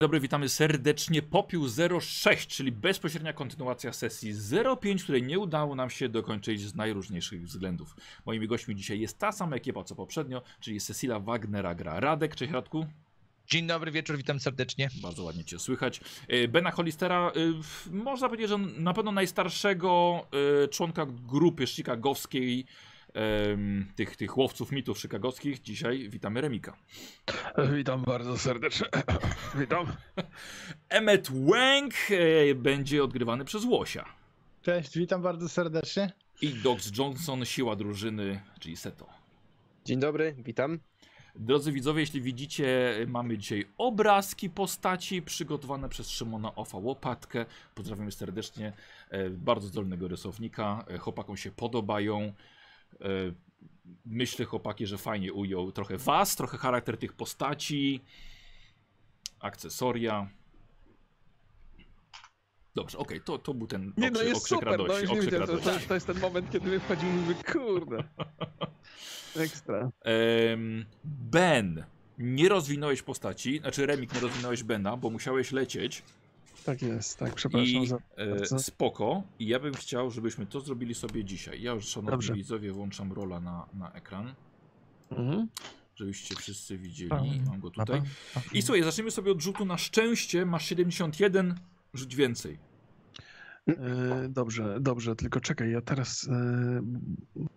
Dobry, witamy serdecznie. Popiół 06, czyli bezpośrednia kontynuacja sesji 05, której nie udało nam się dokończyć z najróżniejszych względów. Moimi gośćmi dzisiaj jest ta sama ekipa co poprzednio, czyli Cecilia Wagnera gra Radek. Cześć Radku. Dzień dobry wieczór, witam serdecznie. Bardzo ładnie Cię słychać. E, Bena Hollistera, y, można powiedzieć, że na pewno najstarszego y, członka grupy chicagowskiej, em, tych, tych łowców mitów chicagowskich. Dzisiaj witamy Remika. Witam bardzo serdecznie. Witam. Emmet Wang e, będzie odgrywany przez Łosia. Cześć, witam bardzo serdecznie. I Dox Johnson, siła drużyny, czyli Seto. Dzień dobry, witam. Drodzy widzowie, jeśli widzicie, mamy dzisiaj obrazki postaci przygotowane przez Szymona Ofa Łopatkę. Pozdrawiamy serdecznie e, bardzo zdolnego rysownika. E, Chłopakom się podobają. E, Myślę, chłopaki, że fajnie ujął trochę was, trochę charakter tych postaci, akcesoria. Dobrze, okej, to, to był ten Nie no, okrzyk, jest okrzyk super. No, radości. nie okrzyk widziałem, to, radości. to, to jest ten moment, kiedy my wchodzimy i kurde. Ekstra. Ben, nie rozwinąłeś postaci, znaczy Remik nie rozwinąłeś Bena, bo musiałeś lecieć Tak jest, tak, przepraszam i za... e, bardzo. spoko. I ja bym chciał, żebyśmy to zrobili sobie dzisiaj. Ja już, szanowni Dobrze. widzowie, włączam rola na, na ekran, Mhm. żebyście wszyscy widzieli. Mam go tutaj. I słuchaj, zacznijmy sobie od rzutu na szczęście. Masz 71, rzuć więcej. E, dobrze, dobrze, tylko czekaj, ja teraz, e,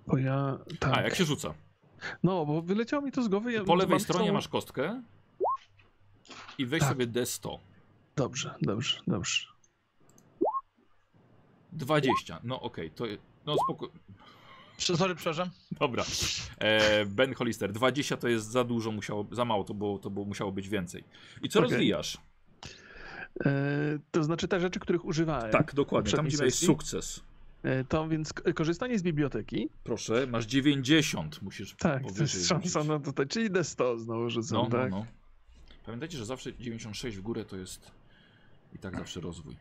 bo ja, tak, A, jak się rzuca? no, bo wyleciało mi to z głowy. Ja Po lewej stronie całą- masz kostkę i weź Tak. sobie D100. Dobrze, dobrze, dobrze. 20. No okej, to no spoko. Prze- Sorry, przepraszam. Dobra. E, ben Hollister, 20 to jest za dużo, musiało, za mało, to, było, to było, musiało być więcej. I co Okej. rozwijasz? E, to znaczy te rzeczy, których używałem. Tak, dokładnie. Tam, gdzie sesji. sukces. E, to więc korzystanie z biblioteki. Proszę, masz 90, musisz Tak, to jest szansa na tutaj, czyli D100 znowu rzucam, No, no, tak? no. Pamiętajcie, że zawsze 96 w górę to jest i tak zawsze rozwój.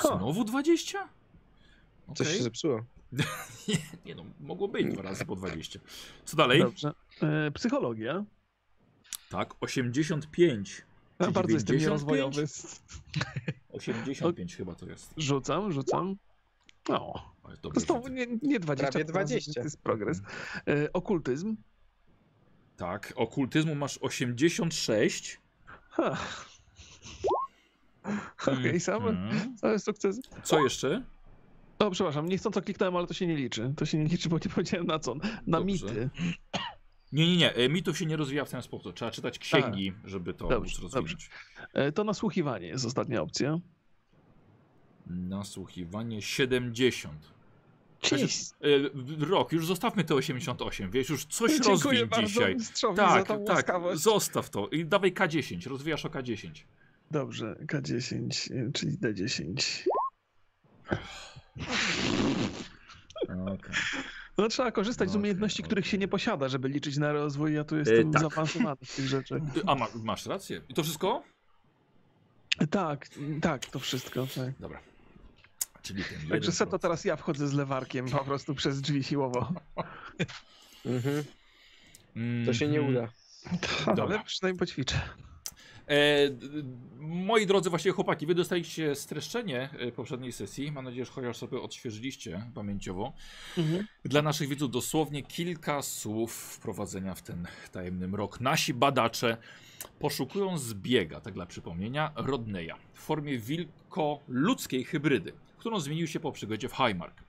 Znowu 20? Coś Okej. się zepsuło. Nie, nie no, mogło być dwa razy po 20. Co dalej? Dobrze. E, psychologia. Tak, 85. Ja bardzo jestem 95? nierozwojowy. 85 chyba to jest. Rzucam, rzucam. O, Ale to dobrze znowu rzucę. nie, nie 20. Prawie to 20. jest progres. E, okultyzm. Tak, okultyzmu masz 86. Ha. Okej, same, Mhm. same sukcesy. Co jeszcze? O, przepraszam, niechcąco kliknąłem, ale to się nie liczy. To się nie liczy, bo nie powiedziałem na co. Na Dobrze. mity. Nie, nie, nie. e, Mitów się nie rozwija w ten sposób. Trzeba czytać księgi, żeby to Dobrze, móc rozwinąć. E, to nasłuchiwanie jest ostatnia opcja. Nasłuchiwanie 70. Cześć. E, Rok, już zostawmy te 88, wiesz, już coś Dziękuję rozwij bardzo dzisiaj. Tak, za tą tak, łaskawość. zostaw to i dawaj K10, rozwijasz o K10. Dobrze, K10, e, czyli D10. Okay. No trzeba korzystać z Okej, umiejętności, których się nie posiada, żeby liczyć na rozwój. Ja tu jestem tak. zaawansowany w tych rzeczach. A ma, masz rację. I to wszystko? Tak, tak, to wszystko. Tak. Dobra. Czyli ten Także se to teraz ja wchodzę z lewarkiem po prostu przez drzwi siłowo. Mhm. To się nie Mhm. uda. Dobra. Ale przynajmniej poćwiczę. E, moi drodzy, właśnie chłopaki, wy dostaliście streszczenie e, poprzedniej sesji. Mam nadzieję, że chociaż sobie odświeżyliście pamięciowo. Mhm. Dla naszych widzów dosłownie kilka słów wprowadzenia w ten tajemny mrok. Nasi badacze poszukują zbiega, tak dla przypomnienia, Rodneya w formie wilko-ludzkiej hybrydy, którą zmienił się po przygodzie w Highmark.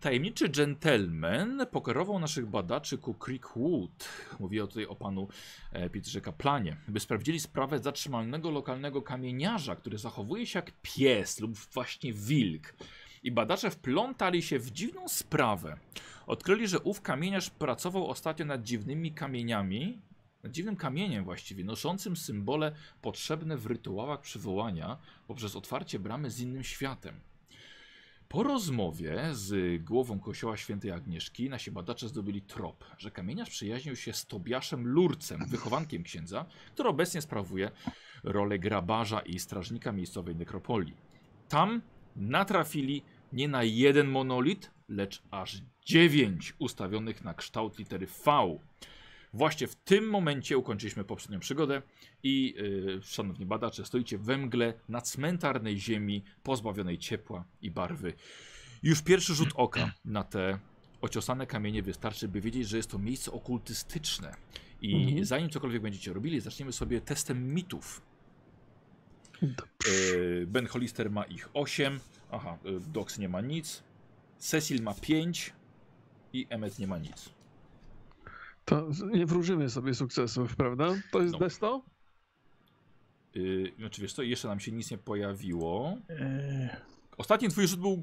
Tajemniczy gentleman pokierował naszych badaczy ku Creekwood. Mówię tutaj o panu e, Peterze Kaplanie, by sprawdzili sprawę zatrzymanego lokalnego kamieniarza, który zachowuje się jak pies lub właśnie wilk. I badacze wplątali się w dziwną sprawę. Odkryli, że ów kamieniarz pracował ostatnio nad dziwnymi kamieniami, nad dziwnym kamieniem właściwie, noszącym symbole potrzebne w rytuałach przywołania poprzez otwarcie bramy z innym światem. Po rozmowie z głową kościoła świętej Agnieszki nasi badacze zdobyli trop, że kamieniarz przyjaźnił się z Tobiaszem Lurcem, wychowankiem księdza, który obecnie sprawuje rolę grabarza i strażnika miejscowej nekropolii. Tam natrafili nie na jeden monolit, lecz aż dziewięć ustawionych na kształt litery V. Właśnie w tym momencie ukończyliśmy poprzednią przygodę i yy, szanowni badacze, stoicie we mgle na cmentarnej ziemi pozbawionej ciepła i barwy. Już pierwszy rzut oka na te ociosane kamienie wystarczy, by wiedzieć, że jest to miejsce okultystyczne. I Mhm. zanim cokolwiek będziecie robili, zaczniemy sobie testem mitów. Yy, Ben Hollister ma ich 8. Aha, yy, Dox nie ma nic. Cecil ma 5. I Emmet nie ma nic. To nie wróżymy sobie sukcesów, prawda? To jest No. desto? Yy, znaczy wiesz co, jeszcze nam się nic nie pojawiło. Yy, Ostatni twój rzut był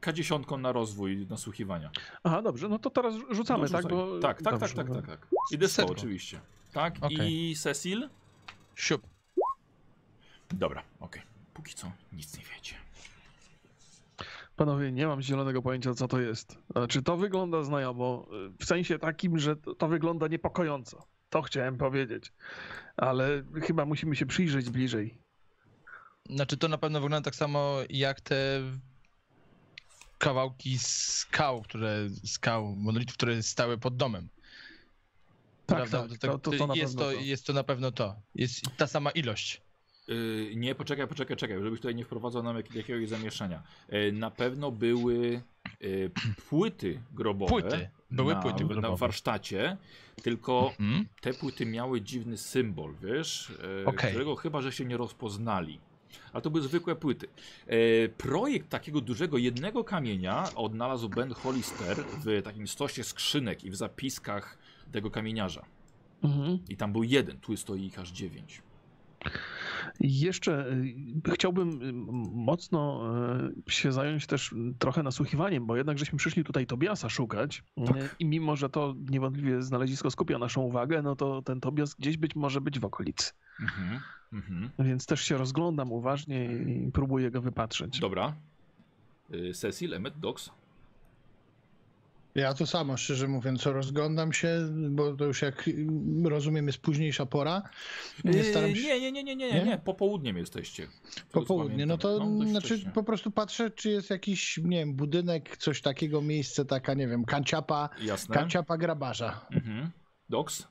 K10 na rozwój nasłuchiwania. Aha, dobrze, no to teraz rzucamy, No, tak? Bo... tak, tak, dobrze, tak, tak, no. tak, tak. I Desto oczywiście. Tak, Okej. i Cecil? Siup. Dobra, okej. Póki co nic nie wiecie. Panowie, nie mam zielonego pojęcia, co to jest. Czy to wygląda znajomo? W sensie takim, że to, to wygląda niepokojąco. To chciałem powiedzieć. Ale chyba musimy się przyjrzeć bliżej. Znaczy to na pewno wygląda tak samo jak te kawałki skał, które skał, monolitów, które stały pod domem. Tak, Prawda? tak, To- to, to, jest, pewno to, to. jest to na pewno to. Jest ta sama ilość. Yy, nie, poczekaj, poczekaj, czekaj, żebyś tutaj nie wprowadzał nam jak, jakiegoś zamieszania. Yy, na pewno były yy, płyty grobowe. Płyty. Były na, płyty Na grobowe. warsztacie, tylko Mhm. te płyty miały dziwny symbol, wiesz, Okej. którego chyba, że się nie rozpoznali. A to były zwykłe płyty. Projekt takiego dużego jednego kamienia odnalazł Ben Hollister w takim stosie skrzynek i w zapiskach tego kamieniarza. Mhm. I tam był jeden, tu stoi ich aż dziewięć. Jeszcze y, chciałbym y, mocno y, się zająć też trochę nasłuchiwaniem, bo jednak żeśmy przyszli tutaj Tobiasa szukać Tak. i mimo, że to niewątpliwie znalezisko skupia naszą uwagę, no to ten Tobias gdzieś być może być w okolicy. Mhm. Mhm. Więc też się rozglądam uważnie i próbuję go wypatrzeć. Dobra. Cecil, Emmet, Dox. Ja to samo, szczerze mówiąc, rozglądam się, bo to już jak rozumiem jest późniejsza pora. Nie staram się... nie, nie, nie, nie, nie, Nie? nie, popołudniem jesteście. Popołudnie, no to dość znaczy wcześnie. po prostu patrzę, czy jest jakiś, nie wiem, budynek, coś takiego, miejsce, taka, nie wiem, kanciapa, Jasne. kanciapa grabarza. Mhm. Dox?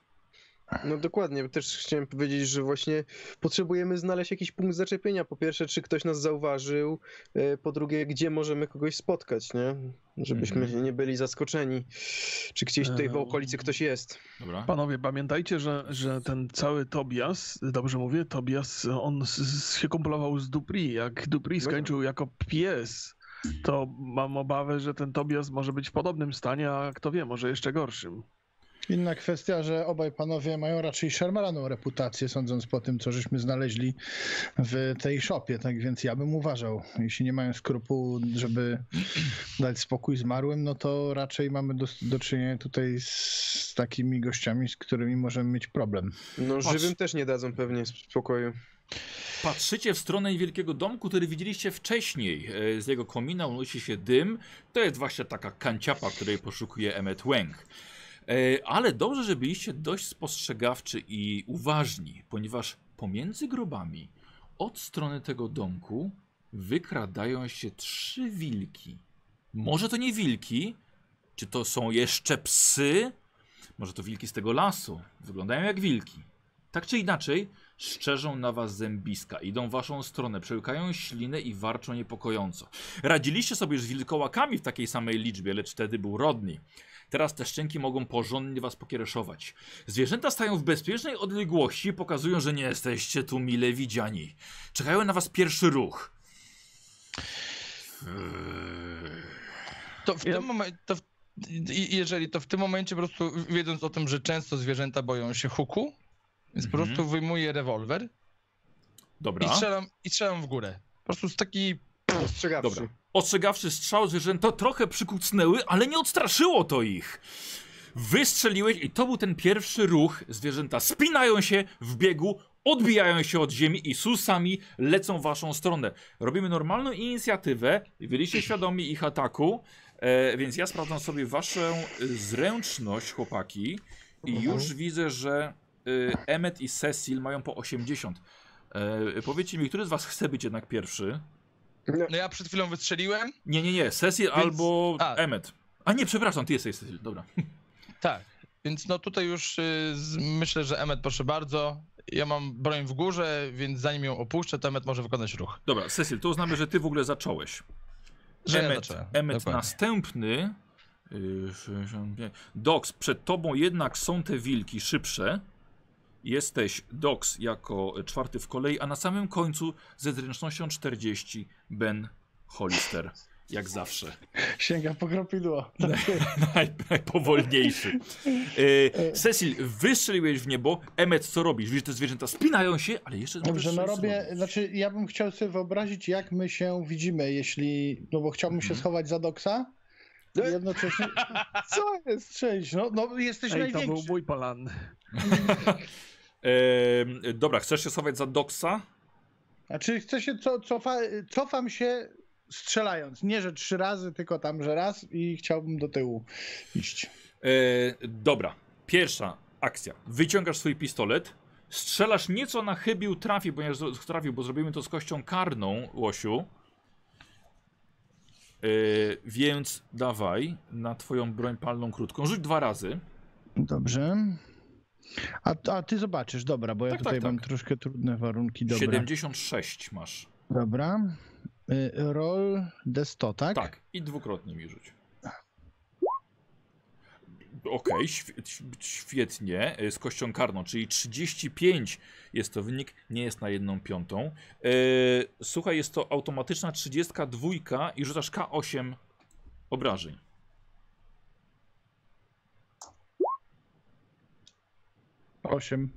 No dokładnie, też chciałem powiedzieć, że właśnie potrzebujemy znaleźć jakiś punkt zaczepienia. Po pierwsze, czy ktoś nas zauważył, e, po drugie, gdzie możemy kogoś spotkać, nie? Żebyśmy Mhm. nie byli zaskoczeni, czy gdzieś tutaj w Eee. okolicy ktoś jest. Dobra. Panowie, pamiętajcie, że, że ten cały Tobias, dobrze mówię, Tobias, on się kumpulował z Dupri. Jak Dupri No. skończył jako pies, to mam obawę, że ten Tobias może być w podobnym stanie, a kto wie, może jeszcze gorszym. Inna kwestia, że obaj panowie mają raczej szarmalaną reputację, sądząc po tym, co żeśmy znaleźli w tej szopie, tak więc ja bym uważał, jeśli nie mają skrupułu, żeby dać spokój zmarłym, no to raczej mamy do, do czynienia tutaj z takimi gościami, z którymi możemy mieć problem. No Patrz. żywym też nie dadzą pewnie spokoju. Patrzycie w stronę niewielkiego domku, który widzieliście wcześniej. E, Z jego komina unosi się dym. To jest właśnie taka kanciapa, której poszukuje Emmet Wang. E, Ale dobrze, że byliście dość spostrzegawczy i uważni, ponieważ pomiędzy grobami od strony tego domku wykradają się trzy wilki. Może to nie wilki, czy to są jeszcze psy? Może to wilki z tego lasu. Wyglądają jak wilki. Tak czy inaczej, szczerzą na was zębiska, idą w waszą stronę, przełykają ślinę i warczą niepokojąco. Radziliście sobie już z wilkołakami w takiej samej liczbie, lecz wtedy był rodni. Teraz te szczęki mogą porządnie was pokiereszować. Zwierzęta stają w bezpiecznej odległości, pokazują, że nie jesteście tu mile widziani. Czekają na was pierwszy ruch. To w tym momencie, to w, i- jeżeli to w tym momencie po prostu wiedząc o tym, że często zwierzęta boją się huku, więc po Mhm. prostu wyjmuję rewolwer i Dobra. strzelam, i strzelam w górę. Po prostu z taki Ostrzegawczy. Dobra. Ostrzegawszy strzał, zwierzęta trochę przykucnęły, ale nie odstraszyło to ich. Wystrzeliłeś i to był ten pierwszy ruch. Zwierzęta spinają się w biegu, odbijają się od ziemi i susami lecą w waszą stronę. Robimy normalną inicjatywę. Byliście świadomi ich ataku, e, więc ja sprawdzam sobie waszą y, zręczność, chłopaki. I już widzę, że y, Emmet i Cecil mają po 80. E, powiedzcie mi, który z was chce być jednak pierwszy? No ja przed chwilą wystrzeliłem. Nie, nie, nie. Cecil albo a. Emmet. A nie, przepraszam, ty jesteś Cecil. Dobra. Tak. więc no tutaj już y, z, myślę, że Emmet proszę bardzo. Ja mam broń w górze, więc zanim ją opuszczę, to Emmet może wykonać ruch. Dobra, Cecil, to uznamy, że ty w ogóle zacząłeś. Że ja Emmet, zacząłem, Emmet dokładnie. następny. 65. Dox, przed tobą jednak są te wilki szybsze. Jesteś Dox jako czwarty w kolei, a na samym końcu ze zręcznością 40 Ben Hollister. Jak zawsze. Sięga po kropidło. Naj, najpowolniejszy. Yy, Cecil, wystrzeliłeś w niebo. Emmet, co robisz? Widzisz, te zwierzęta spinają się, ale jeszcze Dobrze, no robię, zrobić. znaczy ja bym chciał sobie wyobrazić, jak my się widzimy, jeśli, no bo chciałbym się Mhm. schować za doksa jednocześnie, co jest, cześć, no, no jesteś Ej, to był największy. mój plan. Yy, dobra, chcesz się schować za Doxa? Znaczy chcę się, co, cofa, cofam się strzelając, nie że trzy razy, tylko tam, że raz i chciałbym do tyłu iść. E, dobra, pierwsza akcja. Wyciągasz swój pistolet, strzelasz nieco na chybił trafi, ponieważ trafił, bo zrobimy to z kością karną, Łosiu. E, więc dawaj na twoją broń palną krótką. Rzuć dwa razy. Dobrze. A, a ty zobaczysz, dobra, bo ja Tak, tutaj tak, mam tak. troszkę trudne warunki, dobra. 76 masz. Dobra. Y, Roll D100, tak? Tak, i dwukrotnie mi rzuć. Okej, św- świetnie, e, z kością karną, czyli 35 jest to wynik, nie jest na jedną piątą. E, słuchaj, jest to automatyczna 32 i rzucasz K8 obrażeń. Osiem.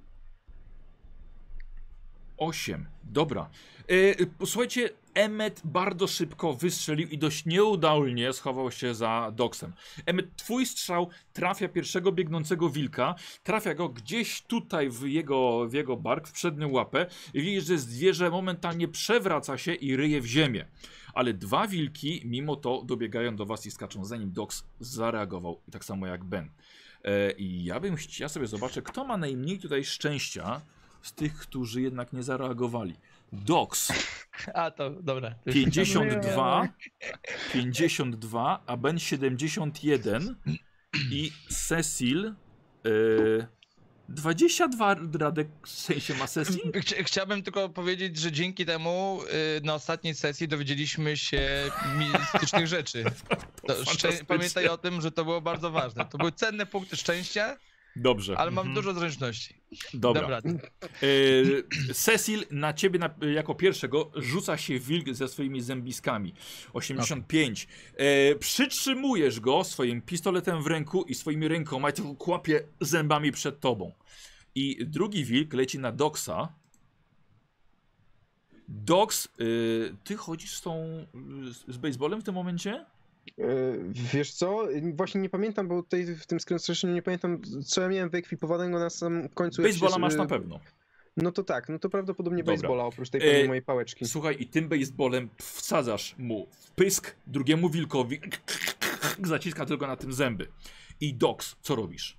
8. Dobra. E, posłuchajcie, Emmet bardzo szybko wystrzelił i dość nieudolnie schował się za doksem. Emmet, twój strzał trafia pierwszego biegnącego wilka, trafia go gdzieś tutaj w jego, w jego bark, w przednią łapę i widzisz, że zwierzę momentalnie przewraca się i ryje w ziemię. Ale dwa wilki, mimo to, dobiegają do was i skaczą, zanim Dox zareagował, tak samo jak Ben. E, I ja bym chciał sobie zobaczę, kto ma najmniej tutaj szczęścia z tych, którzy jednak nie zareagowali. Dox A to dobra. to już 52, 52, a Ben 71 i Cecil y, 22 radek w sensie ma? Chcia- Chciałbym tylko powiedzieć, że dzięki temu y, na ostatniej sesji dowiedzieliśmy się mistycznych rzeczy. To szczę- pamiętaj o tym, że to było bardzo ważne. To były cenne punkty szczęścia, Dobrze. ale mam Mhm. dużo zręczności. Dobra. Dobra. Y, Cecil na ciebie na, jako pierwszego rzuca się wilk ze swoimi zębiskami. 85. E, przytrzymujesz go swoim pistoletem w ręku i swoimi rękoma i tylko kłapie zębami przed tobą. I drugi wilk leci na Doxa. Dox, y, ty chodzisz z tą z, z baseballem w tym momencie? E, Wiesz co? Właśnie nie pamiętam, bo tutaj w tym screenshocie nie pamiętam, co ja miałem wyekwipowanego na samym końcu. Baseballa masz na pewno. No to tak, no to prawdopodobnie Dobra. baseballa oprócz tej E, mojej pałeczki. Słuchaj, i tym baseballem wsadzasz mu w pysk drugiemu wilkowi. Zaciska tylko na tym zęby. I Dox, co robisz?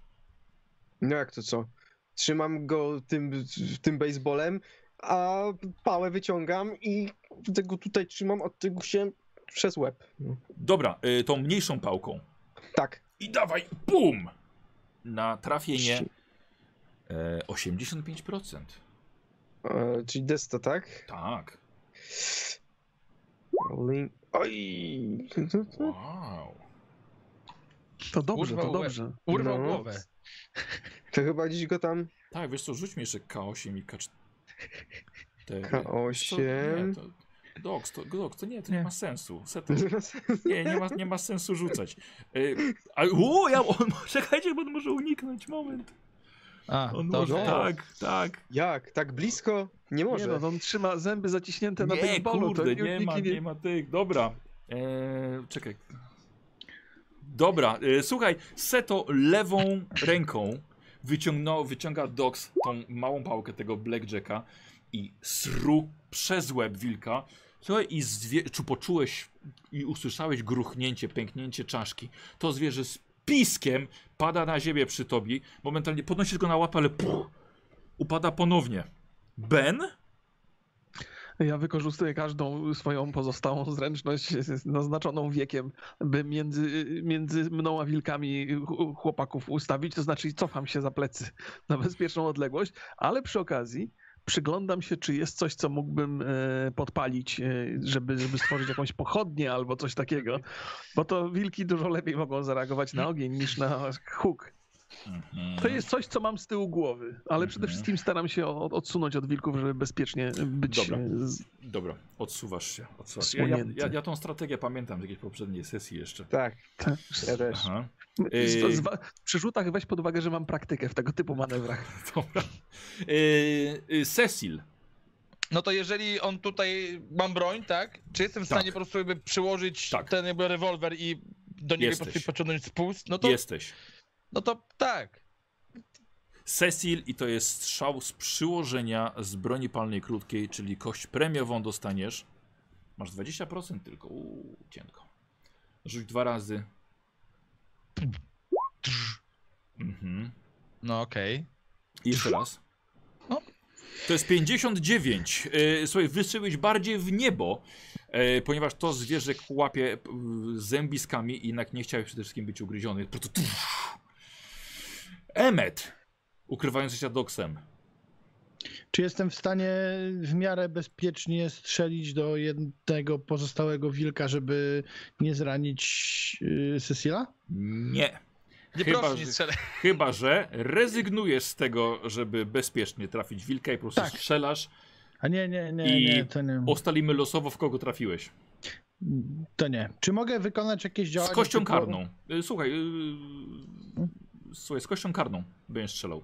No jak to co? Trzymam go tym, tym baseballem, a pałę wyciągam i tego tutaj trzymam od tego się przez łeb. Dobra, y, tą mniejszą pałką. Tak. I dawaj, bum! Na trafienie e, 85%. E, czyli desto, tak? Tak. Oj! Wow. To dobrze, Urwał to łeb. dobrze. Urwał No. głowę. To chyba gdzieś go tam. Tak, wiesz co, rzuć mi jeszcze K8 i K4. K8. Nie, to, Dox, to, Dox, to nie, to nie, Nie. ma sensu. Seto, nie, nie ma, nie ma sensu rzucać. Y, a, o, ja, on, czekajcie, bo on może uniknąć, moment. A, On to może, tak, tak. Jak? Tak blisko? Nie może. Nie no, on trzyma zęby zaciśnięte na Nie, baseballu. kurde, to nie ma, niki nie ma tych. Dobra. Eee, czekaj. Dobra, e, słuchaj, Seto lewą ręką wyciągnął, wyciąga Dox tą małą pałkę tego Blackjacka i sru przez łeb wilka. Słuchaj, i zwie- czy poczułeś i usłyszałeś gruchnięcie, pęknięcie czaszki. To zwierzę z piskiem pada na ziemię przy tobie. Momentalnie podnosisz go na łapę, ale puh, upada ponownie. Ben? Ja wykorzystuję każdą swoją pozostałą zręczność naznaczoną wiekiem, by między, między mną a wilkami ch- chłopaków ustawić, to znaczy cofam się za plecy na bezpieczną odległość, ale przy okazji przyglądam się, czy jest coś, co mógłbym e, podpalić, e, żeby, żeby stworzyć jakąś pochodnię albo coś takiego, bo to wilki dużo lepiej mogą zareagować na ogień niż na huk. Mhm. To jest coś, co mam z tyłu głowy, ale przede Mhm. wszystkim staram się od- odsunąć od wilków, żeby bezpiecznie być Dobra. e, z- Dobra, odsuwasz się. Odsuwasz. Ja, ja, ja tą strategię pamiętam z jakiejś poprzedniej sesji jeszcze. Tak, tak. ja też. Aha. Z- z- Przy rzutach weź pod uwagę, że mam praktykę w tego typu manewrach. Dobra. Yy, yy, Cecil. No to jeżeli on tutaj mam broń, tak? Czy jestem w Tak. stanie po prostu jakby przyłożyć Tak. ten jakby rewolwer i do niego po prostu pociągnąć spust? No to, Jesteś. no to tak. Cecil i to jest strzał z przyłożenia z broni palnej krótkiej, czyli kość premiową dostaniesz. Masz 20% tylko. Uuu, cienko. Rzuć dwa razy. Mhm. No okej. I jeszcze raz. No. To jest 59. Yy, Słuchaj, wystrzeliłeś bardziej w niebo, yy, ponieważ to zwierzę łapie zębiskami i jednak nie chciałeś przede wszystkim być ugryziony. Emmet, ukrywający się doksem. Czy jestem w stanie w miarę bezpiecznie strzelić do jednego pozostałego wilka, żeby nie zranić yy, Cecila? Nie. Nie Chyba, proszę, że- nie strzelaj. Chyba, że rezygnujesz z tego, żeby bezpiecznie trafić wilka i po prostu Tak. strzelasz. A nie, nie, nie, I nie, to nie. Ustalimy losowo, w kogo trafiłeś. To nie. Czy mogę wykonać jakieś Z działanie? kością typu- karną. Y, Słuchaj, yy, słuchaj, z kością karną będziesz strzelał.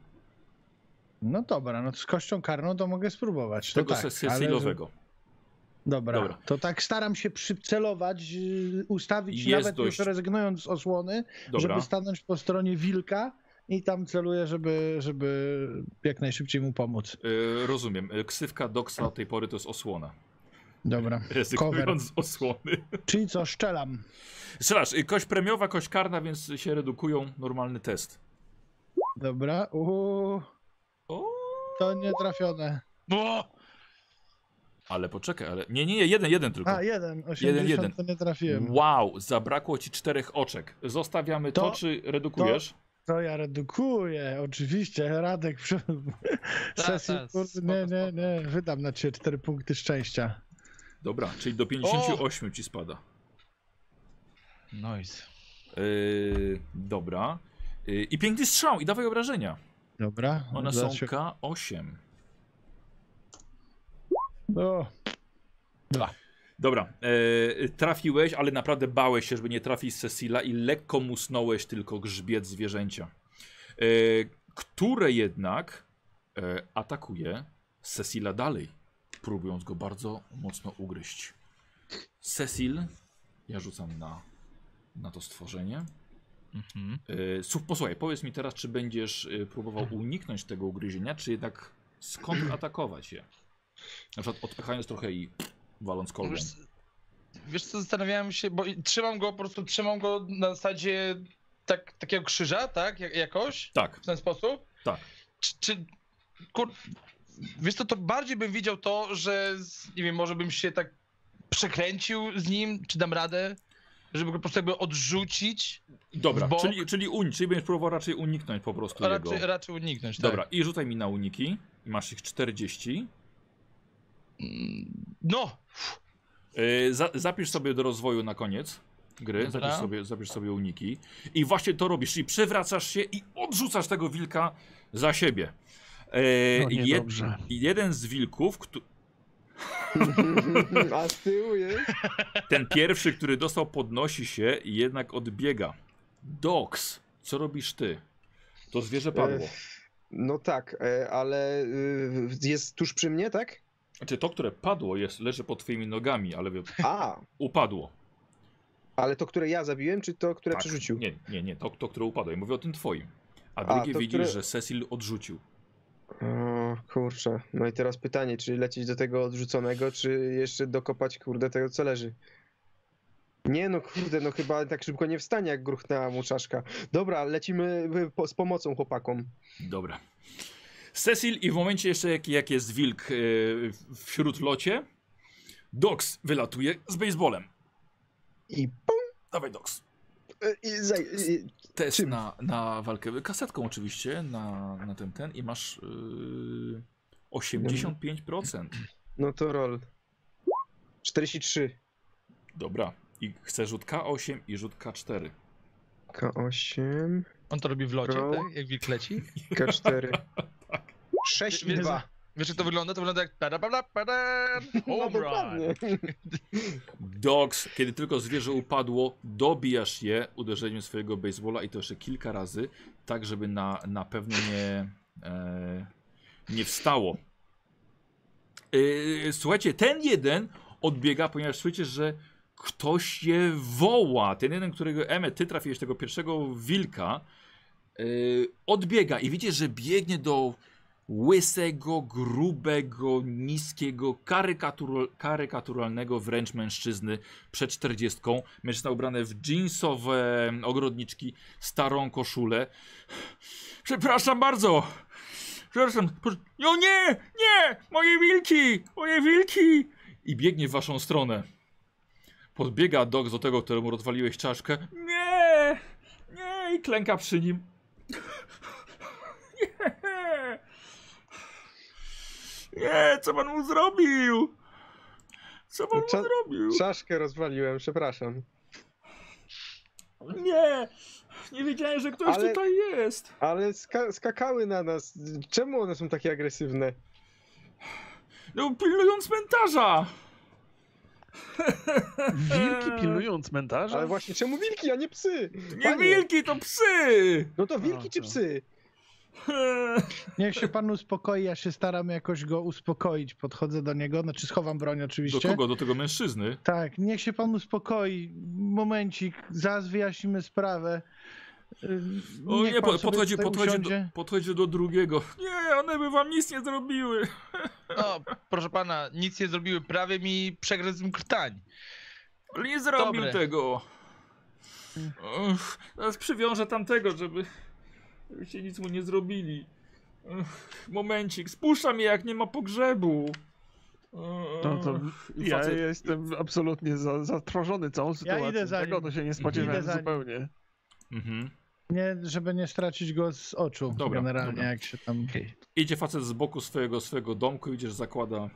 No dobra, no z kością karną to mogę spróbować. Tego tak, se- ale-. Dobra, Dobra. to tak staram się przycelować, yy, ustawić Jest nawet dość- już rezygnując z osłony, Dobra. żeby stanąć po stronie wilka i tam celuję, żeby, żeby jak najszybciej mu pomóc. Y, rozumiem. Y, Ksywka Doksa od tej pory to jest osłona. Dobra. Rezygnując z osłony. Czyli co, szczelam. Strzelasz, y, kość premiowa, kość karna, więc się redukują. Normalny test. Dobra. Uuu, to nie trafione. O! ale poczekaj, ale. Nie, nie, jeden, jeden tylko. A, jeden. 80 Jeden, jeden. to nie trafiłem. Wow, zabrakło ci czterech oczek. Zostawiamy to, To- czy redukujesz? To ja redukuję, oczywiście. Radek przy sesji. tak, kurde, spoko, nie, nie, spoko. nie. Wydam na ciebie 4 punkty szczęścia. Dobra, czyli do 58 ci spada. Nice. Yy, dobra. Yy, I piękny strzał, i dawaj obrażenia. Dobra. One są się- K8. O, Dobra, yy, trafiłeś, ale naprawdę bałeś się, żeby nie trafić Cecila i lekko musnąłeś tylko grzbiet zwierzęcia. Yy, które jednak yy, atakuje Cecila dalej, próbując go bardzo mocno ugryźć. Cecil, ja rzucam na, na to stworzenie. Mhm. Słuch, posłuchaj, powiedz mi teraz, czy będziesz yy, próbował uniknąć tego ugryzienia, czy jednak skontratakować je? Na przykład odpychając trochę i waląc kolbą. Wiesz, wiesz co, zastanawiałem się, bo trzymam go, po prostu trzymam go na zasadzie tak, takiego krzyża, tak? Jak, jakoś? Tak, W ten sposób? tak. Czy, czy kur... Wiesz co, to bardziej bym widział to, że nie wiem, może bym się tak przekręcił z nim, czy dam radę, żeby go po prostu jakby odrzucić, Dobra, w bok. czyli, czyli, un, czyli będziesz próbował raczej uniknąć po prostu a jego. raczej, raczej uniknąć, tak? Dobra, i rzucaj mi na uniki. Masz ich 40. Mm, No! Yy, za, zapisz sobie do rozwoju na koniec gry, zapisz sobie, zapisz sobie uniki. I właśnie to robisz, czyli przewracasz się i odrzucasz tego wilka za siebie. Yy, No jed, jeden z wilków, A z tyłu jest? ten pierwszy, który dostał, podnosi się i jednak odbiega. Dox, co robisz ty? To zwierzę padło. E, No tak, e, ale y, jest tuż przy mnie, tak? Znaczy to, które padło, jest, leży pod twoimi nogami, ale A, upadło. ale to, które ja zabiłem, czy to, które Tak. przerzucił? Nie, nie, nie, to, to które upadło. Ja mówię o tym twoim. A A, drugie to, widzisz, które- że Cecil odrzucił. O, kurczę. No i teraz pytanie, czy lecieć do tego odrzuconego, czy jeszcze dokopać, kurde, tego, co leży? Nie no, kurde, no chyba tak szybko nie wstanie, jak gruchnęła mu czaszka. Dobra, lecimy po, z pomocą chłopakom. Dobra. Cecil i w momencie jeszcze jak, jak jest wilk yy, wśród locie, Dox wylatuje z baseballem. I pum! Dawaj, Dox. I, i, Test Czym? na, na walkę. Kasetką oczywiście na, na ten ten i masz yy, 85%. no to roll. 43. Dobra. I chcę rzut K8 i rzut K4. K8, On to robi w locie, Roll. tak? Jak wilk leci. K4. 6 i Więc- 2. Wiesz jak to wygląda? To wygląda jak pada, pada, pada, No home run. Dogs, kiedy tylko zwierzę upadło, dobijasz je uderzeniem swojego baseballa i to jeszcze kilka razy, tak żeby na, na pewno nie, e, nie wstało. E, słuchajcie, ten jeden odbiega, ponieważ słyszycie, że ktoś je woła. Ten jeden, którego Eme, ty trafiłeś tego pierwszego wilka, e, odbiega i widzicie, że biegnie do łysego, grubego, niskiego, karykatur karykaturalnego wręcz mężczyzny przed czterdziestką. Mężczyzna ubrany w jeansowe ogrodniczki, starą koszulę. Przepraszam bardzo! Przepraszam. proszę- No nie! Nie! Moje wilki! Moje wilki! I biegnie w waszą stronę. Podbiega Dog do tego, któremu rozwaliłeś czaszkę. Nie! Nie! I klęka przy nim. Nie! Nie, co pan mu zrobił? Co pan mu Cza- zrobił? Czaszkę rozwaliłem, przepraszam. Nie! Nie wiedziałem, że ktoś Ale- tutaj jest. Ale ska skakały na nas. Czemu one są takie agresywne? No, pilnują cmentarza! Wilki pilnują cmentarza? Ale właśnie, czemu wilki, a nie psy? Nie Panie, wilki, to psy! No to wilki A, czy psy? Niech się pan uspokoi, ja się staram jakoś go uspokoić. Podchodzę do niego, znaczy schowam broń Do oczywiście. kogo? Do tego mężczyzny? Tak, niech się pan uspokoi. Momencik, zaraz wyjaśnimy sprawę. O niech nie, pan po, podchodzi, podchodzi, do, podchodzi do drugiego. Nie, one by wam nic nie zrobiły. No, proszę pana, nic nie zrobiły, prawie mi przegryzł krtań. Ale nie zrobił Dobre. tego. Ech, teraz przywiążę tamtego, żeby... Żebyście nic mu nie zrobili. Ech, momencik, spuszcza mnie jak nie ma pogrzebu. To, to ja facet- jestem absolutnie za, zatrwożony całą sytuacją. idę za Tego to się nie Idę spodziewałem zupełnie. Mhm. Nie, żeby nie stracić go z oczu Dobra, generalnie, dobra. jak się tam... Idzie facet z boku swojego, swojego domku, widzisz, zakłada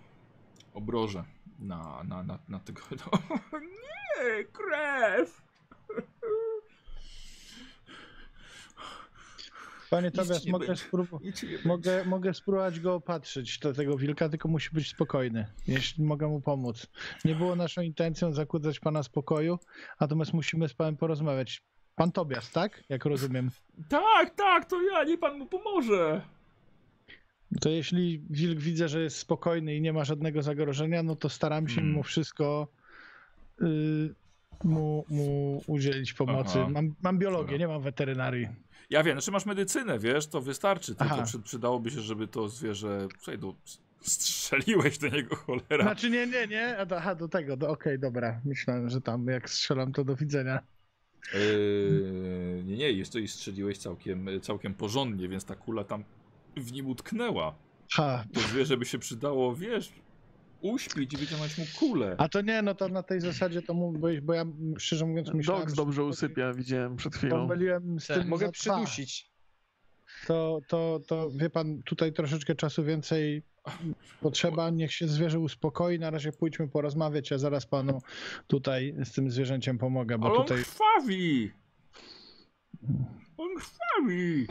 obroże na, na, na, na tego. No, nie, krew! Panie Tobias, mogę, mogę, mogę spróbować go opatrzyć, do tego wilka, tylko musi być spokojny, jeśli mogę mu pomóc. Nie było naszą intencją zakłócać pana spokoju, natomiast musimy z panem porozmawiać. Pan Tobias, tak? Jak rozumiem. Tak, tak, to ja, nie pan mu pomoże. To jeśli wilk widzę, że jest spokojny i nie ma żadnego zagrożenia, no to staram się Hmm. mimo wszystko y, mu, mu udzielić pomocy. Mam, mam biologię, nie mam weterynarii. Ja wiem, znaczy masz medycynę, wiesz, to wystarczy. Tylko przy, przydałoby się, żeby to zwierzę. Słuchaj, do, strzeliłeś do niego cholera. Znaczy nie, nie, nie, aha, do tego, do, okej, dobra. Myślałem, że tam jak strzelam, to do widzenia. Yy, nie, nie, jest to i strzeliłeś całkiem, całkiem porządnie, więc ta kula tam w nim utknęła. Ha, To zwierzę by się przydało, wiesz, uśpić i wyciągnąć mu kulę. a to nie, no to na tej zasadzie to mógł być, bo ja szczerze mówiąc myślałem, Dogs dobrze usypia, widziałem przed chwilą. pomyliłem z Tak. tym Mogę przydusić. To, to, to wie pan, tutaj troszeczkę czasu więcej potrzeba, niech się zwierzę uspokoi, na razie pójdźmy porozmawiać, ja zaraz panu tutaj z tym zwierzęciem pomogę, bo Ale on tutaj... krwawi! On krwawi!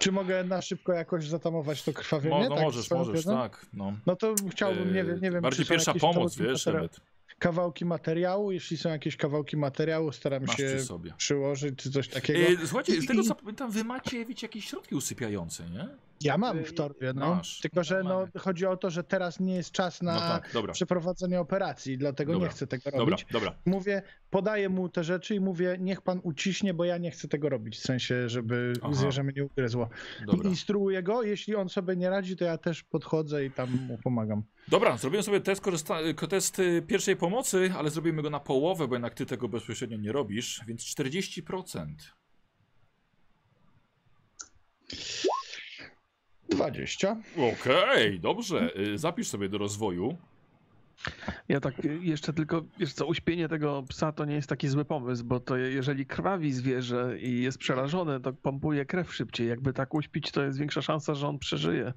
Czy mogę na szybko jakoś zatamować to krwawienie? Mo, no tak, możesz, możesz, wiedzą? tak. No. No to chciałbym, nie wiem, nie wiem Bardziej pierwsza pomoc, wiesz, Emmet. Kawałki materiału, jeśli są jakieś kawałki materiału, staram Masz się przy przyłożyć czy coś takiego. Yy, słuchajcie, z tego co pamiętam, wy macie, wiecie, jakieś środki usypiające, nie? Ja mam w torbie, no. Masz. Tylko, że no, Mamy. chodzi o to, że teraz nie jest czas na No tak, dobra. przeprowadzenie operacji, dlatego Dobra. nie chcę tego Dobra, robić. dobra. Mówię, podaję mu te rzeczy i mówię, niech pan uciśnie, bo ja nie chcę tego robić, w sensie, żeby Aha. zwierzę mnie nie ugryzło. Dobra. I instruuję go, jeśli on sobie nie radzi, to ja też podchodzę i tam mu pomagam. Dobra, zrobiłem sobie test, korzysta- test y, pierwszej pomocy, ale zrobimy go na połowę, bo jednak ty tego bezpośrednio nie robisz, więc 40%. 20. Okej, dobrze. Y, Zapisz sobie do rozwoju. Ja tak y, jeszcze tylko, wiesz co, uśpienie tego psa to nie jest taki zły pomysł, bo to je- jeżeli krwawi zwierzę i jest przerażone, to pompuje krew szybciej. Jakby tak uśpić, to jest większa szansa, że on przeżyje.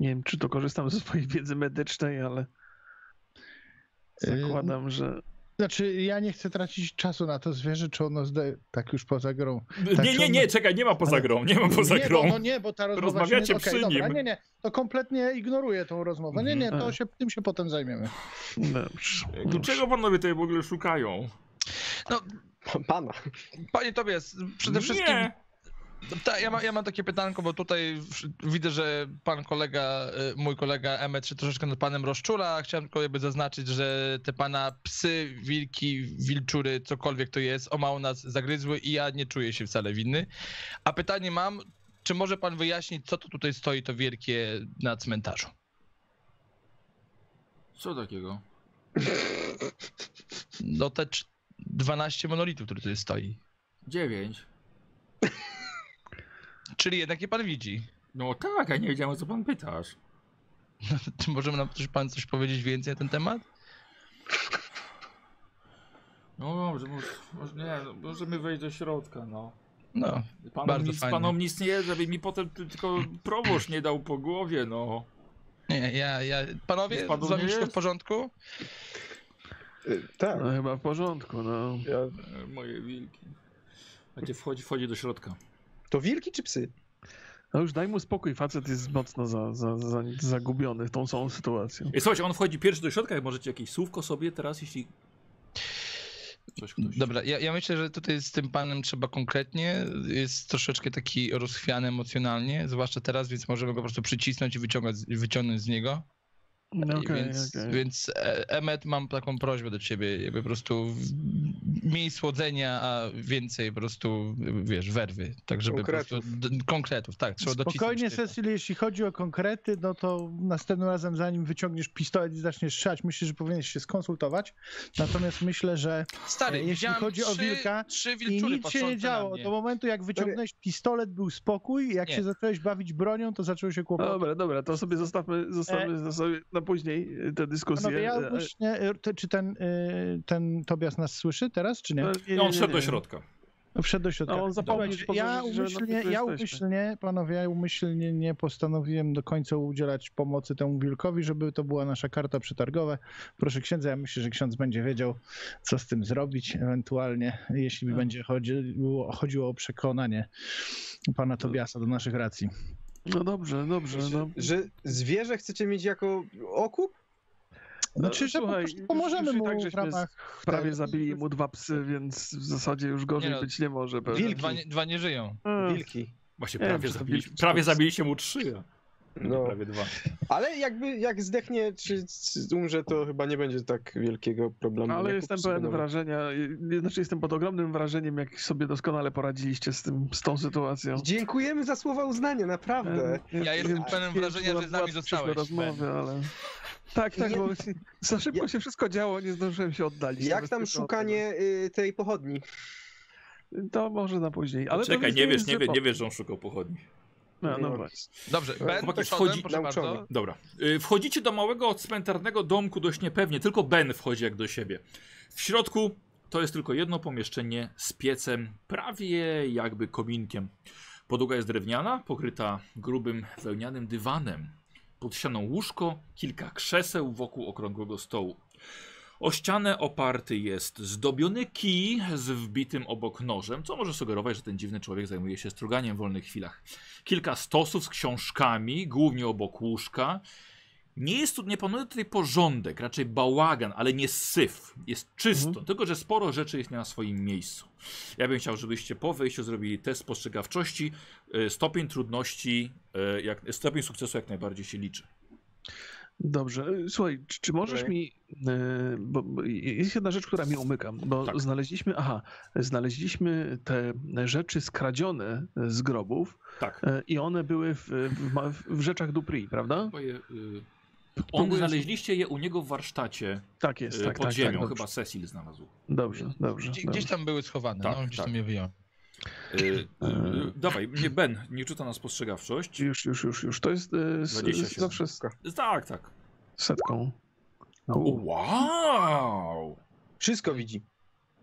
Nie wiem, czy to korzystam ze swojej wiedzy medycznej, ale Y, zakładam, że... Znaczy, ja nie chcę tracić czasu na to zwierzę, czy ono zdaje, tak już poza grą. Tak, nie, nie, on- nie, czekaj, nie ma poza Ale- grą, nie ma poza nie, grą. Bo, no nie, bo ta rozmowa Rozmawiacie się nie... przy dobra, nim. Nie, nie, to kompletnie ignoruję tą rozmowę. Nie, nie, to Mhm. się, tym się potem zajmiemy. Dobrze. Do czego panowie tutaj w ogóle szukają? Pana. Panie Tobias, przede wszystkim Nie. Ta, ja, ma, ja mam takie pytanko, bo tutaj widzę, że pan kolega, y, mój kolega Emmet się troszeczkę nad panem rozczula. Chciałem tylko jakby zaznaczyć, że te pana psy, wilki, wilczury, cokolwiek to jest, o mało nas zagryzły i ja nie czuję się wcale winny. A pytanie mam, czy może pan wyjaśnić, co to tutaj stoi, to wielkie na cmentarzu? Co takiego? No te cz- 12 monolitów, które tutaj stoi. Dziewięć. Czyli jednak je pan widzi. No tak, ja nie wiedziałem o co pan pytasz. Czy może nam coś, pan coś powiedzieć więcej na ten temat? No dobrze, może, może nie, no, możemy wejść do środka, no. No, Panom Bardzo nic, fajnie. panom nic nie, żeby mi potem ty- tylko proboszcz nie dał po głowie, no. nie, ja, ja, panowie, z wami wszystko w porządku? Y, Tak. No chyba w porządku, no. Ja... E, Moje wilki. Macie wchodzi, wchodzi do środka. To wilki czy psy? No już daj mu spokój, facet jest mocno za, za, za, zagubiony tą całą sytuacją. I słuchajcie, on wchodzi pierwszy do środka, jak możecie jakieś słówko sobie teraz, jeśli... Coś ktoś... Dobra, ja, ja myślę, że tutaj z tym panem trzeba konkretnie. Jest troszeczkę taki rozchwiany emocjonalnie, zwłaszcza teraz, więc możemy go po prostu przycisnąć i wyciągać, wyciągnąć z niego. No I okej, więc, okej. więc e, Emmet, mam taką prośbę do ciebie, jakby po prostu mniej słodzenia, a więcej po prostu, wiesz, werwy. Tak, żeby Konkretów. po prostu konkretów, tak, trzeba. Spokojnie. Cecil, jeśli chodzi o konkrety, no to następnym razem, zanim wyciągniesz pistolet i zaczniesz strzelać, myślę, że powinieneś się skonsultować. Natomiast myślę, że Stary, jeśli widziałem chodzi o trzy, wilka trzy i wilczury nic się nie działo. Do momentu, jak wyciągnąłeś pistolet, był spokój. Jak Nie. się zacząłeś bawić bronią, to zaczęły się kłopoty. Dobra, dobra, to sobie zostawmy, zostawmy to sobie na później e, tę dyskusję. Panowie, ja E, umyślnie, e, to- czy ten, ten Tobias nas słyszy teraz, czy nie? e, nie, No, on nie, wszedł nie, do środka. Wszedł do środka. On Słuchajcie, ci ja na umyślnie, ja umyślnie, panowie, ja umyślnie nie postanowiłem do końca udzielać pomocy temu wilkowi, żeby to była nasza karta przetargowa. Proszę księdza, ja myślę, że ksiądz będzie wiedział, co z tym zrobić, ewentualnie, jeśli Tak. będzie chodziło, chodziło o przekonanie pana Tobiasa do naszych racji. No dobrze, dobrze. No. Że zwierzę chcecie mieć jako okup? Znaczy, że po słuchaj, już- pomożemy już mu tak w ramach... Prawie zabili mu dwa psy, więc w zasadzie już gorzej Nie no, być nie może. pewnie. wilki. Dwa, nie- dwa nie żyją. E, Wilki. Właśnie Nie, prawie, wilki, prawie zabiliście mu trzy, No. prawie dwa. Ale jakby jak zdechnie czy, czy umrze, to chyba nie będzie tak wielkiego problemu. Ale jak jestem pełen wrażenia, znaczy jestem pod ogromnym wrażeniem, jak sobie doskonale poradziliście z, tym, z tą sytuacją. Dziękujemy za słowa uznania, naprawdę. E, Ja jestem pełen wrażenia, że z nami zostałeś, rozmowy, ale... Tak, tak, Nie- bo za szybko Ja- się wszystko działo, nie zdążyłem się oddalić. Jak tam szukanie y, tej pochodni? To może na później. Ale Czekaj, nie wiesz, nie, wie, nie wiesz, że on szukał pochodni. No, no właśnie. Dobrze, Ben, Chłopaki przodem, wchodzi- proszę nauczony. bardzo. Dobra. Y, Wchodzicie do małego cmentarnego domku dość niepewnie. Tylko Ben wchodzi jak do siebie. W środku to jest tylko jedno pomieszczenie z piecem, prawie jakby kominkiem. Podłoga jest drewniana, pokryta grubym wełnianym dywanem. Pod ścianą łóżko, kilka krzeseł wokół okrągłego stołu. O ścianę oparty jest zdobiony kij z wbitym obok nożem, co może sugerować, że ten dziwny człowiek zajmuje się struganiem w wolnych chwilach. Kilka stosów z książkami, głównie obok łóżka. Nie jest tu, nie panuje tutaj porządek, raczej bałagan, ale nie syf. Jest czysto, Mhm. tylko że sporo rzeczy jest nie na swoim miejscu. Ja bym chciał, żebyście po wejściu zrobili test spostrzegawczości. E, Stopień trudności, e, jak, stopień sukcesu jak najbardziej się liczy. Dobrze. Słuchaj, czy, czy możesz Okej. mi. e, Bo, bo jest jedna rzecz, która mi umyka, bo Tak. znaleźliśmy. Aha, znaleźliśmy te rzeczy skradzione z grobów Tak. e, i one były w, w, w rzeczach Dupri, prawda? Y, on znaleźliście je u niego w warsztacie Tak jest, y, tak, pod tak, ziemią. tak, Chyba. Cecil znalazł. Dobrze, dobrze. Gdzie, dobrze. gdzieś tam były schowane, Tak, no, gdzieś tak. tam je wyjąłem. Y, y, y, dawaj, nie, Ben, nie rzuca na spostrzegawczość. Już, już, już, już. To jest z, 27. zawsze z Tak, tak. setką. No, Wow! Wszystko widzi.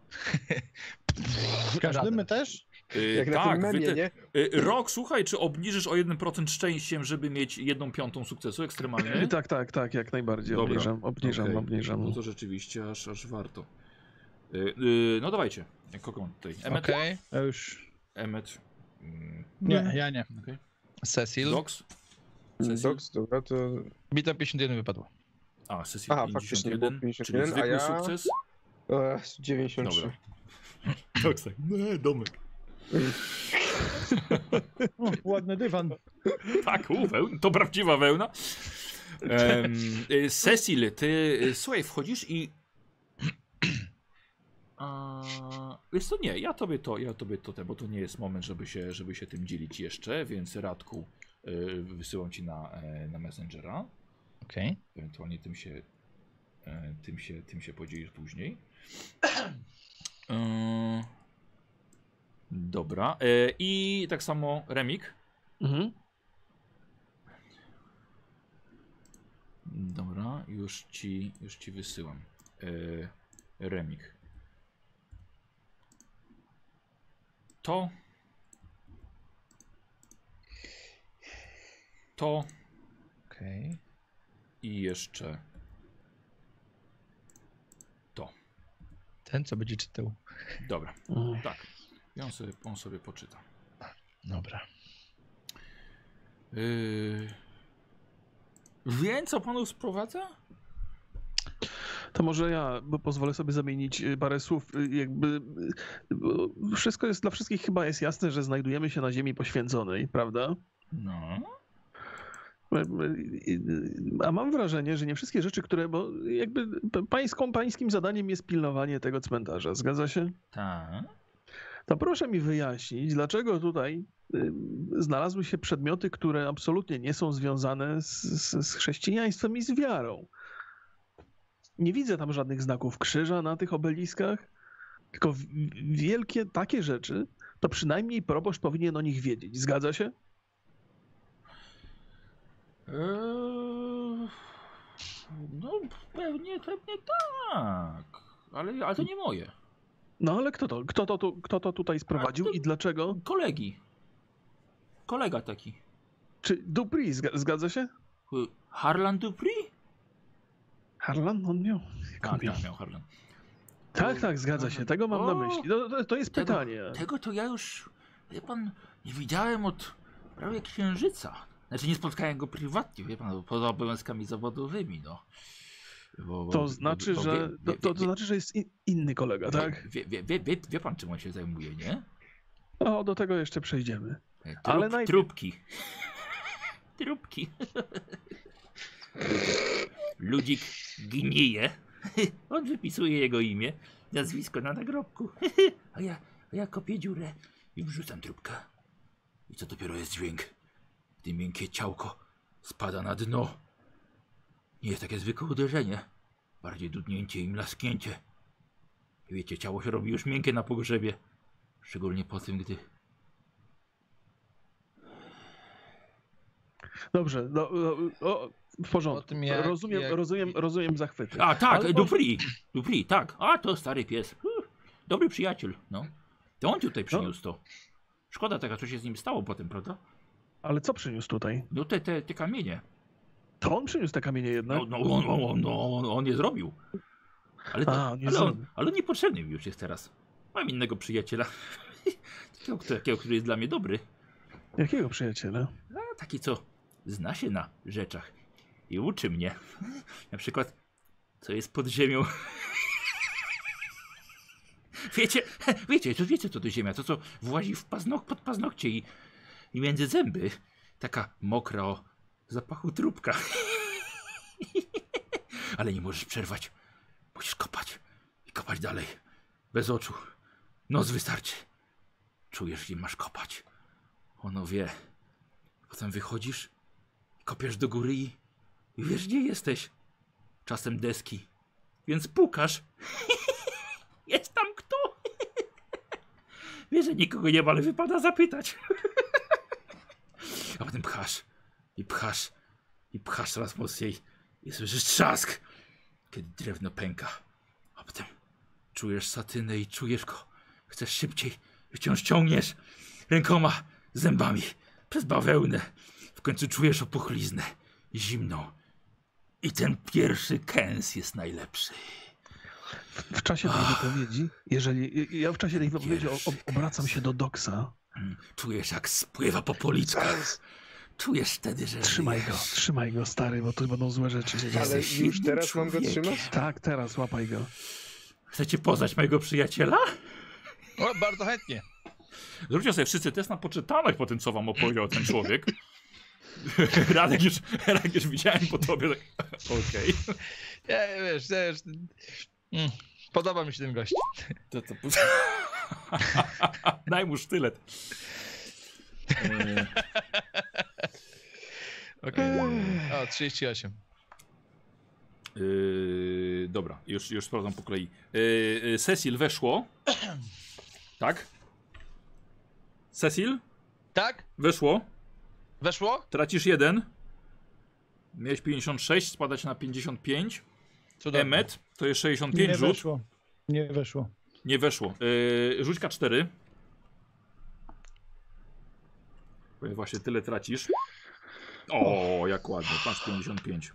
Każdy my też? Y, Jak na tak, tym wy memie, te- nie? y, Rok, słuchaj, czy obniżysz o 1% szczęściem, żeby mieć jedną piątą sukcesu ekstremalny? Tak, tak, tak, jak najbardziej. Dobra. Obniżam, obniżam, Okej. obniżam. No to rzeczywiście aż, aż warto. Y, y, no dawajcie. Kogo mam tutaj? Emmet? Okej. Ja już. Emmet. Mm, Nie, ja nie. okej. Cecil. Dox? Cecil? Doks, dobra, to... Bita 51 wypadło. A, Cecil Aha, faktycznie 51, było 51, czyli a zwykły ja- sukces. O, 93. Dobra. Dox tak, nie, domek. O, ładny dywan. Tak, u, wełna, to prawdziwa wełna. Em, y, Cecil, ty, y, słuchaj, wchodzisz i... A, wiesz co, nie, ja tobie to, ja tobie to, te, bo to nie jest moment, żeby się, żeby się tym dzielić jeszcze, więc Radku y, wysyłam ci na, e, na Messengera. Okej. Ewentualnie tym się, e, tym się, tym się podzielisz później. E, dobra. I tak samo Remik. Mhm. Dobra, już ci, już ci wysyłam. Remik. To. To Okej. i jeszcze to. Ten, co będzie czytał. Dobra, Mhm. tak. I on sobie, on sobie poczyta. Dobra. Yy... Wie, co panu sprowadza? To może ja, bo pozwolę sobie zamienić y, parę słów. y, Jakby y, wszystko jest dla wszystkich chyba jest jasne, że znajdujemy się na ziemi poświęconej, prawda? No. A mam wrażenie, że nie wszystkie rzeczy, które, bo jakby pańską, pańskim zadaniem jest pilnowanie tego cmentarza, zgadza się? Tak. To proszę mi wyjaśnić, dlaczego tutaj znalazły się przedmioty, które absolutnie nie są związane z, z, z chrześcijaństwem i z wiarą. Nie widzę tam żadnych znaków krzyża na tych obeliskach, tylko wielkie takie rzeczy, to przynajmniej proboszcz powinien o nich wiedzieć. Zgadza się? Eee, no, pewnie, pewnie tak. Ale, ale to nie moje. No ale kto to, kto to, tu, kto to tutaj sprowadził to- i dlaczego? Kolegi. Kolega taki. Czy Dupri, zga- zgadza się? Harlan Dupri? Harlan on miał? Tak, tak, miał Harlan. Tak, tak, zgadza się. Tego mam na O, myśli. To, to, to jest tego- pytanie. Tego to ja już, wie pan, nie widziałem od prawie księżyca. Znaczy nie spotkałem go prywatnie, wie pan, poza obowiązkami zawodowymi, no. Bo, bo- To bo- znaczy, bo że wie- to, wie- to, znaczy, że jest in, inny kolega, tak? Wie, wie, wie, wie, wie pan czym on się zajmuje, nie? O, do tego jeszcze przejdziemy. Trup, Ale najpierw- Trupki. Trupki. Ludzik gnije. On wypisuje jego imię, nazwisko na nagrobku. A ja, a ja kopię dziurę i wrzucam trupkę. I co dopiero jest dźwięk, gdy miękkie ciałko spada na dno. Nie jest takie zwykłe uderzenie, bardziej dudnięcie i mlasknięcie. Wiecie, ciało się robi już miękkie na pogrzebie. Szczególnie po tym, gdy Dobrze, do, do, o, w porządku. Jak- rozumiem, jak- rozumiem, rozumiem zachwyty. A tak, Ale Dupri. Dupri, tak. A to stary pies. Dobry przyjaciel, no. To on tutaj przyniósł to. Szkoda taka, co się z nim stało potem, prawda? Ale co przyniósł tutaj? No te, te, te kamienie. To on przyniósł te kamienie jednak? No, no on, on, no, on, on je zrobił. Ale, to, A, on ale, on, ale on niepotrzebny mi już jest teraz. Mam innego przyjaciela. takiego, takiego, który jest dla mnie dobry. Jakiego przyjaciela? A taki, co zna się na rzeczach i uczy mnie. Na przykład, co jest pod ziemią. Wiecie, wiecie, to wiecie co to ziemia, to co włazi w paznok, pod paznokcie i, i między zęby. Taka mokra o zapachu trupka. Ale nie możesz przerwać. Musisz kopać i kopać dalej. Bez oczu. Nos wystarczy. Czujesz, gdzie masz kopać. Ono wie. Potem wychodzisz, kopiesz do góry i, wiesz gdzie jesteś. Czasem deski. Więc pukasz. Jest tam kto? Wiesz, że nikogo nie ma, ale wypada zapytać. A potem pchasz i pchasz i pchasz coraz mocniej i słyszysz trzask. kiedy drewno pęka. A potem czujesz satynę i czujesz go. Chcesz szybciej, wciąż ciągniesz rękoma, zębami przez bawełnę. W końcu czujesz opuchliznę, zimną. I ten pierwszy kęs jest najlepszy. W czasie tej wypowiedzi, jeżeli ja w czasie tej wypowiedzi obracam się do Doksa, Mm, Czujesz jak spływa po policzkach. Czujesz wtedy, że trzymaj go, trzymaj go stary, bo tu będą złe rzeczy Ale już teraz mam go człowiekiem. trzymać? Tak, teraz łapaj go. Chcecie poznać mojego przyjaciela? O, bardzo chętnie. Zróbcie sobie wszyscy test na poczytanek po tym, co wam opowiedział ten człowiek. Radek już, Radek już widziałem po tobie. Tak. Okej. Ja, wiesz, ja, wiesz mm, podoba mi się ten gość. To, to... Daj mu sztylet. E, Okej. O, 38. Yy, dobra, już, już sprawdzam po kolei. Yy, Cecil weszło. Tak? Cecil? Tak? Weszło. Weszło? Tracisz jeden. Miałeś 56, spadać na 55. Cudownie. Emmet to jest 65 Nie rzut. weszło. Nie weszło. Nie weszło. Yy, rzuć K4. Bo właśnie tyle tracisz. O, jak ładnie. Patrz 55.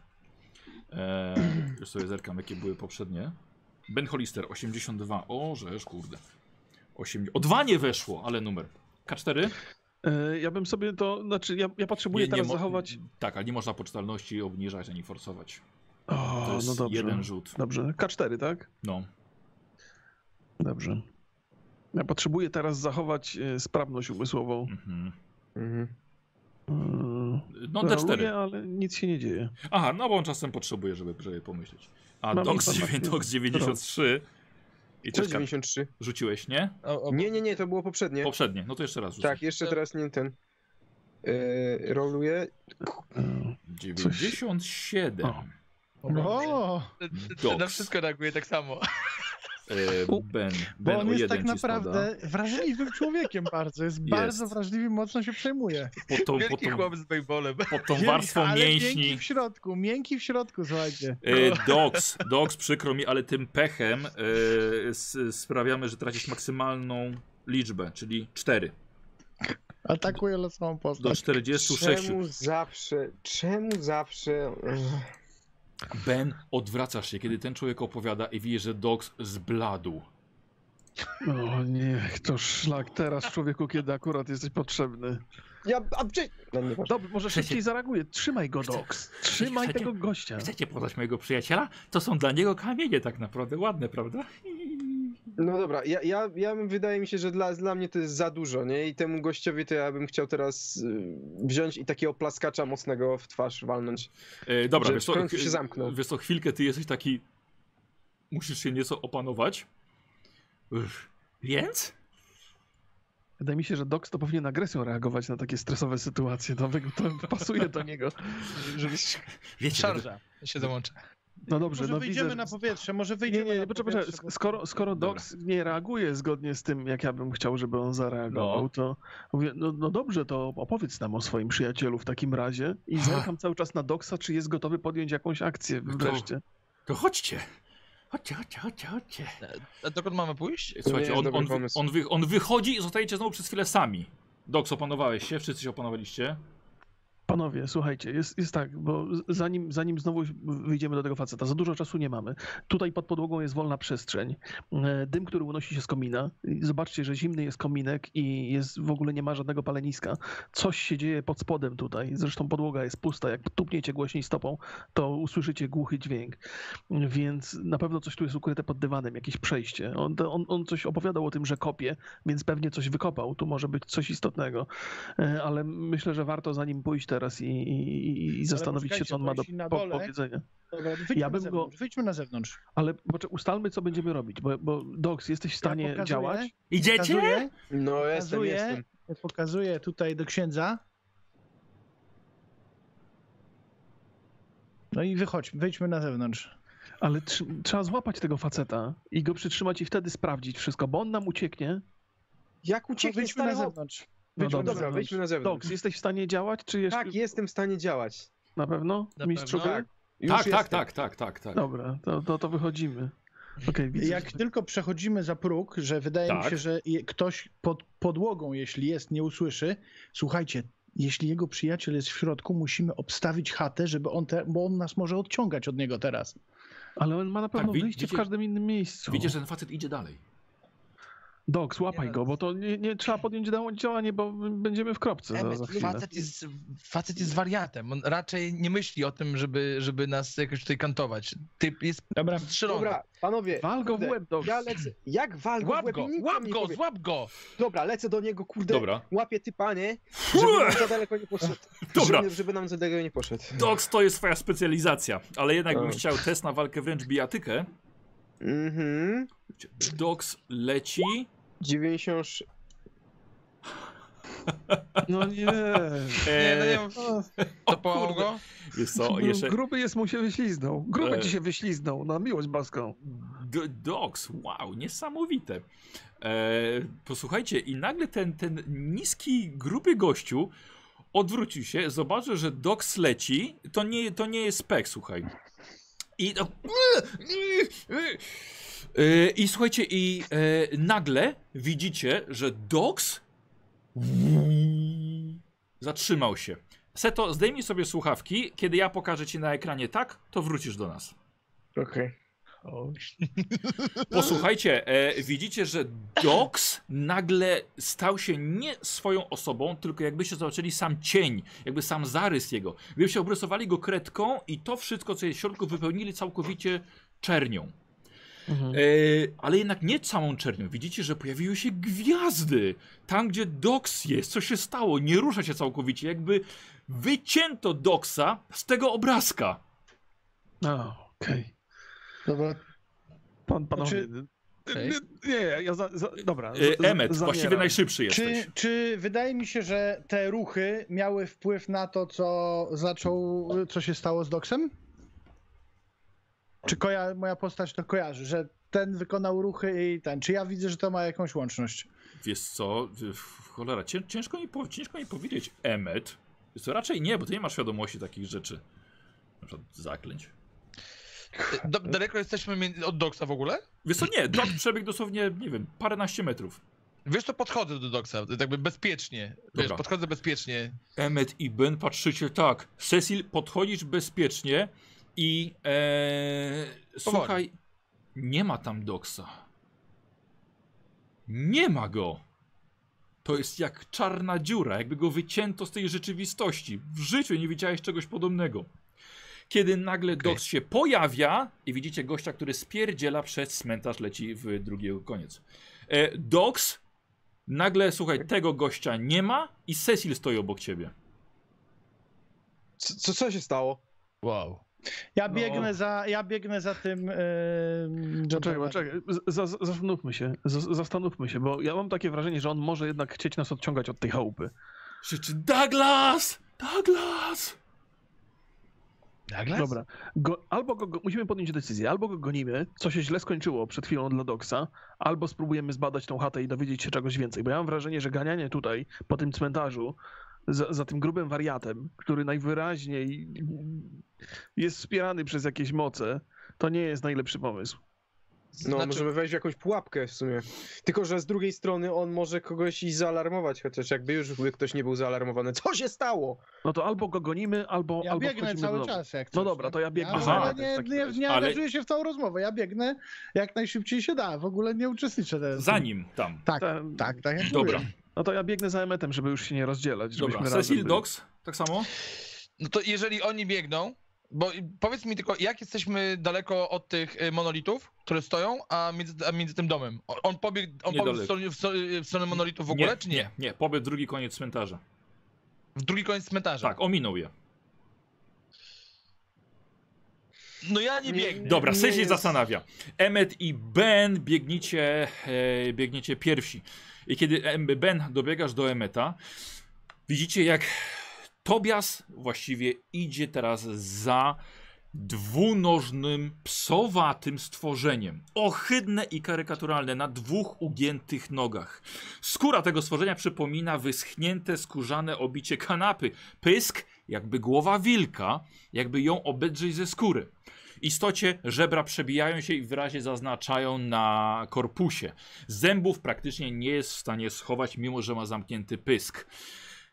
Eee, już sobie zerkam, jakie były poprzednie. Ben Hollister 82. O, żeż, kurde. 8... O, dwa nie weszło, ale numer. K4? E, Ja bym sobie to, znaczy ja, ja potrzebuję teraz mo- zachować... Tak, ale nie można poczytalności obniżać ani forsować. O, To jest no dobrze. jeden rzut. Dobrze, K4, tak? No. Dobrze. Ja potrzebuję teraz zachować e, sprawność umysłową. Mhm. Mhm. E, No roluję, D4. ale nic się nie dzieje. Aha, no bo on czasem potrzebuje, żeby, żeby pomyśleć. A Mam Dox, informację. 9, Dox 93. I Co też K- 93? rzuciłeś, nie? O, o, Nie, nie, nie, to było poprzednie. Poprzednie, no to jeszcze raz rzucę. Tak, jeszcze teraz nie ten. Yy, roluję. E, 97. O. O, na wszystko reaguje tak samo. Ben, bo ben on jest tak naprawdę wrażliwym człowiekiem bardzo. Jest, bardzo wrażliwy, mocno się przejmuje. Pod tą, Wielki tą, chłop z baseballem. pod tą Wielki, warstwą ale mięśni. Miękki w środku, miękki w środku, słuchajcie. E, Dox, Dox, przykro mi, ale tym pechem e, s, sprawiamy, że tracisz maksymalną liczbę, czyli 4. Atakuje losową Do postać. 46. Czemu zawsze, czemu zawsze... Ben, odwracasz się, kiedy ten człowiek opowiada i widzisz, że Dox zbladł. O nie, to szlak teraz człowieku, kiedy akurat jesteś potrzebny. Ja, a gdzie... No. Dobrze, może Chcecie- szybciej zareaguję. Trzymaj go, Chce- Dox. Trzymaj chcecie- tego gościa. Chcecie poznać mojego przyjaciela? To są dla niego kamienie tak naprawdę, ładne, prawda? No dobra, ja, ja, ja wydaje mi się, że dla, dla mnie to jest za dużo, nie? I temu gościowi to ja bym chciał teraz y, wziąć i takiego plaskacza mocnego w twarz walnąć. E, dobra, wiesz w co, się zamknął. Wiesz co, chwilkę ty jesteś taki... Musisz się nieco opanować. Uff, Więc? Wydaje mi się, że Dox to powinien agresją reagować na takie stresowe sytuacje. To, wy- to pasuje do niego. Żeby... Wiecie, Szarża się dołącza. No dobrze, Może no wyjdziemy widzę... na powietrze, może wyjdziemy nie, na nie, poczekaj. powietrze. bo- Skoro, skoro nie reaguje zgodnie z tym, jak ja bym chciał, żeby on zareagował, No. to mówię, no, no dobrze, to opowiedz nam o swoim przyjacielu w takim razie i zerkam cały czas na Doxa, czy jest gotowy podjąć jakąś akcję No to- wreszcie. To chodźcie. Chodźcie, chodźcie, chodźcie, chodźcie. A dokąd mamy pójść? Słuchajcie, on, on, on, wy, on wychodzi i zostajecie znowu przez chwilę sami. Dox, opanowałeś się? Wszyscy się opanowaliście? Panowie, słuchajcie, jest, jest tak, bo zanim, zanim znowu wyjdziemy do tego faceta, za dużo czasu nie mamy. Tutaj pod podłogą jest wolna przestrzeń. E, Dym, który unosi się z komina. Zobaczcie, że zimny jest kominek i jest w ogóle nie ma żadnego paleniska. Coś się dzieje pod spodem tutaj. Zresztą podłoga jest pusta. Jak tupniecie głośniej stopą, to usłyszycie głuchy dźwięk. Więc na pewno coś tu jest ukryte pod dywanem, jakieś przejście. On, on, on coś opowiadał o tym, że kopie, więc pewnie coś wykopał. Tu może być coś istotnego. E, Ale myślę, że warto za nim pójść teraz i, i, i zastanowić się, co on ma do na po, powiedzenia. Dobra, wyjdźmy, Ja na bym go- zewnątrz, wyjdźmy na zewnątrz. Ale ustalmy, co będziemy robić, bo, bo Dox, jesteś w stanie pokazuję- działać? Idziecie? Pokazuję, No jestem, pokazuję, jestem. pokazuję tutaj do księdza. No i wychodźmy, wyjdźmy na zewnątrz. Ale tr trzeba złapać tego faceta i go przytrzymać i wtedy sprawdzić wszystko, bo on nam ucieknie. Jak No, ucieknie wyjdźmy na zewnątrz. No Wyjdźmy dobrze. na Dobra, zewnątrz. wyjdźmy na zewnątrz. Jesteś w stanie działać, czy jeszcze Tak, jestem w stanie działać. na pewno? Na Mistrzu pewno. Tak. Tak, tak, jestem. tak, tak, tak, tak. Dobra, to, to, to wychodzimy. Widzę. Jak tylko przechodzimy za próg, że wydaje mi Tak. się, że je- ktoś pod podłogą, jeśli jest, nie usłyszy. Słuchajcie, jeśli jego przyjaciel jest w środku, musimy obstawić chatę, żeby on, te, bo on nas może odciągać od niego teraz. Ale on ma na pewno wi- wyjście widzicie- w każdym innym miejscu. Widzisz, że ten facet idzie dalej. Dok, złapaj go, bo to nie, nie trzeba podjąć działania, bo będziemy w kropce za, za chwilę. facet, jest, facet jest wariatem. On raczej nie myśli o tym, żeby, żeby nas jakoś tutaj kantować. Typ jest Dobra. strzelony. Dobra, panowie. Wal go w łeb, Dok. Ja lecę. Jak wal go w Łap łeb? go, łap go, powie. złap go! Dobra, lecę do niego, kurde. Dobra. Łapię typa, nie? Żeby nam za daleko nie poszedł. Dobra. Żeby, żeby nam za daleko nie poszedł. Dox to jest twoja specjalizacja, ale jednak bym Tak. chciał test na walkę wręcz bijatykę. Mhm. Dox leci. 90. No nie. Nie, no Eee, nie, to połamał kurde. go? Wiesz co, jeszcze... Gruby jest mu się wyśliznął. Gruby E. ci się wyśliznął, na miłość boską. D- Dogs, wow, niesamowite. E, posłuchajcie, i nagle ten, ten niski, gruby gościu odwrócił się, zobaczył, że Dogs leci. To nie, to nie jest spek, słuchaj. I, to, e, I słuchajcie, i e, nagle widzicie, że Dogs zatrzymał się. Seto, zdejmij sobie słuchawki. Kiedy ja pokażę ci na ekranie tak, to wrócisz do nas. Okej. Posłuchajcie, e, widzicie, że Dox nagle stał się nie swoją osobą, tylko jakbyście zobaczyli sam cień, jakby sam zarys jego. Gdybyście obrysowali go kredką i to wszystko, co jest w środku, wypełnili całkowicie czernią. Mhm. E, ale jednak nie całą czernią. Widzicie, że pojawiły się gwiazdy. Tam, gdzie Dox jest, co się stało? Nie rusza się całkowicie, jakby wycięto Doxa z tego obrazka. A, okej. Dobra, Pan, panowie. Czy- Okej. Nie, nie, ja za, za, dobra. E, Emmet, właściwie zamieram. najszybszy jesteś. Czy, czy wydaje mi się, że te ruchy miały wpływ na to, co zaczął, co się stało z Doksem? Czy koja, moja postać to kojarzy, że ten wykonał ruchy i ten? Czy ja widzę, że to ma jakąś łączność? Wiesz co, cholera, cię, ciężko, mi po, ciężko mi powiedzieć. Emmet? Wiesz co, raczej nie, bo ty nie masz świadomości takich rzeczy. Na przykład zaklęć. Do, daleko jesteśmy od Doksa w ogóle? Wiesz co, nie, dot przebiegł dosłownie, nie wiem, paręnaście metrów. Wiesz, to podchodzę do Doksa, tak jakby bezpiecznie. Wiesz, Dobra. podchodzę bezpiecznie. Emmet i Ben patrzycie tak. Cecil, podchodzisz bezpiecznie i e, słuchaj, nie ma tam Doksa. Nie ma go. To jest jak czarna dziura, jakby go wycięto z tej rzeczywistości. W życiu nie widziałeś czegoś podobnego. Kiedy nagle Doks się pojawia i widzicie gościa, który spierdziela przez cmentarz, leci w drugi jego koniec. E, Doks, nagle, słuchaj, tego gościa nie ma i Cecil stoi obok ciebie. Co, co, co się stało? Wow. Ja No. biegnę za, ja biegnę za tym. Yy, Czekaj, czekaj, zastanówmy się, z- zastanówmy się, bo ja mam takie wrażenie, że on może jednak chcieć nas odciągać od tej chałupy. Krzyczy Douglas! Douglas! Nagle? Dobra, go, albo go, go, musimy podjąć decyzję, albo go gonimy, co się źle skończyło przed chwilą dla Doksa, albo spróbujemy zbadać tą chatę i dowiedzieć się czegoś więcej, bo ja mam wrażenie, że ganianie tutaj, po tym cmentarzu, za, za tym grubym wariatem, który najwyraźniej jest wspierany przez jakieś moce, to nie jest najlepszy pomysł. No, Znaczy- możemy wejść w jakąś pułapkę w sumie. Tylko, że z drugiej strony on może kogoś i zaalarmować, chociaż jakby już by ktoś nie był zaalarmowany. Co się stało? No to albo go gonimy, albo, Ja albo biegnę cały do czas. Jak No coś, dobra, to ja biegnę Ja w nie, nie, nie Ale- angażuję się w tą rozmowę. Ja biegnę jak najszybciej się da. W ogóle nie uczestniczę. Teraz. Za nim tam. Tak, tak, tak. Jak Dobra, mówię. No to ja biegnę za Emetem, żeby już się nie rozdzielać. dobra. Cecil. Dogs, tak samo? No to jeżeli oni biegną, bo powiedz mi tylko, jak jesteśmy daleko od tych y, monolitów, które stoją, a między, a między tym domem? On, pobiegł, on pobiegł w, stronę, w, stronę, w stronę monolitów w ogóle, nie, czy nie? Nie, nie, pobiegł drugi koniec cmentarza. W drugi koniec cmentarza. Tak, ominął je. No ja nie Nie- biegnę. Dobra, Nie Cecil jest- zastanawia. Emmet i Ben biegniecie, e, biegniecie pierwsi. I kiedy Ben dobiegasz do Emmeta, widzicie jak Tobias właściwie idzie teraz za dwunożnym, psowatym stworzeniem. Ohydne i karykaturalne na dwóch ugiętych nogach. Skóra tego stworzenia przypomina wyschnięte, skórzane obicie kanapy. Pysk jakby głowa wilka, jakby ją obedrzeć ze skóry. Istocie żebra przebijają się i wyraźnie zaznaczają na korpusie. Zębów praktycznie nie jest w stanie schować, mimo że ma zamknięty pysk.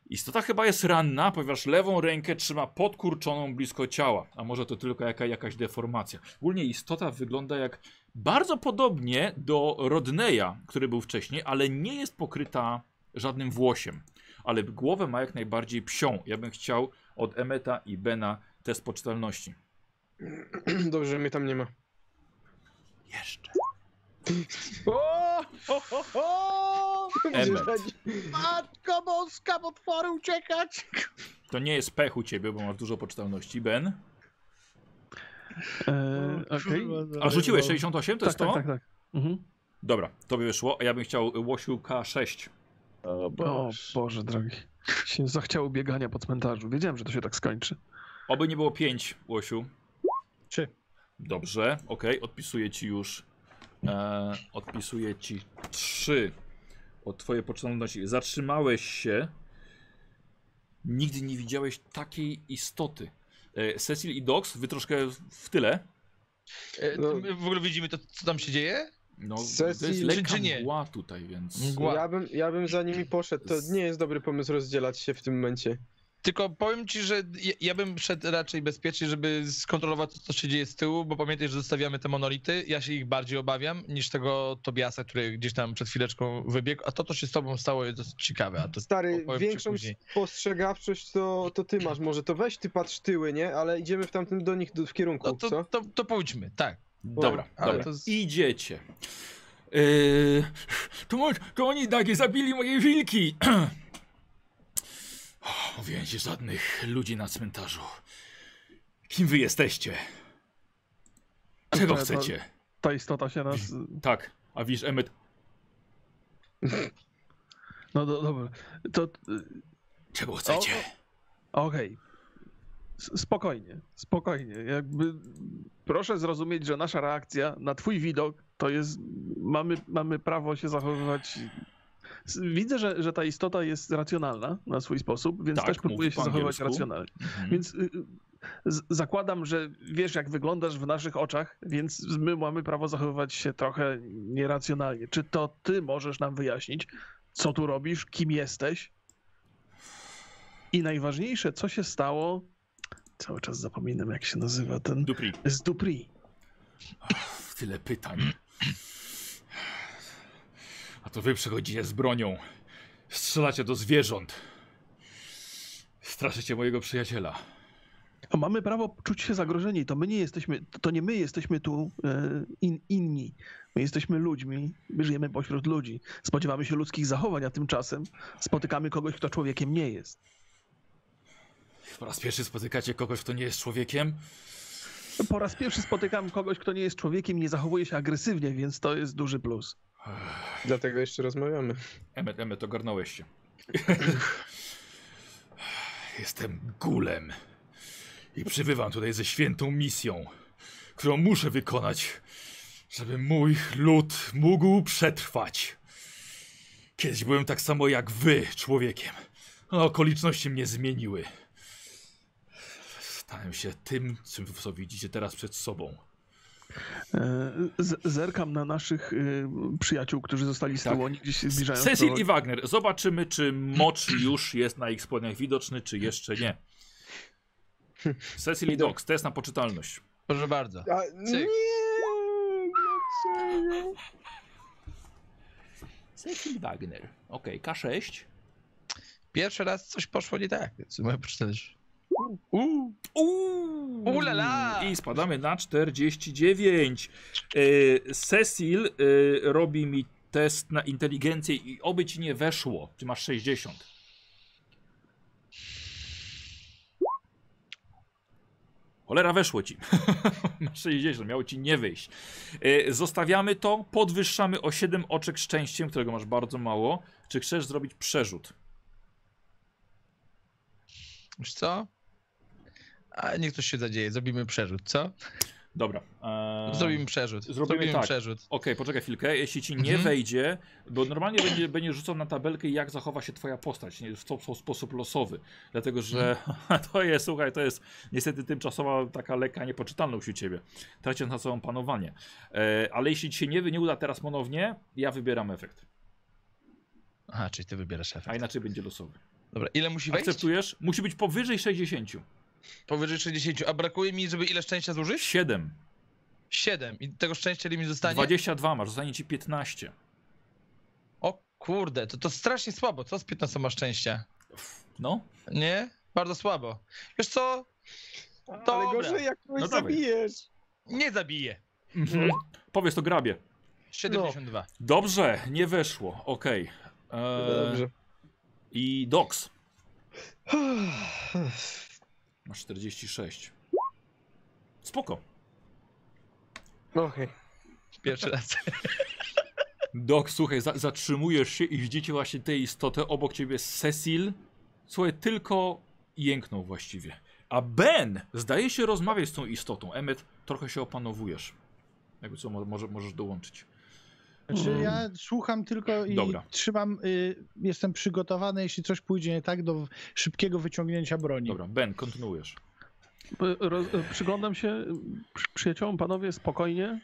Istota chyba jest ranna, ponieważ lewą rękę trzyma podkurczoną blisko ciała. A może to tylko jaka, jakaś deformacja. Ogólnie istota wygląda jak bardzo podobnie do Rodneya, który był wcześniej, ale nie jest pokryta żadnym włosiem. Ale głowę ma jak najbardziej psią. Ja bym chciał od Emeta i Bena test poczytalności. Dobrze, że mnie tam nie ma. Jeszcze. O, ho, ho, ho! Emmet. Matko boska, potwory uciekać! To nie jest pech u ciebie, bo masz dużo poczytalności. Ben? E, Okej. A rzuciłeś 68, to Tak, jest to? tak, tak, tak. Mhm. Dobra, to by wyszło, a ja bym chciał Łosiu K6. O O Boże drogi. Się zachciało biegania po cmentarzu. Wiedziałem, że to się tak skończy. Oby nie było 5, Łosiu. Trzy. Dobrze, okej, odpisuję ci już. E, odpisuję ci 3 od twojej poczytalności. Zatrzymałeś się. Nigdy nie widziałeś takiej istoty. E, Cecil i Dox, wy troszkę w tyle. E, No. My w ogóle widzimy to, co tam się dzieje? No, to Cecil- jest czy- lekka czy nie? mgła tutaj, więc... Mgła. Ja bym, ja bym za nimi poszedł. To nie jest dobry pomysł rozdzielać się w tym momencie. Tylko powiem ci, że ja, ja bym szedł raczej bezpiecznie, żeby skontrolować to, co się dzieje z tyłu, bo pamiętaj, że zostawiamy te monolity. Ja się ich bardziej obawiam niż tego Tobiasa, który gdzieś tam przed chwileczką wybiegł. A to, co się z tobą stało, jest dosyć ciekawe. A to Stary, większą spostrzegawczość to, to ty masz. Może to weź ty patrz tyły, nie? Ale idziemy w tamtym do nich do, w kierunku, No to, co? to, to pójdźmy, tak. Dobra, ale dobra. to z- Idziecie. Yy, to, to oni takie zabili moje wilki. O, Mówiłem ci żadnych ludzi na cmentarzu. Kim wy jesteście? Czego to- chcecie? Ta istota się nas... Tak, a widzisz Emmet, No do, dobra. To... czego chcecie? Okej. S- Spokojnie, spokojnie. Jakby proszę zrozumieć, że nasza reakcja na twój widok to jest. Mamy, mamy prawo się zachowywać. Widzę, że, że ta istota jest racjonalna na swój sposób, więc Tak, też próbuję się zachowywać racjonalnie. Mhm. Więc y, y, zakładam, że wiesz, jak wyglądasz w naszych oczach, więc my mamy prawo zachowywać się trochę nieracjonalnie. Czy to ty możesz nam wyjaśnić, co tu robisz, kim jesteś? I najważniejsze, co się stało. Cały czas zapominam, jak się nazywa ten. Dupri, Z Dupri. tyle pytań. To wy przychodzicie z bronią. Strzelacie do zwierząt. Straszycie mojego przyjaciela. A mamy prawo czuć się zagrożeni. To my nie jesteśmy, to nie my jesteśmy tu e, in, inni. My jesteśmy ludźmi, my żyjemy pośród ludzi. Spodziewamy się ludzkich zachowań, a tymczasem spotykamy kogoś, kto człowiekiem nie jest. Po raz pierwszy spotykacie kogoś, kto nie jest człowiekiem. Po raz pierwszy spotykam kogoś, kto nie jest człowiekiem i nie zachowuje się agresywnie, więc to jest duży plus. Dlatego jeszcze rozmawiamy. Emet, Emet, ogarnąłeś się. Jestem gulem. I przybywam tutaj ze świętą misją, którą muszę wykonać, żeby mój lud mógł przetrwać. Kiedyś byłem tak samo jak wy, człowiekiem. A okoliczności mnie zmieniły. Stałem się tym, co widzicie teraz przed sobą. E, zerkam na naszych y, przyjaciół, którzy zostali z tyłu, Tak. oni gdzieś się zbliżają. Cecil do- i Wagner. Zobaczymy, czy mocz już jest na ich spodniach widoczny, czy jeszcze nie. Cecil i Dox, test na poczytalność. Proszę bardzo. A, nie! Dlaczego? Cecil Wagner. Ok, K6. Pierwszy raz coś poszło nie tak, więc mogę przeczytać. Uuu. I spadamy na 49. E, Cecil e, robi mi test na inteligencję i oby ci nie weszło. Czy masz 60? Cholera, weszło ci. Masz 60, miało ci nie wyjść. E, zostawiamy to, podwyższamy o 7 oczek szczęściem, którego masz bardzo mało. Czy chcesz zrobić przerzut? Wiesz co? A niech coś się zadzieje, zrobimy przerzut, co? Dobra. eee, Zrobimy przerzut. zrobimy Zrobimy tak. przerzut. Okej, poczekaj chwilkę. Jeśli ci nie Mhm. wejdzie, bo normalnie będzie, będzie rzucał na tabelkę, jak zachowa się twoja postać, nie w to- sposób losowy. Dlatego, że to jest, słuchaj, to jest niestety tymczasowa taka lekka niepoczytalność u ciebie. Traciąc na sobą panowanie. E, ale jeśli ci się nie, nie uda teraz ponownie, ja wybieram efekt. Aha, czyli ty wybierasz A efekt. inaczej będzie losowy. Dobra, ile musi wejść? Akceptujesz? Musi być powyżej 60. Powyżej 60. A brakuje mi, żeby ile szczęścia zużyć? 7. 7. I tego szczęścia ile mi zostanie? 22 masz, zostanie ci 15. O kurde, to to strasznie słabo. Co z 15 ma szczęścia? No, Nie? Bardzo słabo. Wiesz co? Ale Dobra. gorzej jak kogoś No zabijesz. Nie zabiję. mhm. powiedz to grabie. 72. Dobrze, nie weszło, okej. Eee, Dobrze. I Dox. Masz 46. Spoko. Okej. Pierwszy raz. Dox, słuchaj, za zatrzymujesz się i widzicie właśnie tę istotę. Obok ciebie Cecil. Słuchaj, tylko jęknął właściwie. A Ben zdaje się rozmawiać z tą istotą. Emmet, trochę się opanowujesz. Jakby co, mo- może, możesz dołączyć. Znaczy ja słucham tylko i Dobra. trzymam, y, jestem przygotowany, jeśli coś pójdzie nie tak, do szybkiego wyciągnięcia broni. Dobra, Ben, kontynuujesz. Roz, e, przyglądam się przy- przyjaciołom, panowie, spokojnie.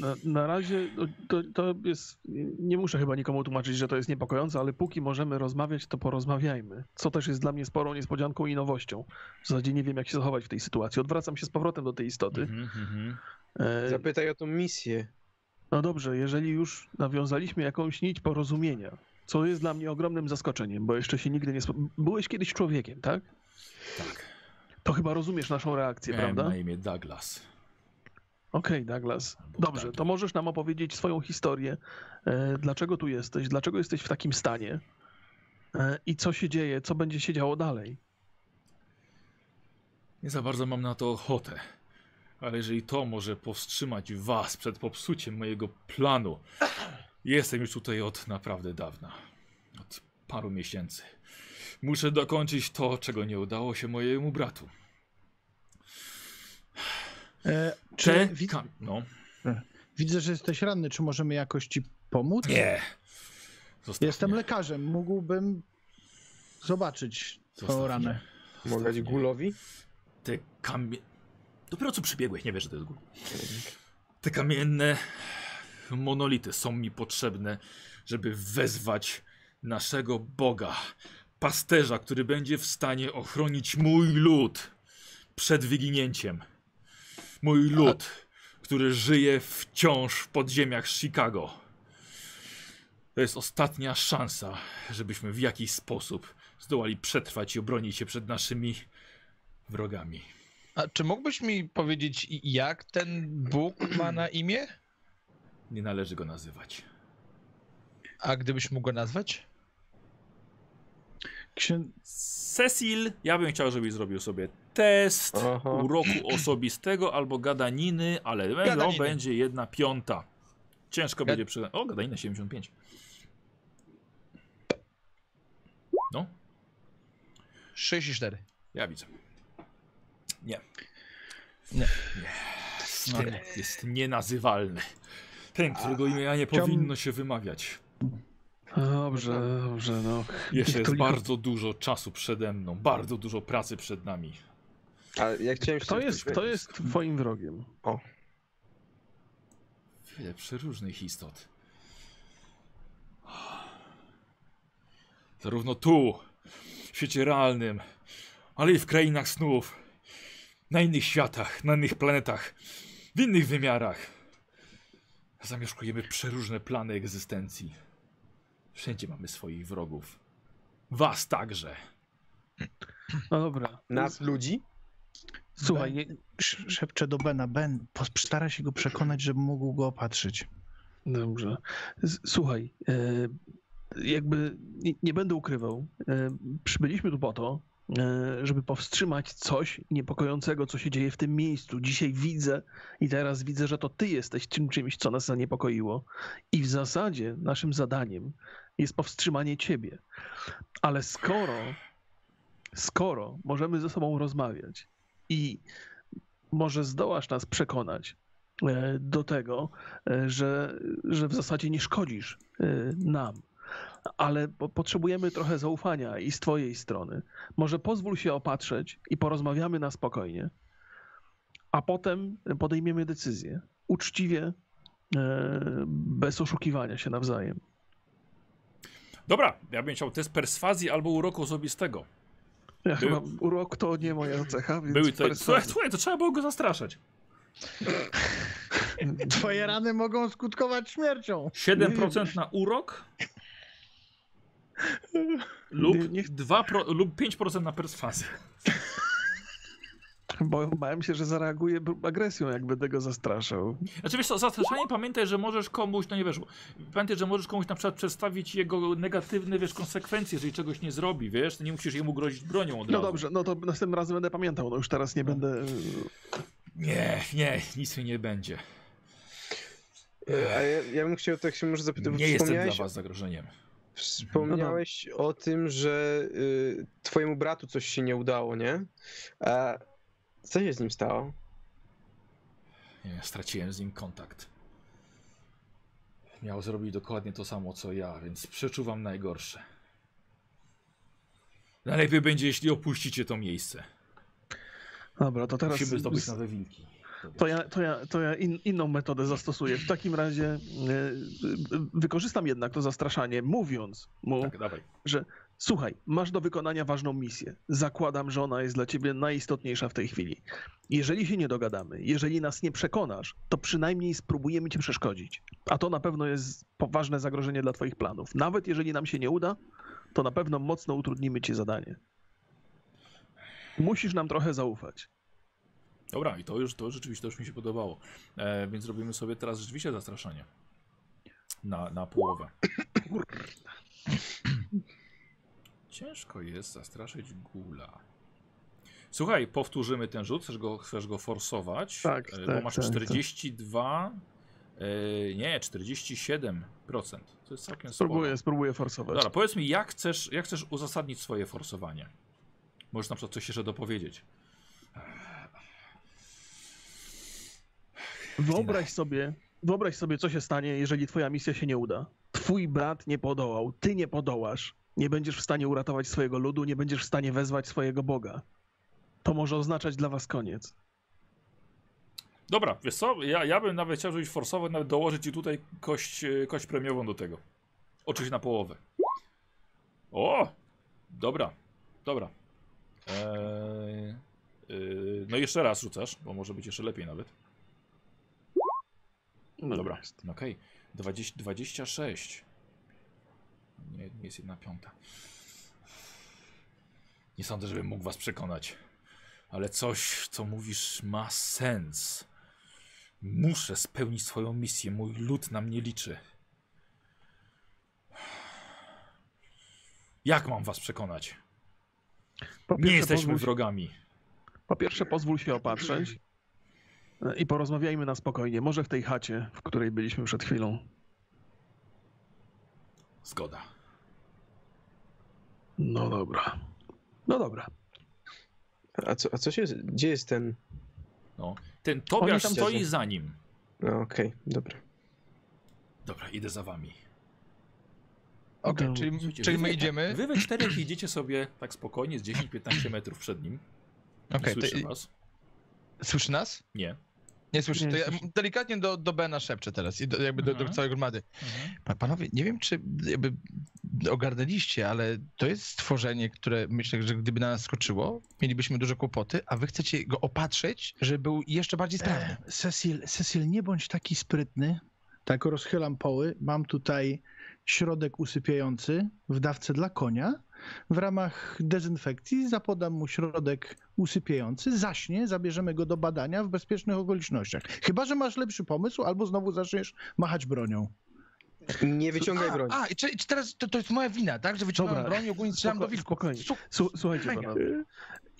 Na, na razie to, to jest. Nie muszę chyba nikomu tłumaczyć, że to jest niepokojące, ale póki możemy rozmawiać, to porozmawiajmy. Co też jest dla mnie sporą niespodzianką i nowością. W zasadzie nie wiem, jak się zachować w tej sytuacji. Odwracam się z powrotem do tej istoty. Mhm, mhm. E, Zapytaj o tą misję. No dobrze, jeżeli już nawiązaliśmy jakąś nić porozumienia, co jest dla mnie ogromnym zaskoczeniem, bo jeszcze się nigdy nie. Byłeś kiedyś człowiekiem, tak? Tak. To chyba rozumiesz naszą reakcję, Miałem prawda? na imię Douglas. Okej, Douglas. Albo Dobrze, to możesz nam opowiedzieć swoją historię. E, dlaczego tu jesteś? Dlaczego jesteś w takim stanie? E, I co się dzieje? Co będzie się działo dalej? Nie za bardzo mam na to ochotę. Ale jeżeli to może powstrzymać was przed popsuciem mojego planu, jestem już tutaj od naprawdę dawna. Od paru miesięcy. Muszę dokończyć to, czego nie udało się mojemu bratu. E, czy No. widzę, że jesteś ranny, czy możemy jakoś ci pomóc? Nie. Zostaw Jestem mnie. lekarzem, mógłbym zobaczyć twoją ranę. Mogę gulowi? Te kamie... Dopiero co przybiegłeś, nie wiesz, że to jest gór. Te kamienne monolity są mi potrzebne, żeby wezwać naszego Boga, pasterza, który będzie w stanie ochronić mój lud przed wyginięciem. Mój lud, który żyje wciąż w podziemiach Chicago. To jest ostatnia szansa, żebyśmy w jakiś sposób zdołali przetrwać i obronić się przed naszymi wrogami. A czy mógłbyś mi powiedzieć, jak ten Bóg ma na imię? Nie należy go nazywać. A gdybyś mógł go nazwać? Księ... Cecil, ja bym chciał, żebyś zrobił sobie test Aha. uroku osobistego albo gadaniny, ale to Gadaniny. będzie jedna piąta. Ciężko Gad- będzie przy... O, gadanina 75. No, 64. ja widzę. Nie. Nie. Jest, jest nienazywalny. Ten, którego imienia nie powinno się wymawiać. Dobrze, dobrze, no. Jeszcze jest bardzo dużo czasu przede mną, bardzo dużo pracy przed nami. A ja chciałem się Kto jest, kto jest twoim wrogiem? Wiele przeróżnych istot. Zarówno tu, w świecie realnym, ale i w krainach snów, na innych światach, na innych planetach, w innych wymiarach. Zamieszkujemy przeróżne plany egzystencji. Wszędzie mamy swoich wrogów. Was także. No dobra. Nas ludzi? Słuchaj, Ben, szepczę do Bena. Ben, postara się go przekonać, żeby mógł go opatrzyć. Dobrze. Słuchaj, e, jakby nie, nie będę ukrywał. e, Przybyliśmy tu po to, żeby powstrzymać coś niepokojącego, co się dzieje w tym miejscu. Dzisiaj widzę i teraz widzę, że to ty jesteś tym czymś, co nas zaniepokoiło. I w zasadzie naszym zadaniem jest powstrzymanie ciebie. Ale skoro, skoro możemy ze sobą rozmawiać i może zdołasz nas przekonać e, do tego, e, że, że w zasadzie nie szkodzisz e, nam. Ale po- potrzebujemy trochę zaufania i z twojej strony. Może pozwól się opatrzeć i porozmawiamy na spokojnie, a potem podejmiemy decyzję. Uczciwie, e, bez oszukiwania się nawzajem. Dobra, ja bym chciał test perswazji albo uroku osobistego. Ja Był- chyba urok to nie moja cecha, więc Były tutaj. Słuchaj, słuchaj, to trzeba było go zastraszać. Twoje rany mogą skutkować śmiercią. 7% na urok lub, Nie- niech- 2 pro, lub 5% na perswazję. Bo bałem się, że zareaguje agresją, jak będę go zastraszał. Znaczy wiesz co, zastraszanie pamiętaj, że możesz komuś, no nie wiesz, pamiętaj, że możesz komuś na przykład przedstawić jego negatywne, wiesz, konsekwencje, jeżeli czegoś nie zrobi, wiesz, to nie musisz jemu grozić bronią od No razu. dobrze, no to następnym razem będę pamiętał, no już teraz nie będę... Nie, nie, nic mi nie będzie. E, A ja, ja bym chciał tak się może zapytać, Nie jestem dla was zagrożeniem. Wspomniałeś o tym, że y, twojemu bratu coś się nie udało, nie? A co się z nim stało? Nie, straciłem z nim kontakt. Miał zrobić dokładnie to samo co ja, więc przeczuwam najgorsze. Najlepiej będzie, jeśli opuścicie to miejsce. Dobra, to teraz... Musimy zdobyć nowe wilki. To ja, to ja, to ja in, inną metodę zastosuję. W takim razie e, wykorzystam jednak to zastraszanie, mówiąc mu, Tak, że słuchaj, masz do wykonania ważną misję. Zakładam, że ona jest dla ciebie najistotniejsza w tej chwili. Jeżeli się nie dogadamy, jeżeli nas nie przekonasz, to przynajmniej spróbujemy ci przeszkodzić. A to na pewno jest poważne zagrożenie dla twoich planów. Nawet jeżeli nam się nie uda, to na pewno mocno utrudnimy ci zadanie. Musisz nam trochę zaufać. Dobra, i to już, to rzeczywiście już mi się podobało. E, więc robimy sobie teraz rzeczywiście zastraszanie. Na, na połowę. Ciężko jest zastraszyć gula. Słuchaj, powtórzymy ten rzut. Chcesz go, chcesz go forsować? Tak, E, Bo tak, masz tak, tak. 42. E, nie, 47%. To jest całkiem sporo. Spróbuję, spróbuję forsować. Dobra, powiedz mi, jak chcesz, jak chcesz uzasadnić swoje forsowanie? Możesz na przykład coś jeszcze dopowiedzieć. Wyobraź sobie, wyobraź sobie, co się stanie, jeżeli twoja misja się nie uda. Twój brat nie podołał, ty nie podołasz. Nie będziesz w stanie uratować swojego ludu, nie będziesz w stanie wezwać swojego Boga. To może oznaczać dla was koniec. Dobra, wiesz co? Ja, ja bym nawet chciał, żebyś forsował, nawet dołożyć ci tutaj kość, e, kość premiową do tego. Oczywiście na połowę. O! Dobra, dobra. Eee, yy, no jeszcze raz rzucasz, bo może być jeszcze lepiej nawet. No Dobra, jest. okej. 20, 26. Nie, nie jest jedna piąta. Nie sądzę, żebym mógł was przekonać. Ale coś, co mówisz, ma sens. Muszę spełnić swoją misję. Mój lud na mnie liczy. Jak mam was przekonać? Po Nie pierwsze, jesteśmy wrogami. po pierwsze, pozwól się opatrzeć i porozmawiajmy na spokojnie. Może w tej chacie, w której byliśmy przed chwilą. Zgoda. No dobra. No dobra. A co, a co się, gdzie jest ten? No. Ten Tobiasz tam stoi siedzą. za nim. No okej, dobra. Dobra, idę za wami. Okej, To- czyli, Słuchajcie, czyli my idziemy. Wy we czterech idziecie sobie tak spokojnie z 10-15 metrów przed nim. Okej, to- słyszy was. Słyszy nas? Nie. Nie słyszy. Nie To ja delikatnie do, do Bena szepczę teraz i do, jakby do, do Mhm. całej gromady. Pa- Panowie, nie wiem, czy jakby ogarnęliście, ale to jest stworzenie, które myślę, że gdyby na nas skoczyło, mielibyśmy duże kłopoty, a wy chcecie go opatrzyć, żeby był jeszcze bardziej sprawny. E, Cecil, Cecil, nie bądź taki sprytny. Tak rozchylam poły. Mam tutaj środek usypiający w dawce dla konia. W ramach dezynfekcji zapodam mu środek usypiający, zaśnie, zabierzemy go do badania w bezpiecznych okolicznościach. Chyba, że masz lepszy pomysł, albo znowu zaczniesz machać bronią. Nie wyciągaj a, broni. A, i, czy, czy teraz to, to jest moja wina, tak? Że wyciągam Dobra. broń i ogólnie strzelam do wilków. spokojnie. Słuchajcie, panowie.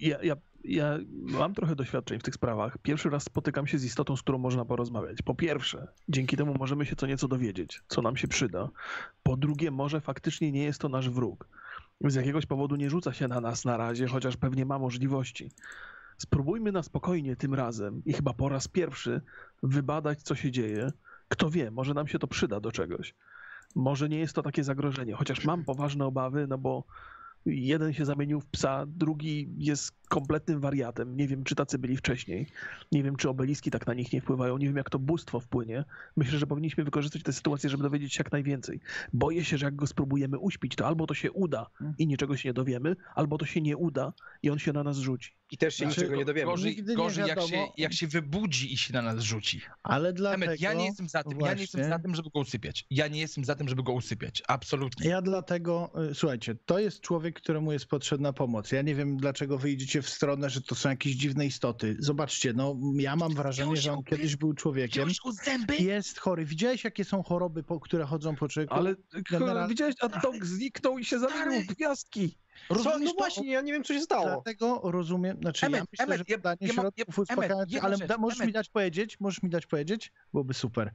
Ja, ja, ja mam trochę doświadczeń w tych sprawach. Pierwszy raz spotykam się z istotą, z którą można porozmawiać. Po pierwsze, dzięki temu możemy się co nieco dowiedzieć, co nam się przyda. Po drugie, może faktycznie nie jest to nasz wróg. Z jakiegoś powodu nie rzuca się na nas na razie, chociaż pewnie ma możliwości. Spróbujmy na spokojnie tym razem i chyba po raz pierwszy wybadać, co się dzieje. Kto wie, może nam się to przyda do czegoś. Może nie jest to takie zagrożenie, chociaż mam poważne obawy, no bo jeden się zamienił w psa, drugi jest kompletnym wariatem. Nie wiem, czy tacy byli wcześniej. Nie wiem, czy obeliski tak na nich nie wpływają. Nie wiem, jak to bóstwo wpłynie. Myślę, że powinniśmy wykorzystać tę sytuację, żeby dowiedzieć się jak najwięcej. Boję się, że jak go spróbujemy uśpić, to albo to się uda i niczego się nie dowiemy, albo to się nie uda i on się na nas rzuci. I też się Znaczy, niczego nie dowiemy. Gorzej, nie gorzej jak, się, jak się wybudzi i się na nas rzuci. Ale dlatego... Emet, ja nie jestem za tym, ja nie jestem właśnie- za tym, żeby go usypiać. Ja nie jestem za tym, żeby go usypiać. Absolutnie. Ja dlatego, y, słuchajcie, to jest człowiek, któremu jest potrzebna pomoc. Ja nie wiem, dlaczego wy idziecie w stronę, że to są jakieś dziwne istoty. Zobaczcie, no ja mam wrażenie, że on kiedyś był człowiekiem. Zęby? Jest chory. Widziałeś, jakie są choroby, po, które chodzą po człowieku? Ale Generalnie- widziałeś, a dog zniknął i się zamienił w gwiazdki. Co? Rozumiesz No to? właśnie, ja nie wiem, co się stało. Dlatego rozumiem, znaczy ja Emet, myślę, Emet, że ja- podanie ja mam- środków ja- Emet, ale da, możesz mi Emet. dać powiedzieć, możesz mi dać powiedzieć, byłoby super.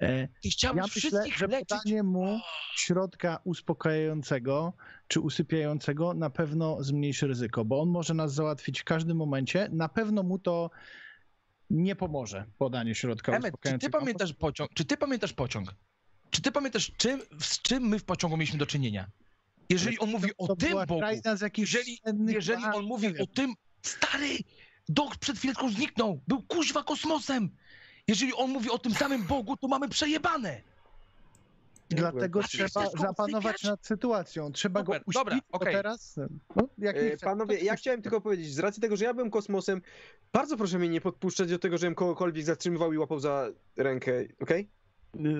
E, Ty chciałeś Ja myślę, wszystkich że leczyć. podanie mu środka uspokajającego czy usypiającego na pewno zmniejszy ryzyko, bo on może nas załatwić w każdym momencie. Na pewno mu to nie pomoże, podanie środka Emet, czy ty uspokajającego. pamiętasz pociąg? Czy ty pamiętasz pociąg? Czy ty pamiętasz, czym, z czym my w pociągu mieliśmy do czynienia? Jeżeli on mówi o tym Bogu, jeżeli, jeżeli on mówi o tym, stary, dok przed chwileczką zniknął, był kuźwa kosmosem. Jeżeli on mówi o tym samym Bogu, to mamy przejebane. Dlatego trzeba zapanować nad sytuacją. Trzeba Super, go uśpić, dobra, okej. teraz... No, jak nie E, Panowie, ja chciałem tylko powiedzieć, z racji tego, że ja byłem kosmosem, bardzo proszę mnie nie podpuszczać do tego, żebym kogokolwiek zatrzymywał i łapał za rękę, okej? Nie,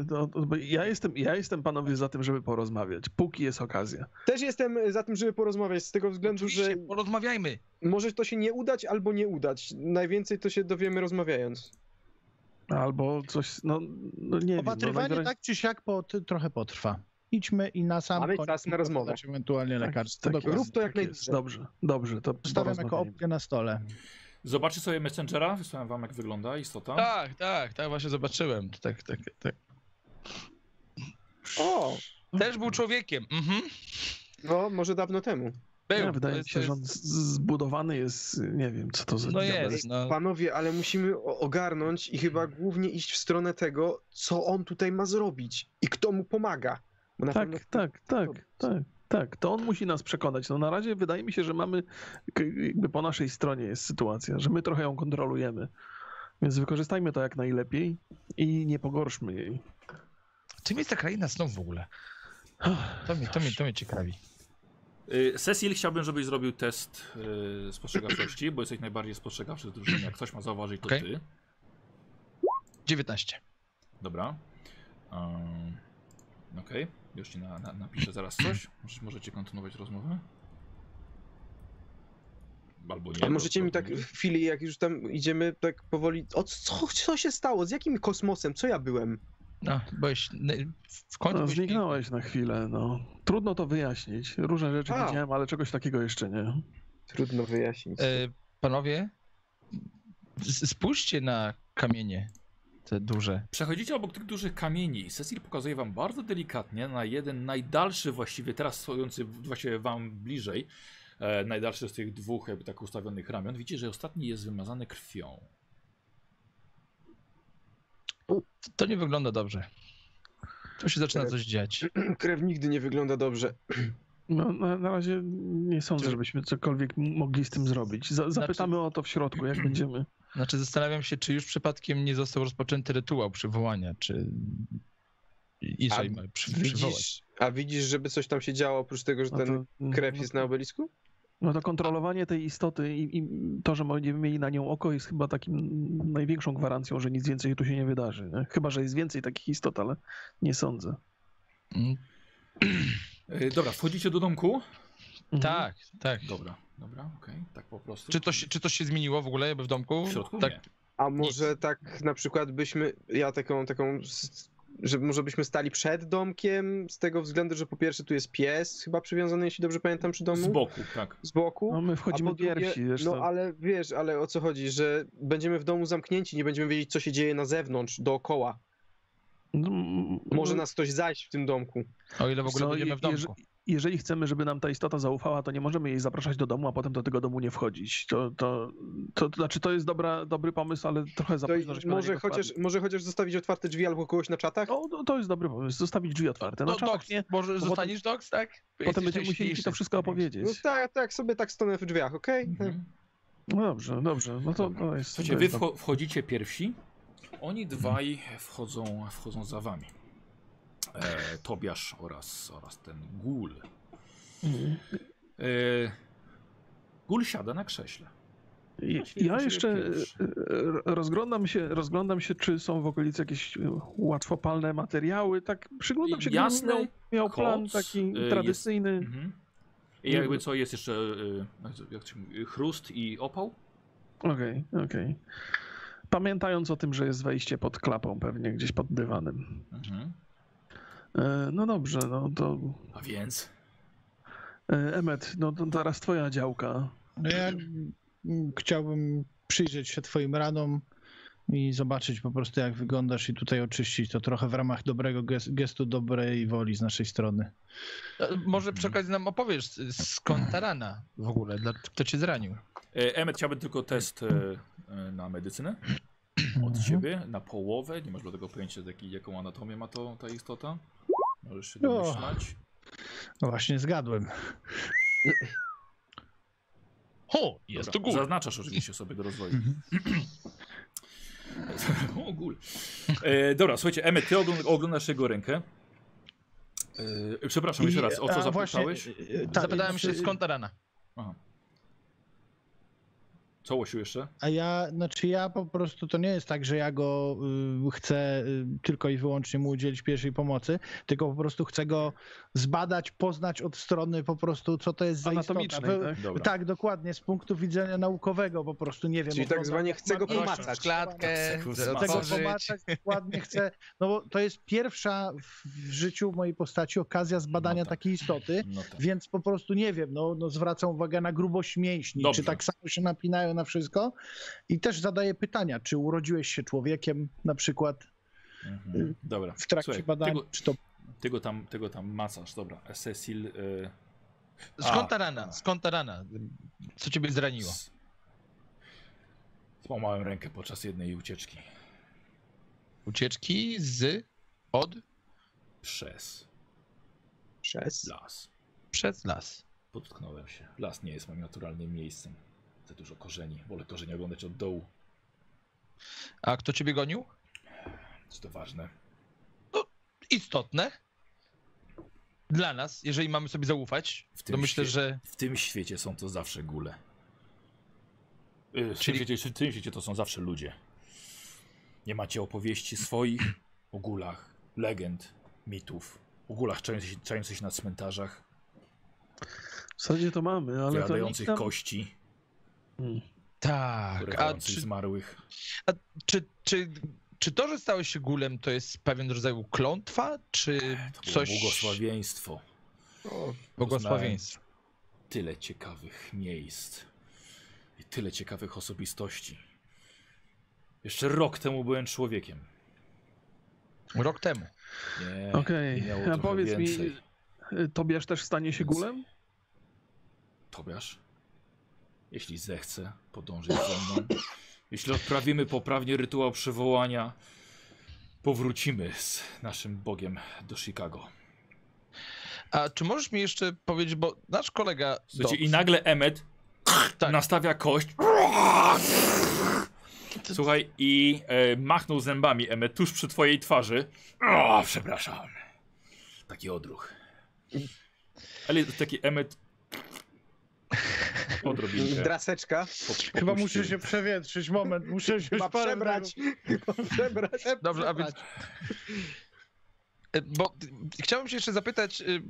to- bo ja, jestem, ja jestem panowie za tym, żeby porozmawiać, póki jest okazja. Też jestem za tym, żeby porozmawiać, z tego względu, że Oczywiście, porozmawiajmy. może to się nie udać albo nie udać. Najwięcej to się dowiemy rozmawiając. Albo coś, no, no nie wiem. No, Opatrywanie najwyraźniej- tak czy siak pot, trochę potrwa. Idźmy i na sam Mamy koniec czas na rozmowę. ewentualnie tak, lekarstwo. tak Rób to jak tak. Dobrze, dobrze, to Stawiam jako opcję na stole. Zobaczcie sobie Messengera, wysłałem wam jak wygląda istota. Tak, tak, tak właśnie zobaczyłem. Tak, tak, tak. O, Też był człowiekiem. Mhm. no może dawno temu. Był. Ja, wydaje mi się, że on zbudowany jest, nie wiem, co to za No jest, no. Panowie, ale musimy ogarnąć i chyba głównie iść w stronę tego, co on tutaj ma zrobić i kto mu pomaga. Tak, pewno- tak, tak, tak, tak. To on musi nas przekonać. No na razie wydaje mi się, że mamy, jakby po naszej stronie jest sytuacja, że my trochę ją kontrolujemy. Więc wykorzystajmy to jak najlepiej i nie pogorszmy jej. Czym jest ta kraina snów w ogóle? To mnie, to mnie, to mnie ciekawi. Y, Cecil, chciałbym, żebyś zrobił test y, spostrzegawczości, bo jesteś najbardziej spostrzegawczy z drużyny. Jak ktoś ma zauważyć, to Okej. ty. 19. Dobra. Um, Okej, już ci na, na, napiszę zaraz coś. Może, możecie kontynuować rozmowę? Albo nie. A możecie mi tak w chwili, jak już tam idziemy, tak powoli. O co, co się stało? Z jakim kosmosem? Co ja byłem? No, byłeś w końcu No, zniknąłeś na chwilę, no. Trudno to wyjaśnić. Różne rzeczy A. widziałem, ale czegoś takiego jeszcze nie. Trudno wyjaśnić. E, panowie, spójrzcie na kamienie. Te duże. Przechodzicie obok tych dużych kamieni. Cecil pokazuje wam bardzo delikatnie na jeden najdalszy właściwie, teraz stojący właściwie wam bliżej, e, najdalszy z tych dwóch jakby tak ustawionych ramion. Widzicie, że ostatni jest wymazany krwią. To nie wygląda dobrze. Tu się zaczyna coś dziać. Krew nigdy nie wygląda dobrze. No, na, na razie nie sądzę, żebyśmy cokolwiek mogli z tym zrobić. Za, zapytamy o to w środku, jak będziemy. Znaczy zastanawiam się, czy już przypadkiem nie został rozpoczęty rytuał przywołania, czy... Jeżeli A ma przy, przywołać. Widzisz, a widzisz, żeby coś tam się działo, oprócz tego, że No ten to, krew no jest na obelisku? No to kontrolowanie tej istoty i, i to, że będziemy mieli na nią oko jest chyba takim największą gwarancją, że nic więcej tu się nie wydarzy. Nie? Chyba, że jest więcej takich istot, ale nie sądzę. Mm, E, dobra, wchodzicie do domku? Mhm. Tak, tak. Dobra, dobra, okej, tak po prostu. Czy to, się, czy to się zmieniło w ogóle jakby w domku? W środku tak, nie. A może tak na przykład byśmy, ja taką, taką, że może byśmy stali przed domkiem, z tego względu, że po pierwsze tu jest pies, chyba przywiązany, jeśli dobrze pamiętam, przy domu. Z boku, tak. Z boku. No my wchodzimy pierwsi, zresztą. No ale wiesz, ale o co chodzi, że będziemy w domu zamknięci, nie będziemy wiedzieć, co się dzieje na zewnątrz, dookoła. No, Może no, nas ktoś zajść w tym domku. o ile w ogóle co, będziemy w domku. Jeże- jeżeli chcemy, żeby nam ta istota zaufała, to nie możemy jej zapraszać do domu, a potem do tego domu nie wchodzić. To, to, to, to znaczy, to jest dobra, dobry pomysł, ale trochę za późno, żeśmy na może, niego chociaż, wpadli. może chociaż zostawić otwarte drzwi albo kogoś na czatach? O, to, to jest dobry pomysł, zostawić drzwi otwarte. Na No, czatach Docs, nie, może potem- zostaniesz Docs, tak? potem będziemy musieli ci to wszystko No opowiedzieć. tak, tak, sobie tak stanę w drzwiach, okej? Mhm. No dobrze, dobrze, no to, to jest... Słuchajcie, to wy wchodzicie pierwsi, oni dwaj wchodzą, wchodzą za wami. E, Tobiasz oraz, oraz ten gul. Mhm. E, gul siada na krześle. Ja- jeszcze pierwszy. e, rozglądam się, rozglądam się, czy są w okolicy jakieś e, łatwopalne materiały. Tak przyglądam się, gdybym miał, miał plan taki e, jest- tradycyjny. Mhm. I jakby co, jest jeszcze e, jak się mówi, chrust i opał? Okej, okej. Pamiętając o tym, że jest wejście pod klapą, pewnie gdzieś pod dywanem. Mhm. E, No dobrze, no to A więc? e, Emmet, no to teraz twoja działka. No ja chciałbym przyjrzeć się twoim ranom i zobaczyć po prostu jak wyglądasz i tutaj oczyścić to trochę w ramach dobrego ges- gestu dobrej woli z naszej strony. E, Może przy okazji nam opowiesz, skąd ta rana w ogóle, kto cię zranił? E, Emmet, chciałbym tylko test e, na medycynę od ciebie, na połowę. Nie masz do tego pojęcia, jaki, jaką anatomię ma to ta istota. Możesz się O. domyślać. No właśnie zgadłem. Ho, jest Dobra, to gór. Zaznaczasz oczywiście sobie do rozwoju. o, gul. E, dobra, słuchajcie, Emmet, ty ogląd- oglądasz jego rękę. E, przepraszam jeszcze raz, o co zapytałeś? właśnie, e, tak, Zapytałem się, skąd ta rana? Aha. Co Łosiu jeszcze? A ja, znaczy ja po prostu, to nie jest tak, że ja go y, chcę y, tylko i wyłącznie mu udzielić pierwszej pomocy, tylko po prostu chcę go zbadać, poznać od strony po prostu, co to jest za istota. Tak? Dobra. Tak, dokładnie, z punktu widzenia naukowego po prostu, nie wiem. Czyli tak zwanie chcę go pomacać. klatkę, Chcę go Chcę go Otworzyć. pomacać, dokładnie chcę, no bo to jest pierwsza w, w życiu mojej postaci okazja zbadania No tak. takiej istoty, No tak. więc po prostu nie wiem, no, no zwracam uwagę na grubość mięśni, Dobrze. czy tak samo się napinają na wszystko i też zadaję pytania, czy urodziłeś się człowiekiem na przykład Mhm. Dobra. w trakcie Słuchaj, badań, Tego, czy to tego, tam, tego tam macasz, dobra. Cecil. E, Skąd ta rana? Skąd ta rana? Co ciebie zraniło? z- Złamałem rękę podczas jednej ucieczki. Ucieczki z, od, Przez Przez? las. przez las. Potknąłem się. Las nie jest moim naturalnym miejscem. Za dużo korzeni. Wolę korzenie oglądać od dołu. A kto ciebie gonił? Czy to ważne? Istotne. Dla nas, jeżeli mamy sobie zaufać, W tym to myślę, świe- że W tym świecie są to zawsze góle. Y, W Czyli- tym, świecie, w tym świecie to są zawsze ludzie. Nie macie opowieści swoich o gulach, legend, mitów, o gulach czających się, czających się na cmentarzach, W zasadzie to mamy, ale to nikt nam... kości, Hmm. tak. A czy, zmarłych. czy, czy, czy to, że stałeś się gulem, to jest pewien rodzaj klątwa, czy To coś... błogosławieństwo. O, Błogosławieństwo. Tyle ciekawych miejsc i tyle ciekawych osobistości. Jeszcze rok temu byłem człowiekiem. Rok temu. Nie, Okej, miało a powiedz więcej. mi, Tobiasz też stanie się Więcej. gulem? Tobiasz, jeśli zechce podążyć ze mną, jeśli odprawimy poprawnie rytuał przywołania, powrócimy z naszym Bogiem do Chicago. A czy możesz mi jeszcze powiedzieć, bo nasz kolega... Słuchajcie, Doc- i nagle Emmet Tak. nastawia kość. Słuchaj, i e, machnął zębami Emmet tuż przy twojej twarzy. O, przepraszam. Taki odruch. Ale taki Emmet. Odrobinkę. Draseczka. po- chyba muszę się przewietrzyć, moment, muszę się Chyba przebrać. Chyba przebrać. Dobrze, a więc... Bo chciałem się jeszcze zapytać, y,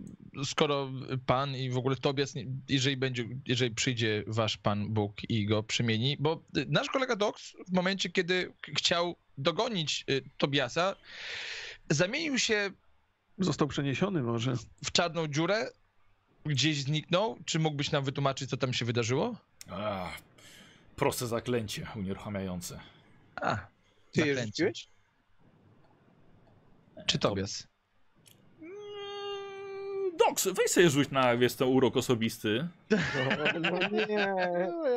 skoro pan i w ogóle Tobias, jeżeli będzie, jeżeli przyjdzie wasz pan Bóg i go przemieni, bo y, nasz kolega Dox w momencie, kiedy chciał dogonić y, Tobiasa, zamienił się Został przeniesiony może. w czarną dziurę, gdzieś zniknął. Czy mógłbyś nam wytłumaczyć, co tam się wydarzyło? A, proste zaklęcie unieruchamiające. A, Ty je zaklęcie. rzuciłeś? Czy Tobias? Mm, Doks, weź sobie rzuć na, wiesz, ten urok osobisty. No, no nie.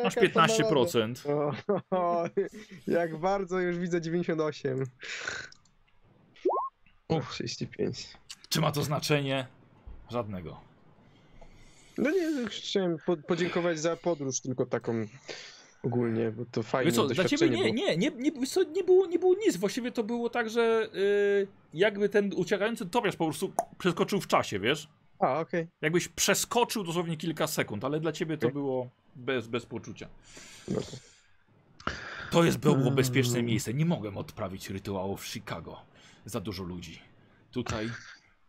Masz jaka to 15%. O, o, jak bardzo już widzę 98. Uch, 65. Czy ma to znaczenie? Żadnego. No nie, chciałem po, podziękować za podróż, tylko taką ogólnie, bo to fajne co, dla ciebie nie, było. nie, nie, nie, co, nie, było, nie było nic. Właściwie to było tak, że y, jakby ten uciekający topiarz po prostu przeskoczył w czasie, wiesz? A, okej. Jakbyś przeskoczył dosłownie kilka sekund, ale dla ciebie to Okej. było bez, bez poczucia. No to- To jest było Mm. bezpieczne miejsce. Nie mogłem odprawić rytuału w Chicago. Za dużo ludzi. Tutaj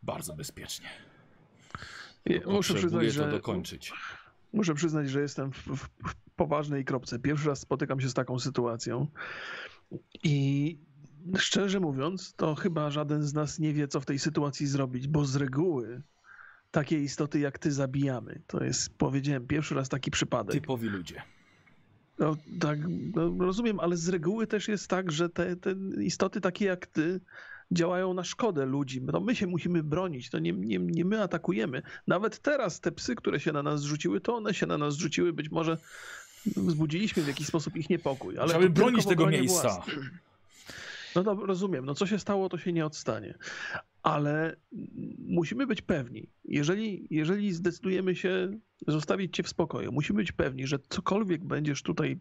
bardzo bezpiecznie. Ja Muszę przyznać, to że dokończyć. Muszę przyznać, że jestem w, w, w poważnej kropce. Pierwszy raz spotykam się z taką sytuacją i szczerze mówiąc, to chyba żaden z nas nie wie, co w tej sytuacji zrobić, bo z reguły takie istoty jak ty zabijamy. To jest, powiedziałem, pierwszy raz taki przypadek. Typowi ludzie. No, tak, no, rozumiem, ale z reguły też jest tak, że te, te istoty takie jak ty działają na szkodę ludzi. No my się musimy bronić, to nie, nie, nie my atakujemy. Nawet teraz te psy, które się na nas zrzuciły, to one się na nas zrzuciły. Być może wzbudziliśmy w jakiś sposób ich niepokój. Ale Trzeba to bronić tego miejsca. No dobra, rozumiem. No co się stało, to się nie odstanie. Ale musimy być pewni, jeżeli, jeżeli zdecydujemy się zostawić cię w spokoju, musimy być pewni, że cokolwiek będziesz tutaj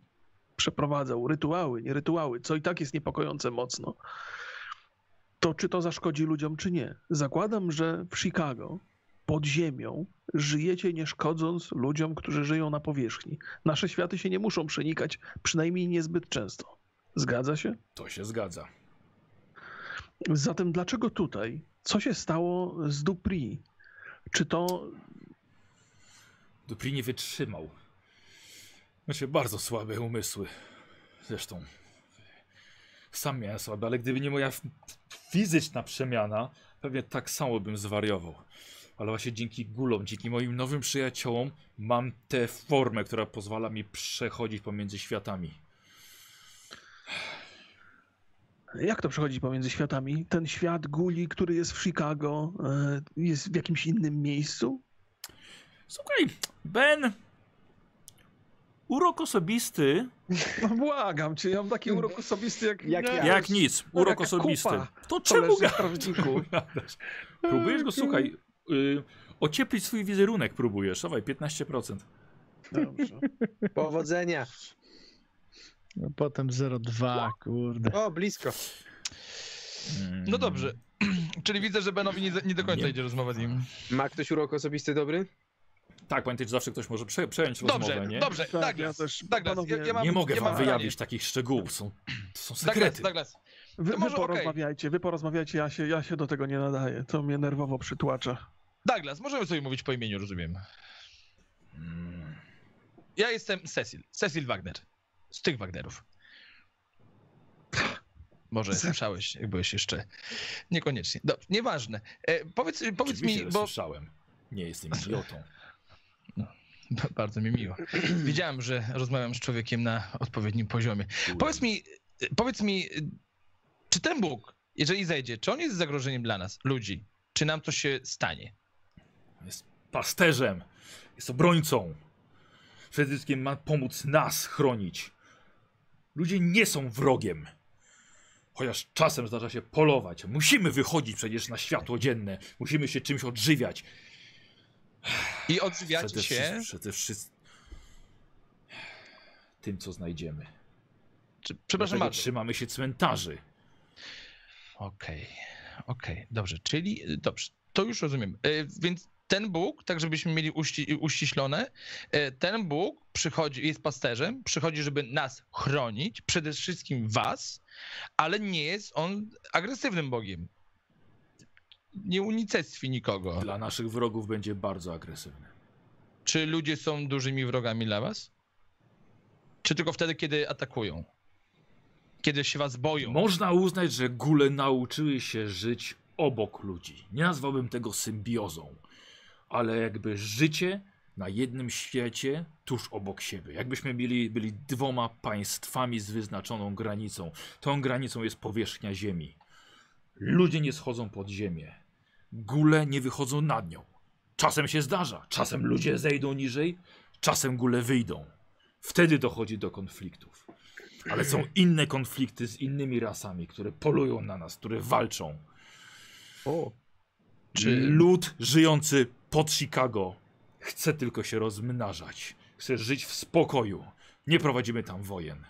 przeprowadzał, rytuały, nie rytuały, co i tak jest niepokojące mocno, to czy to zaszkodzi ludziom, czy nie. Zakładam, że w Chicago pod ziemią żyjecie nie szkodząc ludziom, którzy żyją na powierzchni. Nasze światy się nie muszą przenikać, przynajmniej niezbyt często. Zgadza się? To się zgadza. Zatem dlaczego tutaj? Co się stało z Dupri? Czy to Dupri nie wytrzymał. Znaczy, bardzo słabe umysły. Zresztą, sam miałem słabe, ale gdyby nie moja fizyczna przemiana, pewnie tak samo bym zwariował. Ale właśnie dzięki gulom, dzięki moim nowym przyjaciołom, mam tę formę, która pozwala mi przechodzić pomiędzy światami. Jak to przechodzi pomiędzy światami? Ten świat guli, który jest w Chicago, e, jest w jakimś innym miejscu? Słuchaj, Ben, urok osobisty, No błagam cię, ja mam taki urok osobisty jak... Jak nie, ja. jak nic, no, urok jaka osobisty. kupa. To czemu. Gadasz. Próbujesz go, słuchaj, y, ocieplić swój wizerunek próbujesz, dawaj, 15%. Dobrze. Powodzenia. No, potem 0,2, kurde. O, blisko. Mm. No dobrze. Czyli widzę, że Benowi nie, nie do końca Nie. idzie rozmowa z nim. Ma ktoś urok osobisty dobry? Tak, pamiętaj, że zawsze ktoś może prze, przejąć Dobrze, rozmowę, nie? dobrze. Tak, Douglas, ja też- Douglas, panowie, ja, ja mam, nie mogę ja wam wyjawić takich szczegółów, są, to są Douglas, sekrety. Douglas, Wy, To wy może okej. porozmawiajcie, wy porozmawiajcie, ja się, ja się do tego nie nadaję. To mnie nerwowo przytłacza. Douglas, możemy sobie mówić po imieniu, rozumiem. Mm. Ja jestem Cecil, Cecil Wagner. Z tych Wagnerów. Może słyszałeś, jak byłeś jeszcze. Niekoniecznie. Dobrze, nieważne. E, powiedz, powiedz mi, bo słyszałem. Nie jestem idiotą. Bardzo mi miło. Wiedziałem, że rozmawiam z człowiekiem na odpowiednim poziomie. Powiedz mi, powiedz mi, czy ten Bóg, jeżeli zejdzie, czy on jest zagrożeniem dla nas, ludzi? Czy nam to się stanie? Jest pasterzem, jest obrońcą. Przede wszystkim ma pomóc nas chronić. Ludzie nie są wrogiem. Chociaż czasem zdarza się polować. Musimy wychodzić przecież na światło dzienne. Musimy się czymś odżywiać. I odżywiacie Przede się. przede wszystkim tym, co znajdziemy. Czy, przepraszam bardzo. trzymamy się cmentarzy. Okej, okej, dobrze, czyli dobrze, to już rozumiem. E, Więc ten Bóg, tak żebyśmy mieli uści, uściślone, e, ten Bóg przychodzi, jest pasterzem, przychodzi, żeby nas chronić, przede wszystkim was, ale nie jest on agresywnym Bogiem. Nie unicestwi nikogo. Dla naszych wrogów będzie bardzo agresywny. Czy ludzie są dużymi wrogami dla was? Czy tylko wtedy, kiedy atakują? Kiedy się was boją? Można uznać, że góle nauczyły się żyć obok ludzi. Nie nazwałbym tego symbiozą, ale jakby życie na jednym świecie tuż obok siebie. Jakbyśmy byli, byli dwoma państwami z wyznaczoną granicą. Tą granicą jest powierzchnia Ziemi. Ludzie nie schodzą pod ziemię. Góle nie wychodzą nad nią. Czasem się zdarza. Czasem ludzie zejdą niżej, czasem góle wyjdą. Wtedy dochodzi do konfliktów. Ale są inne konflikty z innymi rasami, które polują na nas, które walczą. O, Czy lud żyjący pod Chicago chce tylko się rozmnażać, chce żyć w spokoju. Nie prowadzimy tam wojen.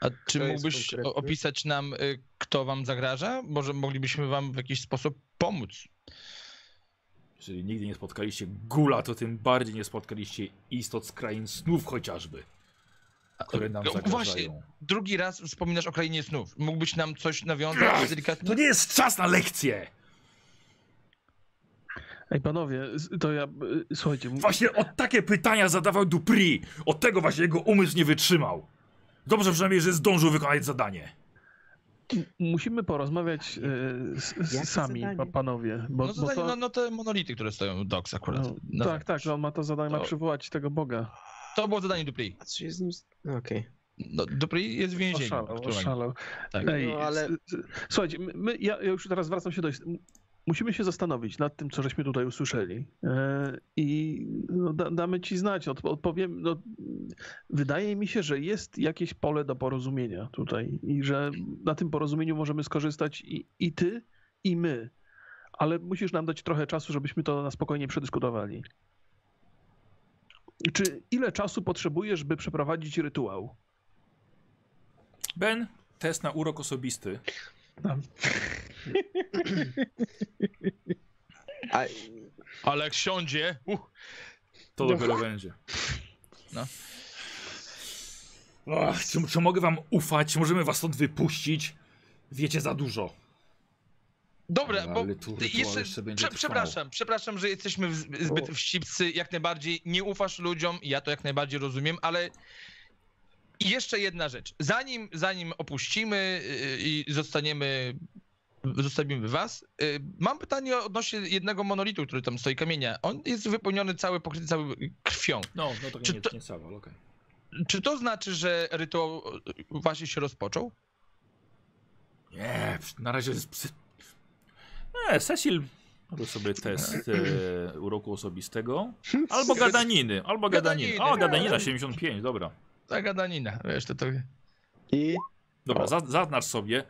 A czy mógłbyś opisać nam, y, kto wam zagraża? Może moglibyśmy wam w jakiś sposób pomóc. Jeżeli nigdy nie spotkaliście gula, to tym bardziej nie spotkaliście istot z krain snów chociażby, które nam No, zagrażają. Właśnie, drugi raz wspominasz o krainie snów. Mógłbyś nam coś nawiązać delikatnie? To nie jest czas na lekcje! Ej, panowie, to ja, y, słuchajcie, Właśnie o takie pytania zadawał Dupri. Od tego właśnie jego umysł nie wytrzymał. Dobrze przynajmniej, że zdążył wykonać zadanie. musimy porozmawiać y, Jakie sami, pa, panowie, bo, No, bo zadanie, to... no, no te monolity, które stoją Docs akurat. no, Na tak, tak, on ma to zadanie, ma To- przywołać tego Boga. To było zadanie Dupri. a co się z nim... no, Okej. No, Dupri jest w więzieniu. Oszalał, oszalał. Tak. Ej, No, ale- słuchajcie, my- my, ja, ja już teraz wracam się do... Musimy się zastanowić nad tym, co żeśmy tutaj usłyszeli. E, I no, da, damy ci znać, odp- odpowiem. No, wydaje mi się, że jest jakieś pole do porozumienia tutaj i że na tym porozumieniu możemy skorzystać i, i ty, i my. Ale musisz nam dać trochę czasu, żebyśmy to na spokojnie przedyskutowali. Czy ile czasu potrzebujesz, by przeprowadzić rytuał? Ben, test na urok osobisty. A Ale jak siądzie... Uh, To dopiero będzie. No. Czy, czy mogę wam ufać? Możemy was stąd wypuścić? Wiecie za dużo. Dobra, bo jeszcze, jeszcze prze, przepraszam, przepraszam, że jesteśmy w, zbyt wścibscy, jak najbardziej nie ufasz ludziom, ja to jak najbardziej rozumiem, ale i jeszcze jedna rzecz. Zanim, zanim opuścimy yy, i zostaniemy, zostawimy was, yy, mam pytanie odnośnie jednego monolitu, który tam stoi, kamienia. On jest wypełniony cały, pokryty cały krwią. No, no to Czy nie, to- nie cały, ale okej. Czy to znaczy, że rytuał właśnie się rozpoczął? Nie, na razie. Nie, Cecil robił sobie test e, uroku osobistego. Albo gadaniny, albo gadaniny. O, gadanina 75, dobra. Ta gadanina, wiesz, to to... i... Dobra, za, zaznacz sobie.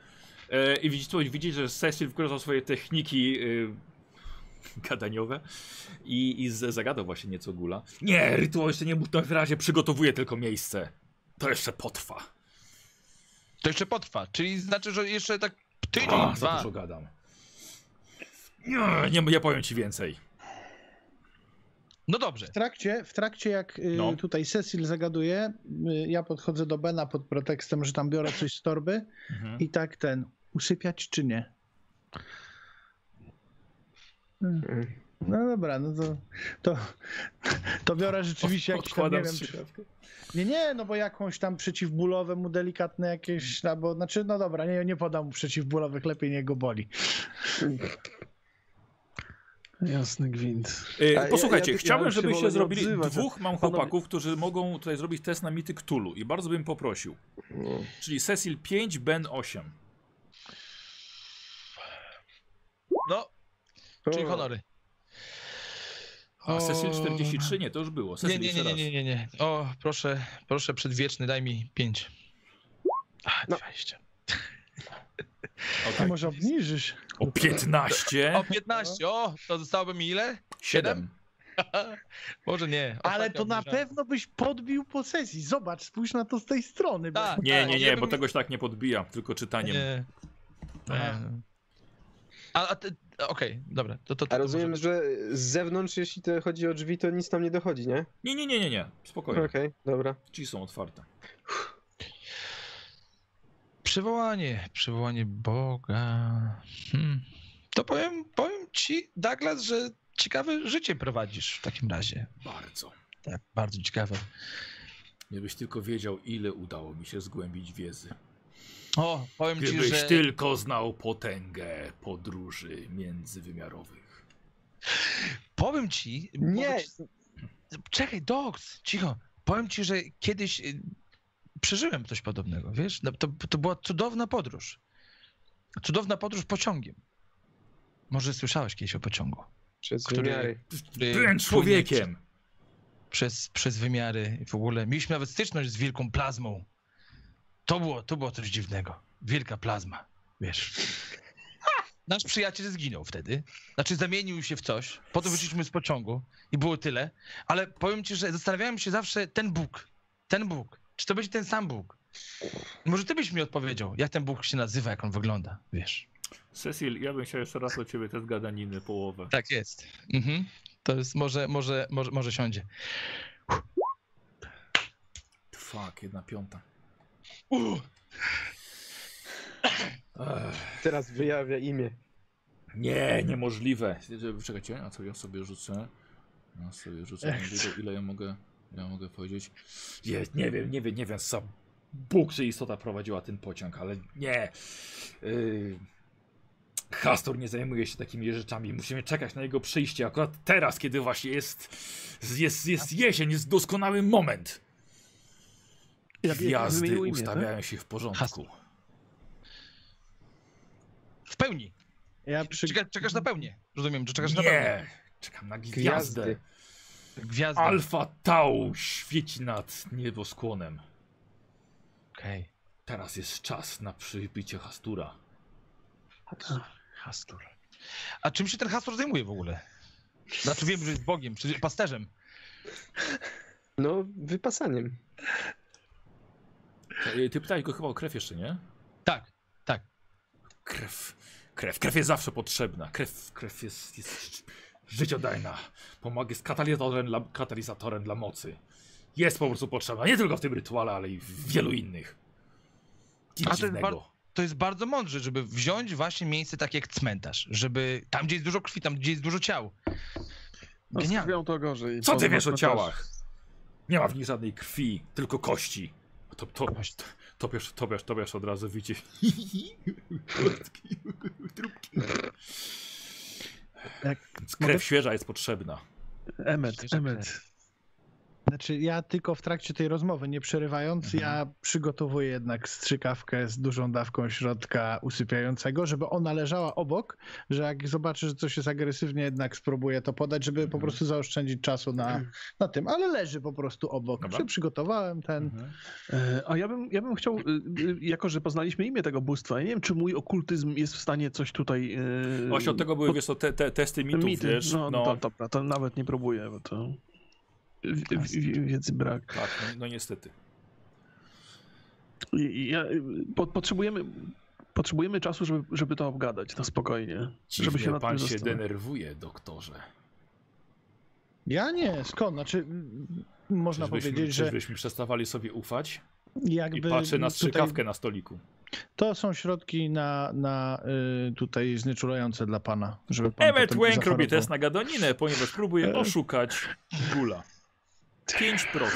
E, I widzisz, widzisz, że Cecil wykorzystał swoje techniki e, gadaniowe i, i zagadał właśnie nieco gula. Nie, rytuał jeszcze nie na razie przygotowuje tylko miejsce. To jeszcze potrwa. To jeszcze potrwa, czyli znaczy, że jeszcze tak tydzień, A, za dwa. dużo gadam. Nie, nie, nie powiem ci więcej. No dobrze. W trakcie, w trakcie jak y, No. tutaj Cecil zagaduje, y, ja podchodzę do Bena pod pretekstem, że tam biorę coś z torby Mhm. i tak ten, usypiać czy nie? No dobra, no to, to, to biorę rzeczywiście jakiś tam, nie wiem, czy, nie, nie, no bo jakąś tam przeciwbólowe mu delikatne jakieś, albo, znaczy, no dobra, nie, nie podam mu przeciwbólowych, lepiej niech go boli. Jasny gwint. E, A ja- Posłuchajcie, ja- chciałbym, ja się żebyście zrobili odzywać, dwóch mam chłopaków, którzy mogą tutaj zrobić test na mity Cthulhu i bardzo bym poprosił. No. Czyli Cecil 5, Ben 8. No, czyli honory. A Cecil O, 43? Nie, to już było. Nie, Cecil nie, nie, nie, nie, nie, nie. O, proszę, proszę przedwieczny, daj mi 5. A, No. 20. Okej. A może obniżysz? O 15, O, 15, o, to zostałoby mi ile? 7. Może nie. Ale to na pewno byś podbił po sesji. Zobacz, spójrz na to z tej strony. bo- Tak. Nie, nie, nie, bo tego się tak nie podbija, tylko czytaniem. Nie. Aha. nie. A, a ty, okej, dobra. To, to, to, A to rozumiem, może- że z zewnątrz, jeśli to chodzi o drzwi, to nic tam nie dochodzi, nie? Nie, nie, nie, nie, nie. Spokojnie. Okej, dobra. Drzwi są otwarte. Przywołanie, przywołanie Boga. Hmm. To powiem, powiem ci, Douglas, że ciekawe życie prowadzisz w takim razie. Bardzo. Tak, bardzo ciekawe. Gdybyś tylko wiedział, ile udało mi się zgłębić wiedzy. O, powiem ci, Gdybyś że... tylko znał potęgę podróży międzywymiarowych. Powiem ci... Nie, mogę ci- Czekaj, Dogs, cicho. Powiem ci, że kiedyś przeżyłem coś podobnego, wiesz? No, To, to była cudowna podróż. Cudowna podróż pociągiem. Może słyszałeś kiedyś o pociągu. Przez Który- wymiary. który Byłem człowiekiem. Przez, przez wymiary i w ogóle. Mieliśmy nawet styczność z wielką plazmą. To było, to było coś dziwnego. Wielka plazma, wiesz. Nasz przyjaciel zginął wtedy. Znaczy zamienił się w coś. Potem wyszliśmy z pociągu i było tyle. Ale powiem ci, że zastanawiałem się zawsze, ten Bóg, ten Bóg, czy to będzie ten sam Bóg? Może ty byś mi odpowiedział, jak ten Bóg się nazywa, jak on wygląda, wiesz. Cecil, ja bym chciał jeszcze raz od ciebie te zgadaniny połowę. Tak jest. Mhm. To jest, może, może, może, może siądzie. Fuck, jedna piąta. Uh, Teraz wyjawia imię. nie, niemożliwe. Czekajcie, a co ja sobie rzucę? Ja sobie rzucę, nie wiem, ile ja mogę, ja mogę powiedzieć. Nie, nie wiem, nie wiem, nie wiem, co Bóg czy istota prowadziła ten pociąg, ale nie. Yy... Hastor nie zajmuje się takimi rzeczami. Musimy czekać na jego przyjście akurat teraz, kiedy właśnie jest, jest, jest jesień, jest doskonały moment. Gwiazdy imię, tak? ustawiają się w porządku. W pełni. Ja przy... Czeka, czekasz na pełnię. Rozumiem, że czekasz na pełnię. Nie, czekam na gwiazdę. Gwiazdy. Gwiazda. Alfa Tau świeci nad nieboskłonem. Okej. Teraz jest czas na przybicie Hastura. Hastur. A czym się ten Hastur zajmuje w ogóle? Znaczy wiem, że jest Bogiem, czy pasterzem. No, wypasaniem. Ty- Ty pytałeś go chyba o krew jeszcze, nie? Tak, tak. Krew. Krew. Krew jest zawsze potrzebna. Krew, krew jest, jest życiodajna. Pomaga, jest katalizatorem dla, katalizatorem dla mocy. Jest po prostu potrzebna. Nie tylko w tym rytuale, ale i w wielu innych. Nic A to jest dziwnego. bar- To jest bardzo mądrze, żeby wziąć właśnie miejsce takie jak cmentarz. Żeby tam, gdzie jest dużo krwi, tam, gdzie jest dużo ciał. No, z Genialne. krwią to gorzej. Co ty wiesz o ciałach? Nie ma w nich żadnej krwi, tylko kości. To, to, to, topiesz, topiesz, topiesz od razu widzicie. Trupki. Jak Krew świeża jest potrzebna. Emmet, Świeża Emmet. Znaczy, ja tylko w trakcie tej rozmowy, nie przerywając, ja przygotowuję jednak strzykawkę z dużą dawką środka usypiającego, żeby ona leżała obok, że jak zobaczy, że coś jest agresywnie, jednak spróbuję to podać, żeby po Mhm. prostu zaoszczędzić czasu na, na tym, ale leży po prostu obok. Dobra. Przygotowałem ten. E, A ja bym, ja bym chciał, y, y, jako że poznaliśmy imię tego bóstwa, ja nie wiem, czy mój okultyzm jest w stanie coś tutaj... Właśnie od tego były, wiesz, co, te, te testy mitów, mity. wiesz. No, No, To, dobra, to nawet nie próbuję, bo to wiedzy brak. Tak, no, no niestety. Ja, po, potrzebujemy, potrzebujemy czasu, żeby, żeby to obgadać na spokojnie. żeby się Dziwnie nad pan tym się denerwuje, doktorze. Ja nie, skąd? Znaczy, można Czyżbyśmy, powiedzieć, że czyżbyśmy przestawali sobie ufać? jakby. I patrzę na tutaj- strzykawkę na stoliku. To są środki na, na y, tutaj znieczulające dla pana, żeby pan nie Wank robi test na gadoninę, ponieważ próbuje oszukać gula. 5%.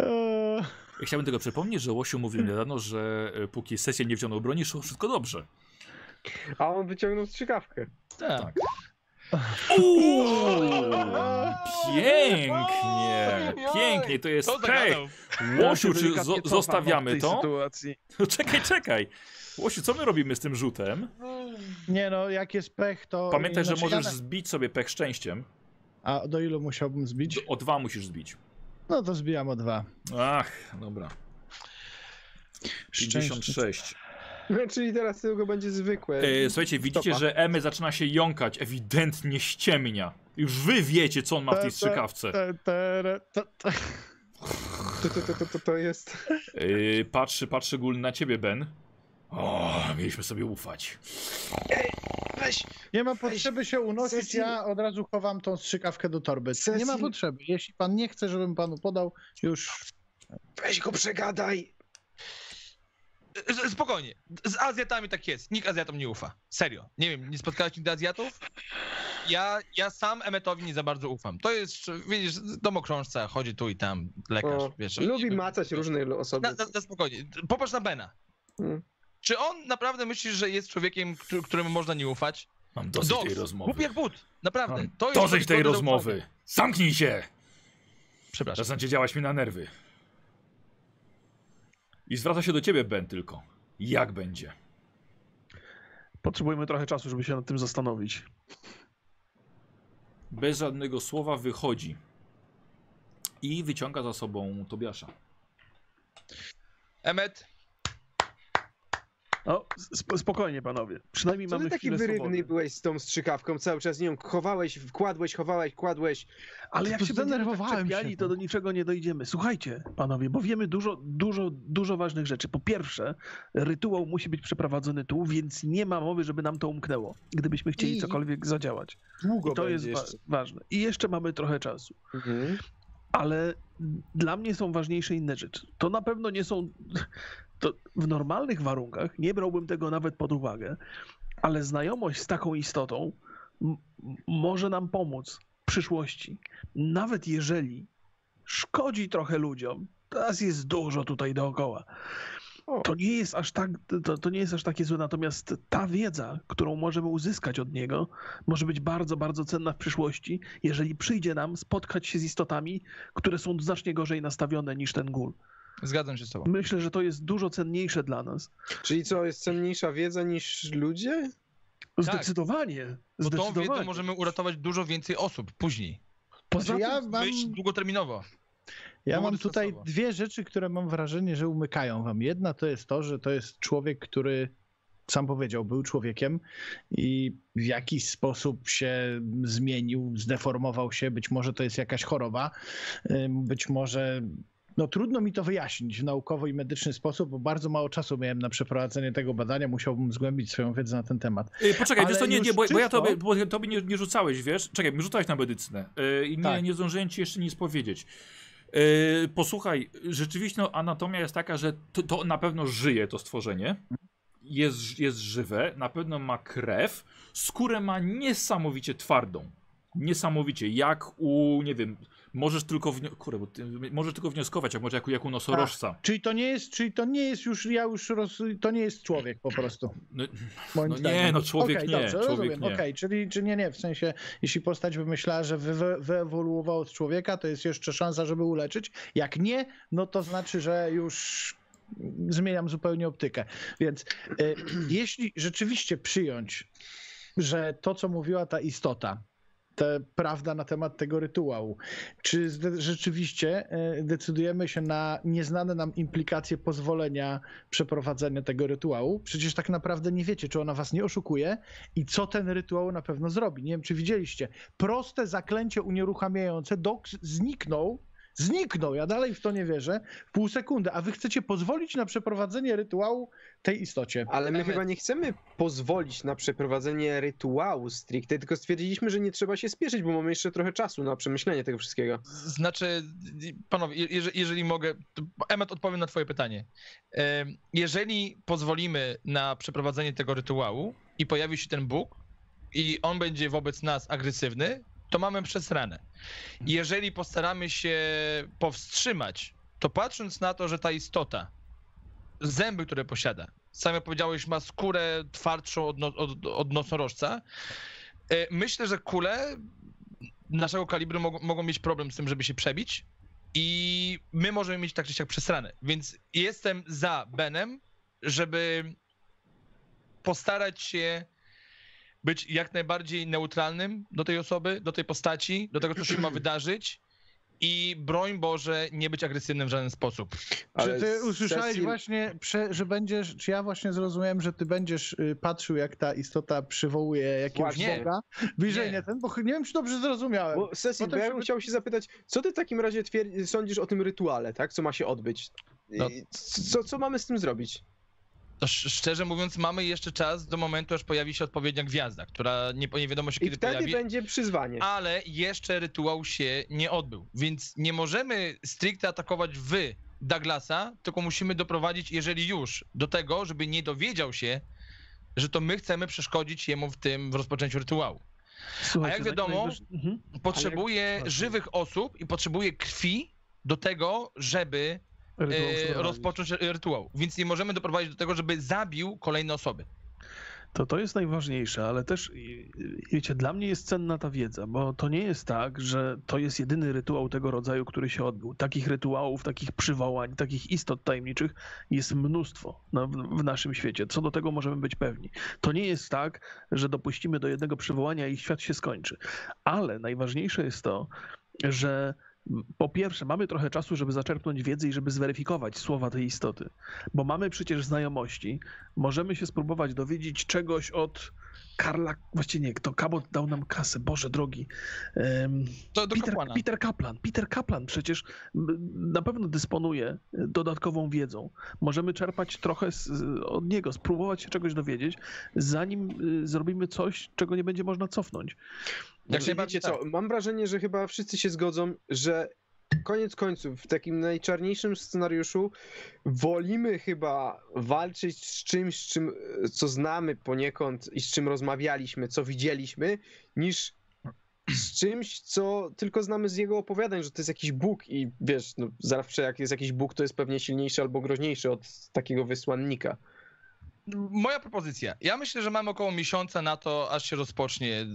Eee, Ja chciałbym tego przypomnieć, że Łosiu mówił niedawno, że e, póki sesja nie wziął broni, szło wszystko dobrze. A on wyciągnął strzykawkę. Tak. Uuu, pięknie, pięknie, to jest pech. zagadał. Łosiu, czy zostawiamy to? Sytuacji. No czekaj, czekaj. Łosiu, co my robimy z tym rzutem? Nie no, jak jest pech, to... Pamiętaj, że znaczy, możesz ja- zbić sobie pech szczęściem. A do ilu musiałbym zbić? O dwa musisz zbić. No to zbijam o dwa. Ach, dobra. 56. No, czyli teraz tylko będzie zwykłe. E, słuchajcie, widzicie, Stopa. że Emy zaczyna się jąkać. Ewidentnie ściemnia. Już wy wiecie, co on ma w tej strzykawce. Te, te, te, te. To, to, to, to, to, jest... Yy, patrzy, patrzy gól na ciebie, Ben. O, mieliśmy sobie ufać. Weź, Nie ma potrzeby się unosić, Cecil. ja od razu chowam tą strzykawkę do torby. Nie ma Cecil. potrzeby. Jeśli pan nie chce, żebym panu podał, już... weź go przegadaj. Z- Spokojnie. Z Azjatami tak jest. Nikt Azjatom nie ufa. Serio. Nie wiem, nie spotkałeś nigdy Azjatów? Ja, ja sam Emmetowi nie za bardzo ufam. To jest, widzisz, domokrążca, chodzi tu i tam, lekarz, O, wiesz. lubi macać różne osoby. Na, na, na spokojnie. Popatrz na Bena. Mm. Czy on naprawdę myśli, że jest człowiekiem, któ- któremu można nie ufać? Mam dosyć Dogs. tej rozmowy. Głupi jak but. Naprawdę. Mam To jest dosyć tej rozmowy. Zamknij się! Przepraszam. Zaczynacie działać mi na nerwy. I zwraca się do ciebie, Ben, tylko. Jak będzie? Potrzebujemy trochę czasu, żeby się nad tym zastanowić. Bez żadnego słowa wychodzi i wyciąga za sobą Tobiasza. Emmet, O, sp- spokojnie panowie. Przynajmniej Co ty mamy taki chwilę wyrywny swobody. byłeś z tą strzykawką? Cały czas nią chowałeś, kładłeś, chowałeś, kładłeś. Ale jak się tak Zdenerwowałem się, to no. do niczego nie dojdziemy. Słuchajcie, panowie, bo wiemy dużo, dużo, dużo ważnych rzeczy. Po pierwsze, rytuał musi być przeprowadzony tu, więc nie ma mowy, żeby nam to umknęło, gdybyśmy chcieli I- cokolwiek zadziałać. Długo I to jest wa- jeszcze. ważne. I jeszcze mamy trochę czasu. Mhm. Ale dla mnie są ważniejsze inne rzeczy. To na pewno nie są. W normalnych warunkach nie brałbym tego nawet pod uwagę, ale znajomość z taką istotą może nam pomóc w przyszłości. Nawet jeżeli szkodzi trochę ludziom, teraz jest dużo tutaj dookoła. To nie jest aż tak, to, to nie jest aż takie złe, natomiast ta wiedza, którą możemy uzyskać od niego, może być bardzo, bardzo cenna w przyszłości, jeżeli przyjdzie nam spotkać się z istotami, które są znacznie gorzej nastawione niż ten gól. zgadzam się z tobą. Myślę, że to jest dużo cenniejsze dla nas. Czyli co, jest cenniejsza wiedza niż ludzie? Zdecydowanie. Bo tą wiedzą możemy uratować dużo więcej osób później. Poza Znaczy, ja tym, mam, długoterminowo. Ja mam długodystansowo. tutaj dwie rzeczy, które mam wrażenie, że umykają wam. Jedna to jest to, że to jest człowiek, który sam powiedział, był człowiekiem i w jakiś sposób się zmienił, zdeformował się. Być może to jest jakaś choroba, być może. No trudno mi to wyjaśnić w naukowy i medyczny sposób, bo bardzo mało czasu miałem na przeprowadzenie tego badania, musiałbym zgłębić swoją wiedzę na ten temat. Yy, poczekaj, Ale wiesz to nie, nie, bo, bo ja czysto- tobie, bo tobie nie, nie rzucałeś, wiesz? Czekaj, mi rzucałeś na medycynę yy, i nie, Tak. nie zdążyłem ci jeszcze nic powiedzieć. Yy, posłuchaj, rzeczywiście no, anatomia jest taka, że to, to na pewno żyje to stworzenie. Jest, jest żywe, na pewno ma krew, skórę ma niesamowicie twardą. Niesamowicie, jak u, nie wiem, możesz tylko, wnio- kurde, bo ty, możesz tylko wnioskować, jak może jak, u- jak u nosorożca. Czyli to nie jest, czyli to nie jest już, ja już roz, to nie jest człowiek po prostu. No, No nie, no człowiek Okej, nie, Dobrze, człowiek rozumiem. Okej, czyli, czy nie, nie, w sensie, jeśli postać wymyślała, że wy, wy, wyewoluowało z człowieka, to jest jeszcze szansa, żeby uleczyć. Jak nie, no to znaczy, że już zmieniam zupełnie optykę. Więc y, jeśli rzeczywiście przyjąć, że to, co mówiła ta istota, ta prawda na temat tego rytuału. Czy rzeczywiście e, decydujemy się na nieznane nam implikacje pozwolenia przeprowadzenia tego rytuału? Przecież tak naprawdę nie wiecie, czy ona was nie oszukuje i co ten rytuał na pewno zrobi. Nie wiem, czy widzieliście. Proste zaklęcie unieruchamiające Dox zniknął. Zniknął, ja dalej w to nie wierzę, w pół sekundy, a wy chcecie pozwolić na przeprowadzenie rytuału tej istocie. Ale my Emmet. chyba nie chcemy pozwolić na przeprowadzenie rytuału stricte, tylko stwierdziliśmy, że nie trzeba się spieszyć, bo mamy jeszcze trochę czasu na przemyślenie tego wszystkiego. Znaczy, panowie, je- jeżeli, jeżeli mogę, to Emmet odpowiem na twoje pytanie. Jeżeli pozwolimy na przeprowadzenie tego rytuału i pojawi się ten Bóg i on będzie wobec nas agresywny, to mamy przesranę. Jeżeli postaramy się powstrzymać, to patrząc na to, że ta istota, zęby, które posiada, sam jak powiedziałeś, ma skórę twardszą od, no, od, od nosorożca, e, myślę, że kule naszego kalibru mogą, mogą mieć problem z tym, żeby się przebić i my możemy mieć tak czy siak przesrane. Więc jestem za Benem, żeby postarać się być jak najbardziej neutralnym do tej osoby, do tej postaci, do tego, co się ma wydarzyć i broń Boże, nie być agresywnym w żaden sposób. Ale czy ty usłyszałeś sesji- właśnie, że będziesz, czy ja właśnie zrozumiałem, że ty będziesz y, patrzył, jak ta istota przywołuje jakiegoś Właśnie. boga? Bliżej Nie. ten, bo nie wiem, czy dobrze zrozumiałem. Bo Cecil, Potem bo ja bym żeby- chciał się zapytać, co ty w takim razie twier- sądzisz o tym rytuale, tak? Co ma się odbyć? No. Co, co mamy z tym zrobić? To sz- szczerze mówiąc, mamy jeszcze czas do momentu, aż pojawi się odpowiednia gwiazda, która nie, nie wiadomo się I kiedy wtedy pojawi. będzie przyzwanie. ale jeszcze rytuał się nie odbył. Więc nie możemy stricte atakować wy Douglasa, tylko musimy doprowadzić, jeżeli już, do tego, żeby nie dowiedział się, że to my chcemy przeszkodzić jemu w tym, w rozpoczęciu rytuału. Słuchajcie, A jak wiadomo, najwyż- Mhm. Potrzebuje Ale- żywych osób i potrzebuje krwi do tego, żeby Rytuał e, przeprowadzić. rozpocząć rytuał. Więc nie możemy doprowadzić do tego, żeby zabił kolejne osoby. To to jest najważniejsze, ale też wiecie, dla mnie jest cenna ta wiedza, bo to nie jest tak, że to jest jedyny rytuał tego rodzaju, który się odbył. Takich rytuałów, takich przywołań, takich istot tajemniczych jest mnóstwo w naszym świecie. Co do tego możemy być pewni. To nie jest tak, że dopuścimy do jednego przywołania i świat się skończy. Ale najważniejsze jest to, że po pierwsze, mamy trochę czasu, żeby zaczerpnąć wiedzy i żeby zweryfikować słowa tej istoty, bo mamy przecież znajomości. Możemy się spróbować dowiedzieć czegoś od Karla, właściwie nie, kto Cabot dał nam kasę, Boże drogi. Do Peter. Peter Kaplan. Peter Kaplan przecież na pewno dysponuje dodatkową wiedzą. Możemy czerpać trochę z, od niego, spróbować się czegoś dowiedzieć, zanim y, zrobimy coś, czego nie będzie można cofnąć. Jak Znaczy, najbardziej wiecie co, tak. mam wrażenie, że chyba wszyscy się zgodzą, że koniec końców w takim najczarniejszym scenariuszu wolimy chyba walczyć z czymś, z czym, co znamy poniekąd i z czym rozmawialiśmy, co widzieliśmy, niż z czymś, co tylko znamy z jego opowiadań, że to jest jakiś Bóg i wiesz, no zawsze jak jest jakiś Bóg, to jest pewnie silniejszy albo groźniejszy od takiego wysłannika. Moja propozycja. Ja myślę, że mamy około miesiąca na to, aż się rozpocznie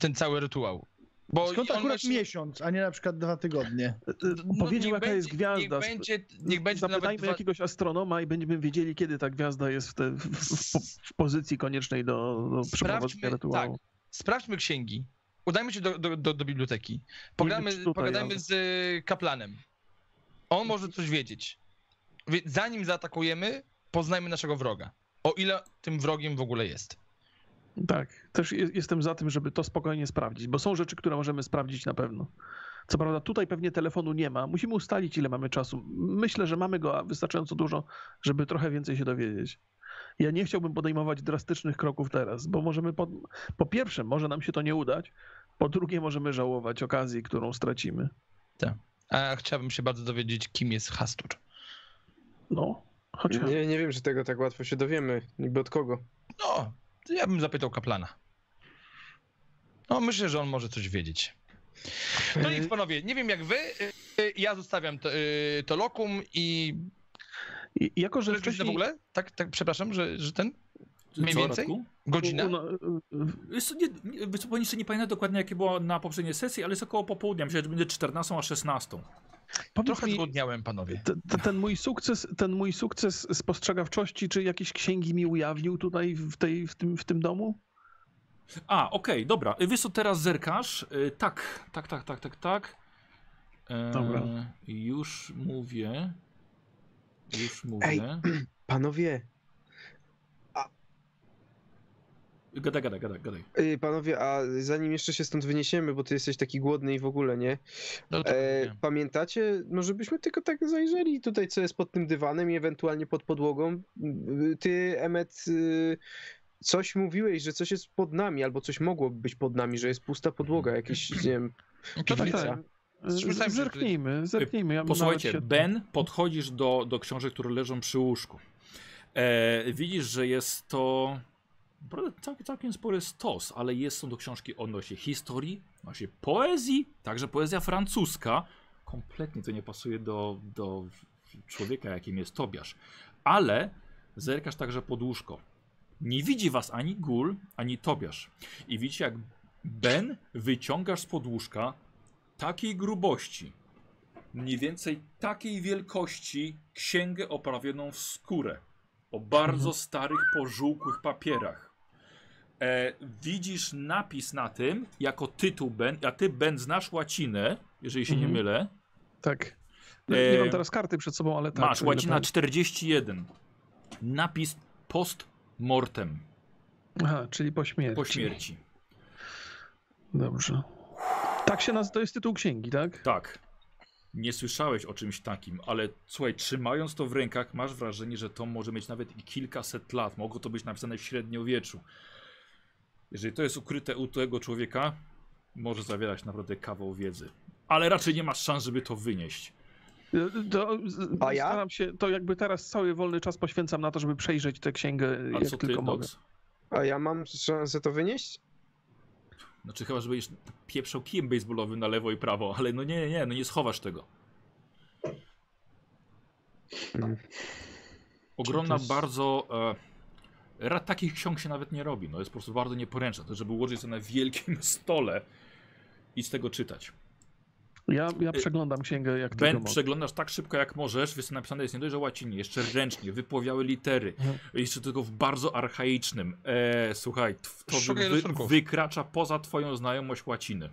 ten cały rytuał. Bo Skąd akurat właśnie- miesiąc, a nie na przykład dwa tygodnie? Y, No, Powiedział, niech jaka będzie- jest gwiazda. Niech będzie, niech będzie Zapytajmy dwa... jakiegoś astronoma i będziemy wiedzieli, kiedy ta gwiazda jest w, te, w, w, w pozycji koniecznej do, do przeprowadzenia Sprawdźmy, rytuału. tak, sprawdźmy księgi. Udajmy się do, do, do, do biblioteki. Pogadamy, tutaj, pogadajmy ale- z y, kaplanem. On może coś wiedzieć. Wie- Zanim zaatakujemy, poznajmy naszego wroga. O ile tym wrogiem w ogóle jest. Tak, też je- jestem za tym, żeby to spokojnie sprawdzić, bo są rzeczy, które możemy sprawdzić na pewno. Co prawda tutaj pewnie telefonu nie ma, musimy ustalić ile mamy czasu. Myślę, że mamy go wystarczająco dużo, żeby trochę więcej się dowiedzieć. Ja nie chciałbym podejmować drastycznych kroków teraz, bo możemy po, po pierwsze, może nam się to nie udać, po drugie możemy żałować okazji, którą stracimy. A chciałbym się bardzo dowiedzieć, kim jest Hastur. No, chociaż... Nie, nie wiem, czy tego tak łatwo się dowiemy, niby od kogo. No, ja bym zapytał kaplana. No, myślę, że on może coś wiedzieć. No nic, panowie, nie wiem jak wy, y, y, ja zostawiam to, y, to lokum i... I, jako, że Że w wcześniej... ogóle? Tak, tak, przepraszam, że, że ten? Mniej więcej? Godzina? U- u- u- Wiesz co, nie, nie pamiętam dokładnie jakie było na poprzedniej sesji, ale jest około popołudnia. Myślę, że będzie 14 a 16. Powiedz Trochę mi, zgłodniałem, panowie. T- t- ten mój sukces, ten mój sukces spostrzegawczości, czy jakieś księgi mi ujawnił tutaj w, tej, w, tym, w tym domu? A, okej, dobra. Wiesz co, teraz zerkasz. Y, tak, tak, tak, tak, tak, tak. E, Dobra. Już mówię. Już mówię. Ej. Panowie, Gadaj, gadaj, gadaj, gadaj. y, panowie, a zanim jeszcze się stąd wyniesiemy, bo ty jesteś taki głodny i w ogóle, nie? No to E, nie. pamiętacie, może byśmy tylko tak zajrzeli tutaj, co jest pod tym dywanem i ewentualnie pod podłogą. Y, Ty, Emmet, y, coś mówiłeś, że coś jest pod nami, albo coś mogłoby być pod nami, że jest pusta podłoga, jakiś, nie wiem, No to piwnica. tak. Się Zerknijmy, zerknijmy. Ja Posłuchajcie, się- Ben, podchodzisz do, do książek, które leżą przy łóżku. E, widzisz, że jest to całkiem, całkiem spory stos, ale jest, są to książki odnośnie historii, odnośnie poezji, także poezja francuska. Kompletnie to nie pasuje do, do człowieka, jakim jest Tobiasz. Ale zerkasz także pod łóżko. Nie widzi was ani Gul, ani Tobiasz. I widzicie, jak Ben wyciągasz z podłóżka takiej grubości, mniej więcej takiej wielkości księgę oprawioną w skórę. O bardzo Mhm. starych, pożółkłych papierach. E, widzisz napis na tym jako tytuł Ben, a ty Ben znasz łacinę, jeżeli się Mhm. nie mylę. Tak. Nie E, mam teraz karty przed sobą, ale tak. Masz łacina pamiętam. 41. Napis post mortem, Aha, czyli po śmierci. po śmierci. Dobrze. Tak się nazywa, to jest tytuł księgi, tak? Tak. Nie słyszałeś o czymś takim, ale słuchaj, trzymając to w rękach, masz wrażenie, że to może mieć nawet i kilkaset lat. Mogło to być napisane w średniowieczu. Jeżeli to jest ukryte u tego człowieka, może zawierać naprawdę kawał wiedzy. Ale raczej nie masz szans, żeby to wynieść. To, A ja? Staram się, to jakby teraz cały wolny czas poświęcam na to, żeby przejrzeć tę księgę, A jak co ty, tylko mogę. Dox? A ja mam szansę to wynieść? Znaczy chyba, że będziesz pieprzał kijem baseballowym na lewo i prawo, ale no nie, nie, nie, no nie schowasz tego. Mm. Ogromna, jest- bardzo Ra, takich ksiąg się nawet nie robi. No jest po prostu bardzo nieporęczne. To żeby ułożyć sobie na wielkim stole i z tego czytać. Ja, ja przeglądam księgę jak Ben, przeglądasz tak szybko jak możesz. Jest napisane jest nie dość, że łacinie, jeszcze ręcznie, wypłowiałe litery. Mhm. Jeszcze tylko w bardzo archaicznym. Eee, słuchaj, to wy, wykracza poza twoją znajomość łaciny.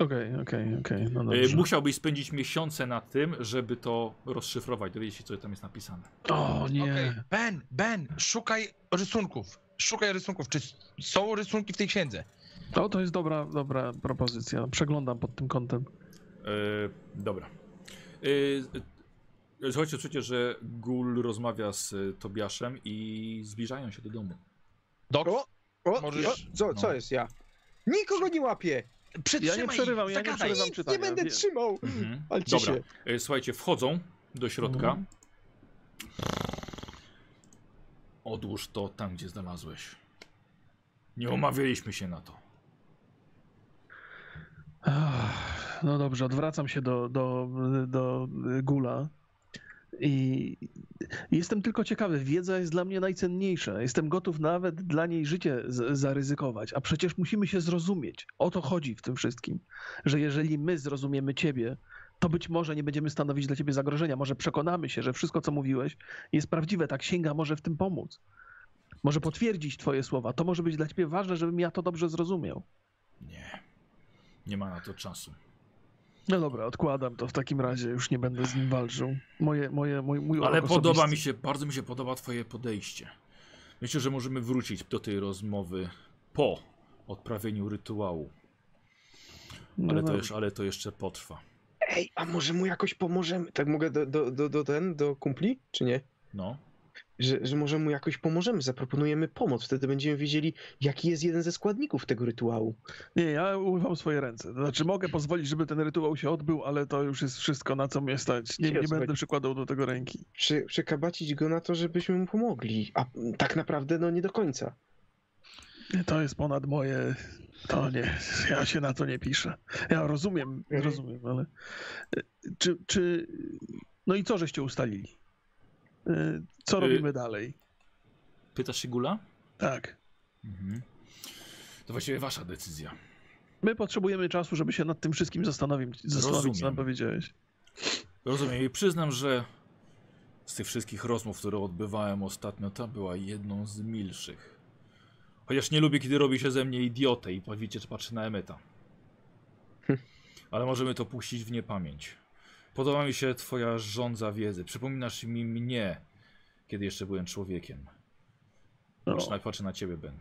Okej, okej, okej, no E, dobrze. musiałbyś spędzić miesiące na tym, żeby to rozszyfrować, dowiedzieć się, co tam jest napisane. O nie. Ben, Ben, szukaj rysunków. Szukaj rysunków. Czy są rysunki w tej księdze? O, to jest dobra, dobra propozycja. Przeglądam pod tym kątem. E, dobra. E, słuchajcie, że Gul rozmawia z Tobiaszem i zbliżają się do domu. Dok, O, o, Możesz- o co, co no. jest ja? Nikogo nie łapię! Przytrzymaj Ja nie przerywam, ja nie przerywam czytania. nie będę trzymał! Mhm. Dobra. się. E, słuchajcie, wchodzą do środka. Mhm. Odłóż to tam, gdzie znalazłeś. Nie umawialiśmy się na to. No dobrze, odwracam się do, do, do Gula i jestem tylko ciekawy. Wiedza jest dla mnie najcenniejsza. Jestem gotów nawet dla niej życie zaryzykować, a przecież musimy się zrozumieć. O to chodzi w tym wszystkim, że jeżeli my zrozumiemy ciebie, to być może nie będziemy stanowić dla ciebie zagrożenia. Może przekonamy się, że wszystko, co mówiłeś, jest prawdziwe. Ta księga może w tym pomóc. Może potwierdzić twoje słowa. To może być dla ciebie ważne, żebym ja to dobrze zrozumiał. Nie. Nie ma na to czasu. No dobra, odkładam to w takim razie, już nie będę z nim walczył. Moje, moje, mój, mój Ale podoba osobisty. mi się, bardzo mi się podoba twoje podejście. Myślę, że możemy wrócić do tej rozmowy po odprawieniu rytuału. No Ale to, dobra. już, ale to jeszcze potrwa. Ej, a może mu jakoś pomożemy? Tak mogę do, do, do, do ten, do kumpli, czy nie? No. Że, że może mu jakoś pomożemy, zaproponujemy pomoc, wtedy będziemy wiedzieli, jaki jest jeden ze składników tego rytuału. Nie, ja umywam swoje ręce. Znaczy mogę pozwolić, żeby ten rytuał się odbył, ale to już jest wszystko, na co mnie stać. Nie, nie będę przykładał do tego ręki. Przy, przekabacić go na to, żebyśmy mu pomogli, a tak naprawdę no nie do końca. To jest ponad moje... To nie, ja się na to nie piszę. Ja rozumiem, Mhm. rozumiem, ale... e, Czy, czy... No i co żeście ustalili? E, Co Y- robimy dalej? Pytasz się Gula? Tak. Mhm. To właściwie wasza decyzja. My potrzebujemy czasu, żeby się nad tym wszystkim zastanowić, zastanowić co Rozumiem. nam powiedziałeś. Rozumiem i przyznam, że z tych wszystkich rozmów, które odbywałem ostatnio, ta była jedną z milszych. Chociaż nie lubię, kiedy robi się ze mnie idiotę i wiecie, czy patrzy na Emeta. Hm. Ale możemy to puścić w niepamięć. Podoba mi się twoja żądza wiedzy. Przypominasz mi mnie, kiedy jeszcze byłem człowiekiem. No, Patrzę na, patrzę na ciebie, Ben.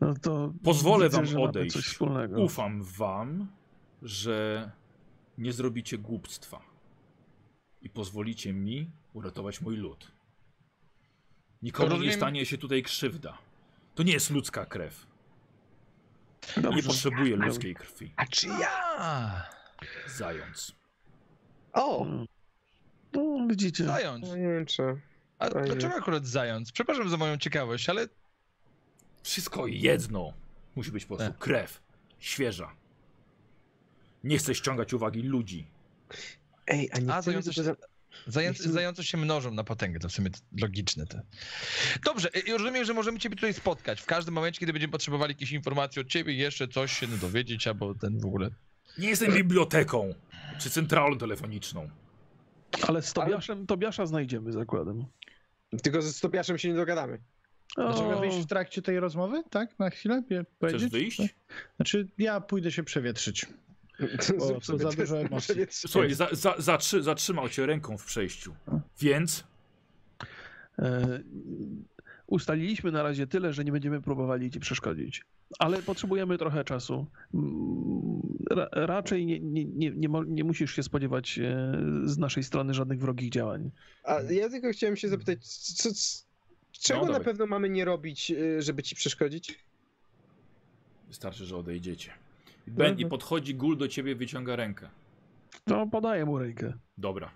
no to Pozwolę widzę, wam odejść. Coś wspólnego. Ufam wam, że nie zrobicie głupstwa i pozwolicie mi uratować mój lud. Nikomu nie Rozumiem- stanie się tutaj krzywda. To nie jest ludzka krew. Nie Dobrze. potrzebuję ludzkiej krwi. A czy ja? Zając. O! No, widzicie. zając. Pajęcze. A Fajnie. dlaczego akurat zając? Przepraszam za moją ciekawość, ale Wszystko jedno. Musi być po prostu E. krew. Świeża. Nie chcę ściągać uwagi ludzi. Ej, a nie A, zające się- za... zające, chcemy- zające się mnożą na potęgę, to w sumie logiczne. To. Dobrze, i rozumiem, że możemy ciebie tutaj spotkać w każdym momencie, kiedy będziemy potrzebowali jakiejś informacji od ciebie, jeszcze coś się dowiedzieć, albo ten w ogóle. Nie jestem biblioteką czy centralą telefoniczną. Ale z Tobiaszem, Tobiasza znajdziemy zakładem. Tylko ze stopiaszem się nie dogadamy. Dlaczego O, wyjść w trakcie tej rozmowy? Tak, na chwilę Chcesz wyjść? Znaczy, ja pójdę się przewietrzyć. Bo to za dużo emocji. Słuchaj, za, za, zatrzy, zatrzymał cię ręką w przejściu. Więc e, ustaliliśmy na razie tyle, że nie będziemy próbowali ci przeszkodzić. Ale potrzebujemy trochę czasu. Mm, Ra, raczej nie, nie, nie, nie, musisz się spodziewać e, z naszej strony żadnych wrogich działań. A ja tylko chciałem się zapytać, co, co, czego No, na pewno mamy nie robić, y, żeby ci przeszkodzić? wystarczy, że odejdziecie. Ben i Mhm. podchodzi gul do ciebie, wyciąga rękę. No, podaję mu rękę. Dobra.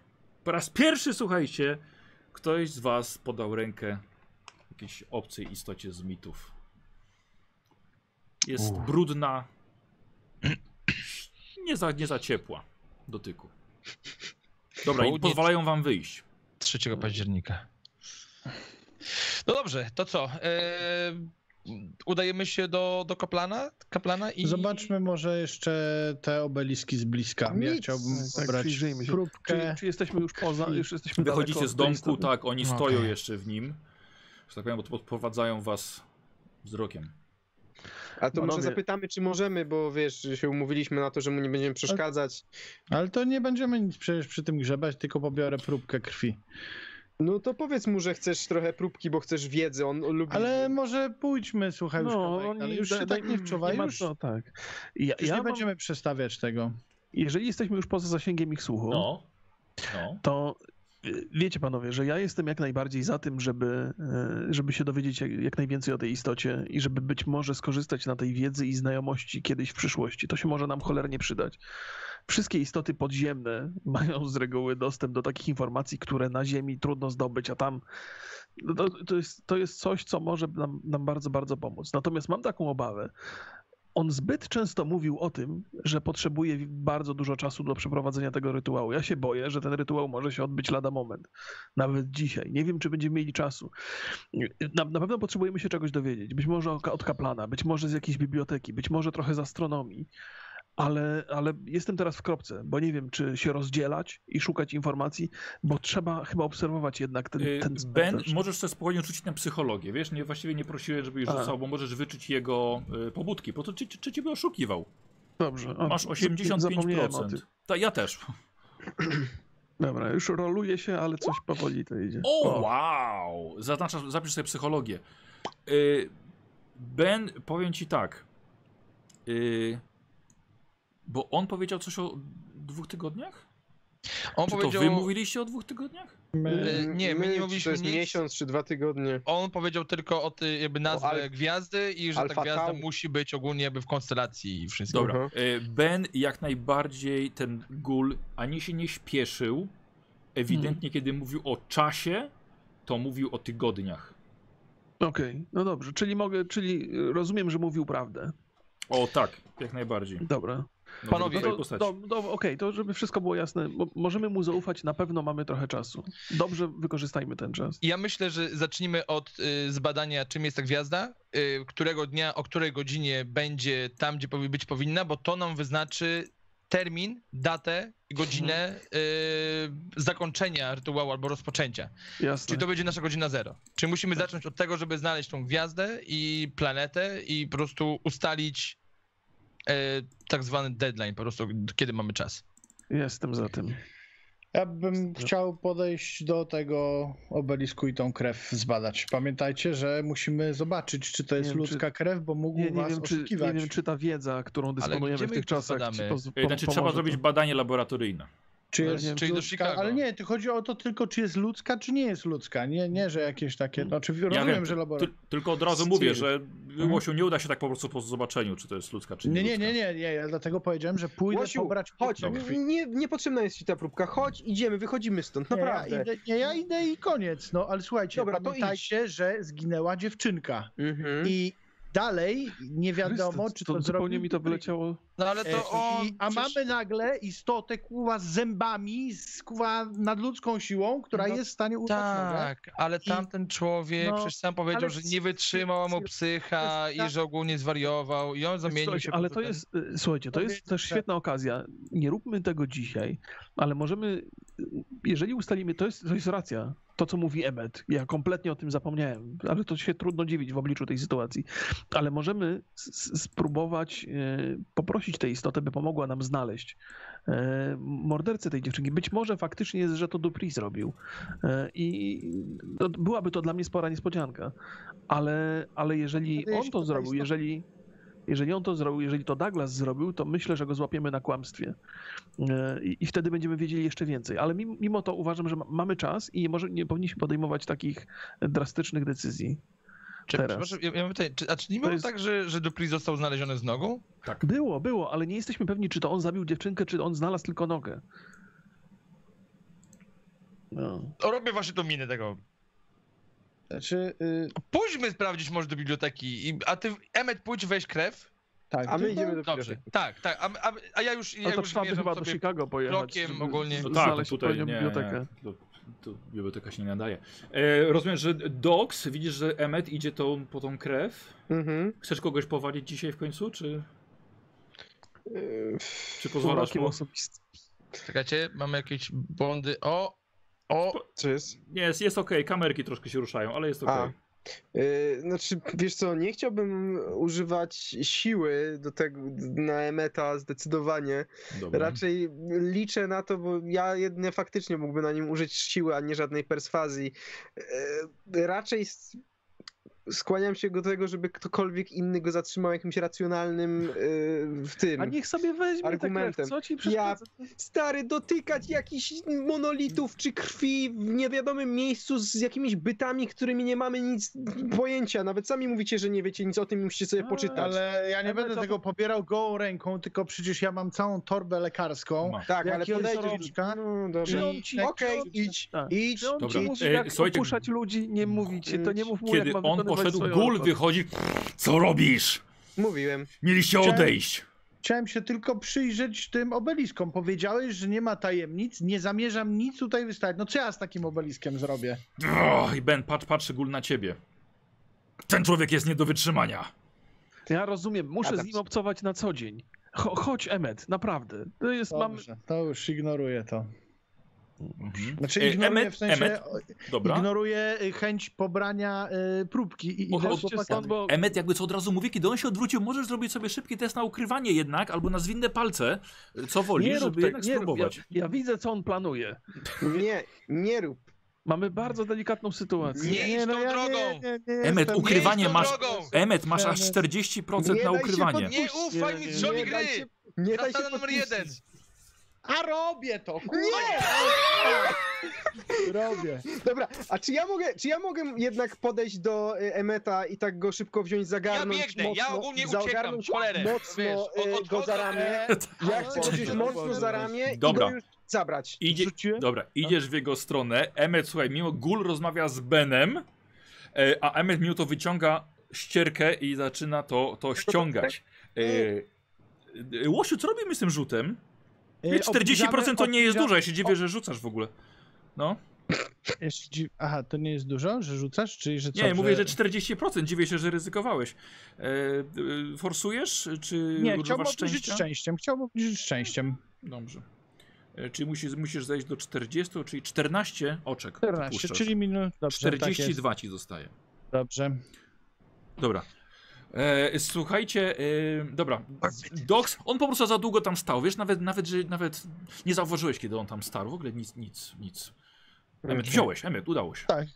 Po raz pierwszy, słuchajcie, ktoś z was podał rękę jakiejś obcej istocie z mitów. Jest brudna, nie za, nie za ciepła dotyku. Dobra, i pozwalają wam wyjść. 3 października. No dobrze, to co? E, udajemy się do, do kaplana, kaplana i... Zobaczmy może jeszcze te obeliski z bliska. Ja Nic. chciałbym Tak, się. próbkę. Czy, czy jesteśmy już poza, już jesteśmy Wychodzicie z domku, tak, oni Okej. stoją jeszcze w nim. Że tak powiem, bo podprowadzają was wzrokiem. A to może Panowie- zapytamy, czy możemy, bo wiesz, że się umówiliśmy na to, że mu nie będziemy przeszkadzać. Ale to nie będziemy nic przecież przy tym grzebać, tylko pobiorę próbkę krwi. No to powiedz mu, że chcesz trochę próbki, bo chcesz wiedzy, on lubi... Ale może pójdźmy, słuchaj, już No, kawałek oni dalej. Już da- się da- tak nie wczuwaj, ma już, co, tak. Ja, już ja nie mam, będziemy przestawiać tego. jeżeli jesteśmy już poza zasięgiem ich słuchu, No. No. to wiecie panowie, że ja jestem jak najbardziej za tym, żeby, y, żeby się dowiedzieć jak, jak najwięcej o tej istocie i żeby być może skorzystać na tej wiedzy i znajomości kiedyś w przyszłości. To się może nam cholernie przydać. Wszystkie istoty podziemne mają z reguły dostęp do takich informacji, które na Ziemi trudno zdobyć, a tam no to, to, jest, to jest coś, co może nam, nam bardzo, bardzo pomóc. Natomiast mam taką obawę. On zbyt często mówił o tym, że potrzebuje bardzo dużo czasu do przeprowadzenia tego rytuału. Ja się boję, że ten rytuał może się odbyć lada moment. Nawet dzisiaj. Nie wiem, czy będziemy mieli czasu. Na, na pewno potrzebujemy się czegoś dowiedzieć. Być może od kaplana, być może z jakiejś biblioteki, być może trochę z astronomii. Ale, ale jestem teraz w kropce, bo nie wiem, czy się rozdzielać i szukać informacji, bo trzeba chyba obserwować jednak ten, Y, ten Ben, możesz sobie spokojnie rzucić na psychologię, wiesz? Nie, właściwie nie prosiłem, żebyś A. rzucał, bo możesz wyczuć jego y, pobudki. Po to czy, czy, czy ciebie oszukiwał? Dobrze. O, Masz zapomniałem o 85%. tym. Ta, ja też. Dobra, już roluje się, ale coś powoli to idzie. O, wow! Zaznaczasz, zapisz sobie psychologię. Y, ben, powiem ci tak. Y, bo on powiedział coś o dwóch tygodniach? On Czy powiedział... to wy mówiliście o dwóch tygodniach? Y, nie, my nie czy mówiliśmy To jest nic. miesiąc czy dwa tygodnie. On powiedział tylko o tej jakby nazwę Al- gwiazdy i że Alfa ta gwiazda Tau. musi być ogólnie jakby w konstelacji i wszystko. Dobra. Mhm. Y, Ben jak najbardziej ten gul ani się nie śpieszył. Ewidentnie, kiedy mówił o czasie, to mówił o tygodniach. Okej, no dobrze, czyli mogę, czyli rozumiem, że mówił prawdę. O tak, jak najbardziej. Dobra. No, Panowie, No to, do, do, Okej, to żeby wszystko było jasne, możemy mu zaufać, na pewno mamy trochę czasu. Dobrze, wykorzystajmy ten czas. Ja myślę, że zacznijmy od y, zbadania, czym jest ta gwiazda, y, którego dnia, o której godzinie będzie tam, gdzie być powinna, bo to nam wyznaczy termin, datę, godzinę y, zakończenia rytuału albo rozpoczęcia. Jasne. Czyli to będzie nasza godzina zero. Czyli musimy zacząć od tego, żeby znaleźć tą gwiazdę i planetę i po prostu ustalić tak zwany deadline, po prostu kiedy mamy czas. Jestem za tym. Ja bym chciał podejść do tego obelisku i tą krew zbadać. Pamiętajcie, że musimy zobaczyć, czy to jest wiem, czy- ludzka krew, bo mógł Nie, nie, was wiem, czy, oszukiwać. nie wiem, czy ta wiedza, którą dysponujemy w tych czasach, zbadamy? ci poz, Y, po, Znaczy trzeba zrobić to. badanie laboratoryjne. Czy Ale jest czyli do ludzka, Chicago. ale nie, to chodzi o to tylko, czy jest ludzka, czy nie jest ludzka. Nie, nie że jakieś takie. Znaczy, rozumiem, wiem, że laboratorium. tylko od razu Steel. mówię, że Łosiu nie uda się tak po prostu po zobaczeniu, czy to jest ludzka, czy nie. Nie, nie, ludzka. nie, nie, nie. Ja dlatego powiedziałem, że pójdę Łosiu, pobrać chodź, krwi. nie, niepotrzebna jest ci ta próbka. Chodź, idziemy, wychodzimy stąd, Nie, ja naprawdę. idę, nie, ja idę i koniec. No ale słuchajcie, Dobra, to pamiętajcie, że zginęła dziewczynka. Mhm. I dalej nie wiadomo, Chrystus, czy to, to zupełnie mi to wyleciało. No ale E, to on... i, a przecież- mamy nagle istotę kuwa z zębami, z kuwa nadludzką siłą, która No jest w stanie nogę. Tak, ale tamten człowiek no, przecież sam powiedział, ale że nie wytrzymała mu psycha c- i że ogólnie zwariował i on zamienił Słuchajcie, się... ale to jest, słuchajcie, to jest też że- świetna okazja. Nie róbmy tego dzisiaj, ale możemy, jeżeli ustalimy, to jest, to jest racja, to co mówi Emmet, ja kompletnie o tym zapomniałem, ale to się trudno dziwić w obliczu tej sytuacji, ale możemy spróbować y, poprosić tę istotę, by pomogła nam znaleźć y, mordercę tej dziewczynki. Być może faktycznie jest, że to Dupri zrobił. Y, i no, byłaby to dla mnie spora niespodzianka, ale, ale jeżeli on to zrobił, jeżeli jeżeli on to zrobił, jeżeli to Douglas zrobił, to myślę, że go złapiemy na kłamstwie. E, I, i wtedy będziemy wiedzieli jeszcze więcej. Ale mimo, mimo to uważam, że ma, mamy czas i może nie powinniśmy podejmować takich drastycznych decyzji. Czy, teraz. ja, ja mam pytanie, czy, a czy nie było jest- tak, że, że Dupri został znaleziony z nogą? Było, było, ale nie jesteśmy pewni, czy to on zabił dziewczynkę, czy on znalazł tylko nogę. No. O, robię właśnie tą minę tego. Znaczy, y, Pójdźmy sprawdzić może do biblioteki, i, a ty, Emmet, pójdź weź krew. tak. A my idziemy do Dobrze, tak, tak, a, a, a ja już, No ja to już trzeba by chyba do Chicago pojechać. krokiem żeby ogólnie. No tak, znaleźć tutaj nie, bibliotekę. nie. To to biblioteka się nie nadaje. E, rozumiem, że Dox, widzisz, że Emmet idzie tą, po tą krew. Mhm. Chcesz kogoś powalić dzisiaj w końcu, czy, Yy, czy pozwalasz mu? Czekajcie, mamy jakieś bondy. O! O! Co jest? Nie, jest, jest okej, kamerki troszkę się ruszają, ale jest okej. A. Yy, znaczy, wiesz co, nie chciałbym używać siły do tego, na Emeta zdecydowanie. Dobra. Raczej liczę na to, bo ja jedynie faktycznie mógłbym na nim użyć siły, a nie żadnej perswazji. Yy, Raczej skłaniam się do tego, żeby ktokolwiek inny go zatrzymał jakimś racjonalnym yy, w tym. A niech sobie weźmie tę Argumentem. krew, co ci przeszkadza? Stary, dotykać jakichś monolitów czy krwi w niewiadomym miejscu z jakimiś bytami, którymi nie mamy nic pojęcia. Nawet sami mówicie, że nie wiecie nic o tym i musicie sobie A, poczytać. Ale ja nie Ale będę to- tego pobierał gołą ręką, tylko przecież ja mam całą torbę lekarską. Ma. Tak, ale podejdziesz... No, Czy dobrze. on ci- Okej, on- idź, tak. idź, Czy on Dobra. ci mówi, jak słuchajcie, opuszczać ludzi? Nie mówicie, to nie mów mu, Kiedy jak on wykonywać poszedł, robotę. wychodzi. Co robisz? Mówiłem. Mieliście Chciałem- odejść. Chciałem się tylko przyjrzeć tym obeliskom. Powiedziałeś, że nie ma tajemnic, nie zamierzam nic tutaj wystawiać. No co ja z takim obeliskiem zrobię? I Ben, patrz, patrzy gól na ciebie. Ten człowiek jest nie do wytrzymania. Ja rozumiem, muszę z nim obcować na co dzień. Cho, chodź, Emmet, naprawdę. To jest, mam... Dobrze, to już ignoruję to. Znaczy E, ignoruję Emmet, w sensie, Emmet, Dobra. ignoruję y, chęć pobrania y, próbki i idę stąd, bo Emmet jakby co od razu mówi, kiedy on się odwrócił, możesz zrobić sobie szybki test na ukrywanie jednak, albo na zwinne palce, co woli, nie rób żeby tego, jednak nie rób. spróbować. Ja, ja widzę, co on planuje. Nie, nie rób. Mamy bardzo delikatną sytuację. Nie idź no ja drogą. Nie, nie, nie Emmet, jestem- ukrywanie Nie masz- drogą. Emmet, masz aż Emmet. 40% Nie na ukrywanie. Nie ufaj Nie, nie gry! Nie daj się numer jeden. A robię to, kurwa! Robię. Dobra, a czy ja mogę, czy ja mogę jednak podejść do y, Emeta i tak go szybko wziąć, Ja zagarnąć biegnę, mocno, ja ogólnie uciekam, cholerę. mocno Wiesz, y, od- go za ramię. Ja chcę go wziąć mocno za ramię Dobra. i go już zabrać. Idzie, Rzuciłem? dobra, idziesz w jego stronę. Emmet, słuchaj, mimo Gul rozmawia z Benem, e, a Emmet mimo to wyciąga ścierkę i zaczyna to, to ściągać. E, e, Łosiu, co robimy z tym rzutem? Y, 40% to nie jest dużo, ja się dziwię, że rzucasz w ogóle. No. Ja się dziw- Aha, to nie jest dużo, że rzucasz, czy że co? Nie, mówię, że 40%, dziwię się, że ryzykowałeś. E, e, forsujesz, czy Nie, chciałbym obniżyć szczęściem, chciałbym obniżyć szczęściem. Dobrze. E, czyli musisz, musisz zejść do 40, czyli 14 oczek. 14, puszczasz. czyli minut. Dobrze, tak jest. 42 ci zostaje. Dobrze. Dobra. E, słuchajcie, e, dobra. Dox, on po prostu za długo tam stał, wiesz, nawet, nawet, że nawet nie zauważyłeś, kiedy on tam stał, w ogóle nic, nic, nic. Emmet, Okej. wziąłeś, Emmet, udało się. Tak.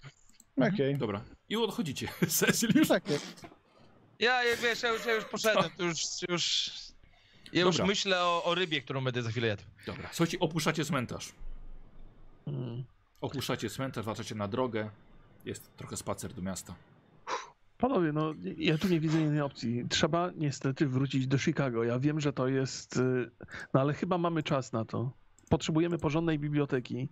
Okej. Dobra. I odchodzicie. Cecil już. Tak jest. Ja, ja, wiesz, ja już, ja już poszedłem, to już, już... Ja już Dobra. myślę o, o rybie, którą będę za chwilę jadł. Dobra. Słuchajcie, opuszczacie cmentarz. Mm. Opuszczacie cmentarz, wracacie na drogę. Jest trochę spacer do miasta. Panowie, no ja tu nie widzę innej opcji. Trzeba niestety wrócić do Chicago. Ja wiem, że to jest. y, No ale chyba mamy czas na to. Potrzebujemy porządnej biblioteki.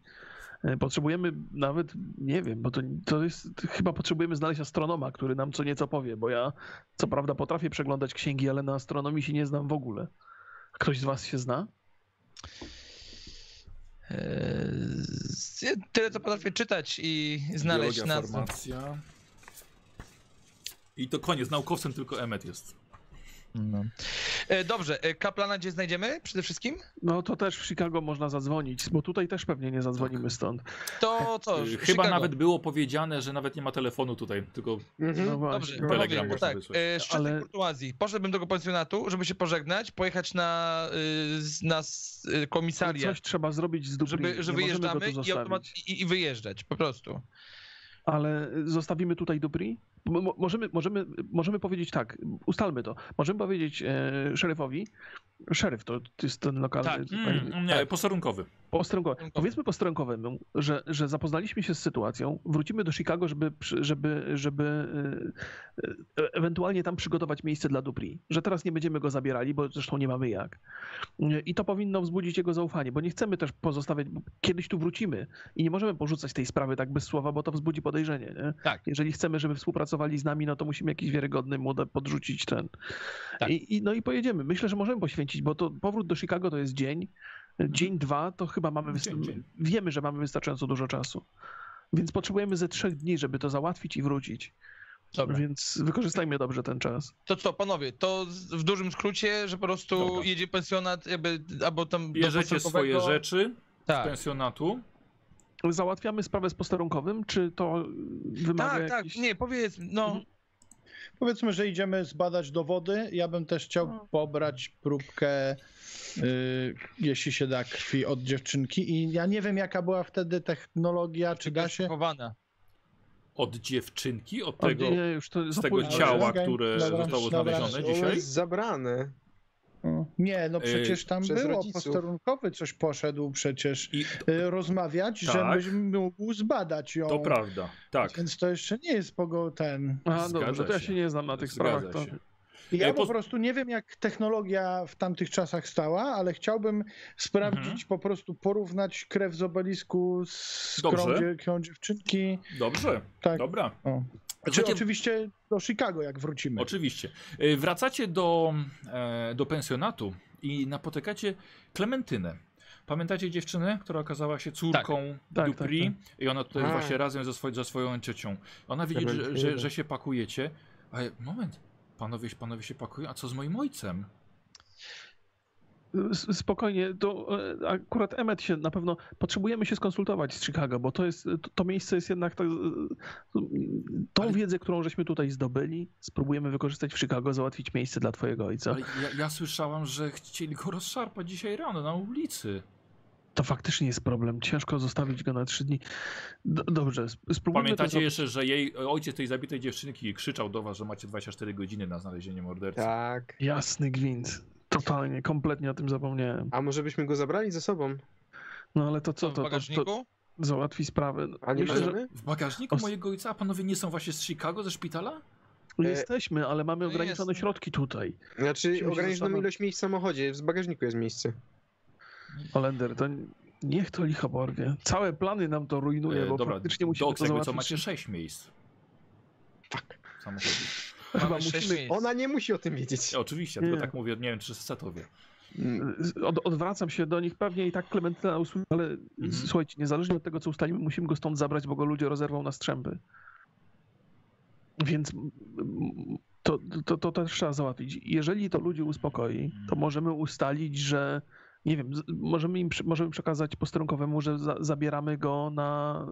Y, Potrzebujemy nawet, nie wiem, bo to, to jest. Chyba potrzebujemy znaleźć astronoma, który nam co nieco powie, bo ja co prawda potrafię przeglądać księgi, ale na astronomii się nie znam w ogóle. Ktoś z was się zna? Eee, tyle, co potrafię czytać i znaleźć Biologia, nazwę. formacja. I to koniec, naukowcem tylko Emmet jest. No. E, dobrze, e, kaplana gdzie znajdziemy przede wszystkim? No to też w Chicago można zadzwonić, bo tutaj też pewnie nie zadzwonimy stąd. To co? Y, Chyba Chicago. nawet było powiedziane, że nawet nie ma telefonu tutaj, tylko Mhm. No właśnie. Dobrze, Telegram można tak, wysłać. e, szczyt Ale- kurtuazji. Poszedłbym do tego pensjonatu, żeby się pożegnać, pojechać na, na komisariat, Coś trzeba zrobić z Dublin. żeby, że wyjeżdżamy i, automat- i, i wyjeżdżać, po prostu. Ale zostawimy tutaj Dupri? Mo- mo- Możemy, możemy, możemy powiedzieć tak, ustalmy to. Możemy powiedzieć e, szeryfowi, szeryf to, to jest ten lokalny... Tak, Mm, nie, posterunkowy. Posterunkowy. Powiedzmy posterunkowemu, że, że zapoznaliśmy się z sytuacją, wrócimy do Chicago, żeby, żeby, żeby e, e, ewentualnie tam przygotować miejsce dla Dupri. Że teraz nie będziemy go zabierali, bo zresztą nie mamy jak. I to powinno wzbudzić jego zaufanie, bo nie chcemy też pozostawiać, bo kiedyś tu wrócimy i nie możemy porzucać tej sprawy tak bez słowa, bo to wzbudzi podejrzenie. Nie? Tak. Jeżeli chcemy, żeby współpracowali z nami, no to musimy jakiś wiarygodny młode podrzucić ten. Tak. I, I, no i pojedziemy. Myślę, że możemy poświęcić, bo to powrót do Chicago to jest dzień. Dzień, dwa to chyba mamy. Dzień, dzień. Wiemy, że mamy wystarczająco dużo czasu. Więc potrzebujemy ze trzech dni, żeby to załatwić i wrócić. Dobra. Więc wykorzystajmy dobrze ten czas. To co, panowie, to z- w dużym skrócie, że po prostu Dobra. jedzie pensjonat, jakby, albo tam... do Bierzecie swoje rzeczy z Tak, pensjonatu. Załatwiamy sprawę z posterunkowym, czy to wymaga tak, tak, nie, powiedz, no, Mhm. Powiedzmy, że idziemy zbadać dowody. Ja bym też chciał No. pobrać próbkę, y, jeśli się da, krwi od dziewczynki. I ja nie wiem, jaka była wtedy technologia, czy da się. chowana. Od dziewczynki, od tego, nie, już to z tego ciała, które dobra, zostało dobra. znalezione Ono dzisiaj. jest zabrane. O, Nie, no przecież tam przez było. rodziców. Posterunkowy coś poszedł przecież I y, rozmawiać, Tak. żebyś mógł zbadać ją. to prawda, tak. Więc to jeszcze nie jest pogo ten. A, dobrze, to ja się. nie znam na tych Zgadza sprawach. To... Ja E, po prostu nie wiem, jak technologia w tamtych czasach stała, ale chciałbym sprawdzić, Mhm. po prostu porównać krew z obelisku z krą, dziewczynki. Dobrze, Tak. dobra. O. Czy Słuchajcie, oczywiście do Chicago, jak wrócimy. Oczywiście. E, Wracacie do, e, do pensjonatu i napotykacie Klementynę. Pamiętacie dziewczynę, która okazała się córką Tak, Dupri tak, i ona tutaj A. właśnie razem ze, swoj, ze swoją ciocią. Ona widzi, że, że, że się pakujecie. Ale moment, panowie, panowie się pakują, a co z moim ojcem? Spokojnie, to e, akurat Emmet się na pewno potrzebujemy się skonsultować z Chicago, bo to jest to, miejsce jest jednak tak, tą Ale- wiedzę, którą żeśmy tutaj zdobyli, spróbujemy wykorzystać w Chicago, załatwić miejsce dla twojego ojca. Ja, ja słyszałam, że chcieli go rozszarpać dzisiaj rano na ulicy. To faktycznie jest problem. Ciężko zostawić go na trzy dni. Do, dobrze, sp- spróbujmy Pamiętacie to jeszcze, że jej ojciec tej zabitej dziewczynki krzyczał do was, że macie 24 godziny na znalezienie mordercy. Tak. Jasny gwint. Totalnie, kompletnie o tym zapomniałem. A może byśmy go zabrali ze sobą? No ale to co, w to, to, bagażniku? to załatwi sprawę. A nie Myślę, że? W bagażniku Os- mojego ojca, a panowie nie są właśnie z Chicago, ze szpitala? jesteśmy, ale mamy No ograniczone jest. środki tutaj. Znaczy, Musimy ograniczoną ilość miejsc w samochodzie, w bagażniku jest miejsce. Olender, to niech to licho porwie. Całe plany nam to rujnuje, E, bo dobra, faktycznie musimy Doc, to załatwić. co macie 6 miejsc. Tak. w samochodzie. Chyba musimy, miejsc. Ona nie musi o tym wiedzieć. Oczywiście, Nie. tylko tak mówię, nie wiem czy Seto wie. od, odwracam się do nich, pewnie i tak Klementyna usłyszy, ale Mhm. słuchajcie, niezależnie od tego, co ustalimy, musimy go stąd zabrać, bo go ludzie rozerwą na strzępy. Więc mm, to, to, to też trzeba załatwić. Jeżeli to ludzi uspokoi, to możemy ustalić, że nie wiem, możemy im możemy przekazać posterunkowemu, że za, zabieramy go na,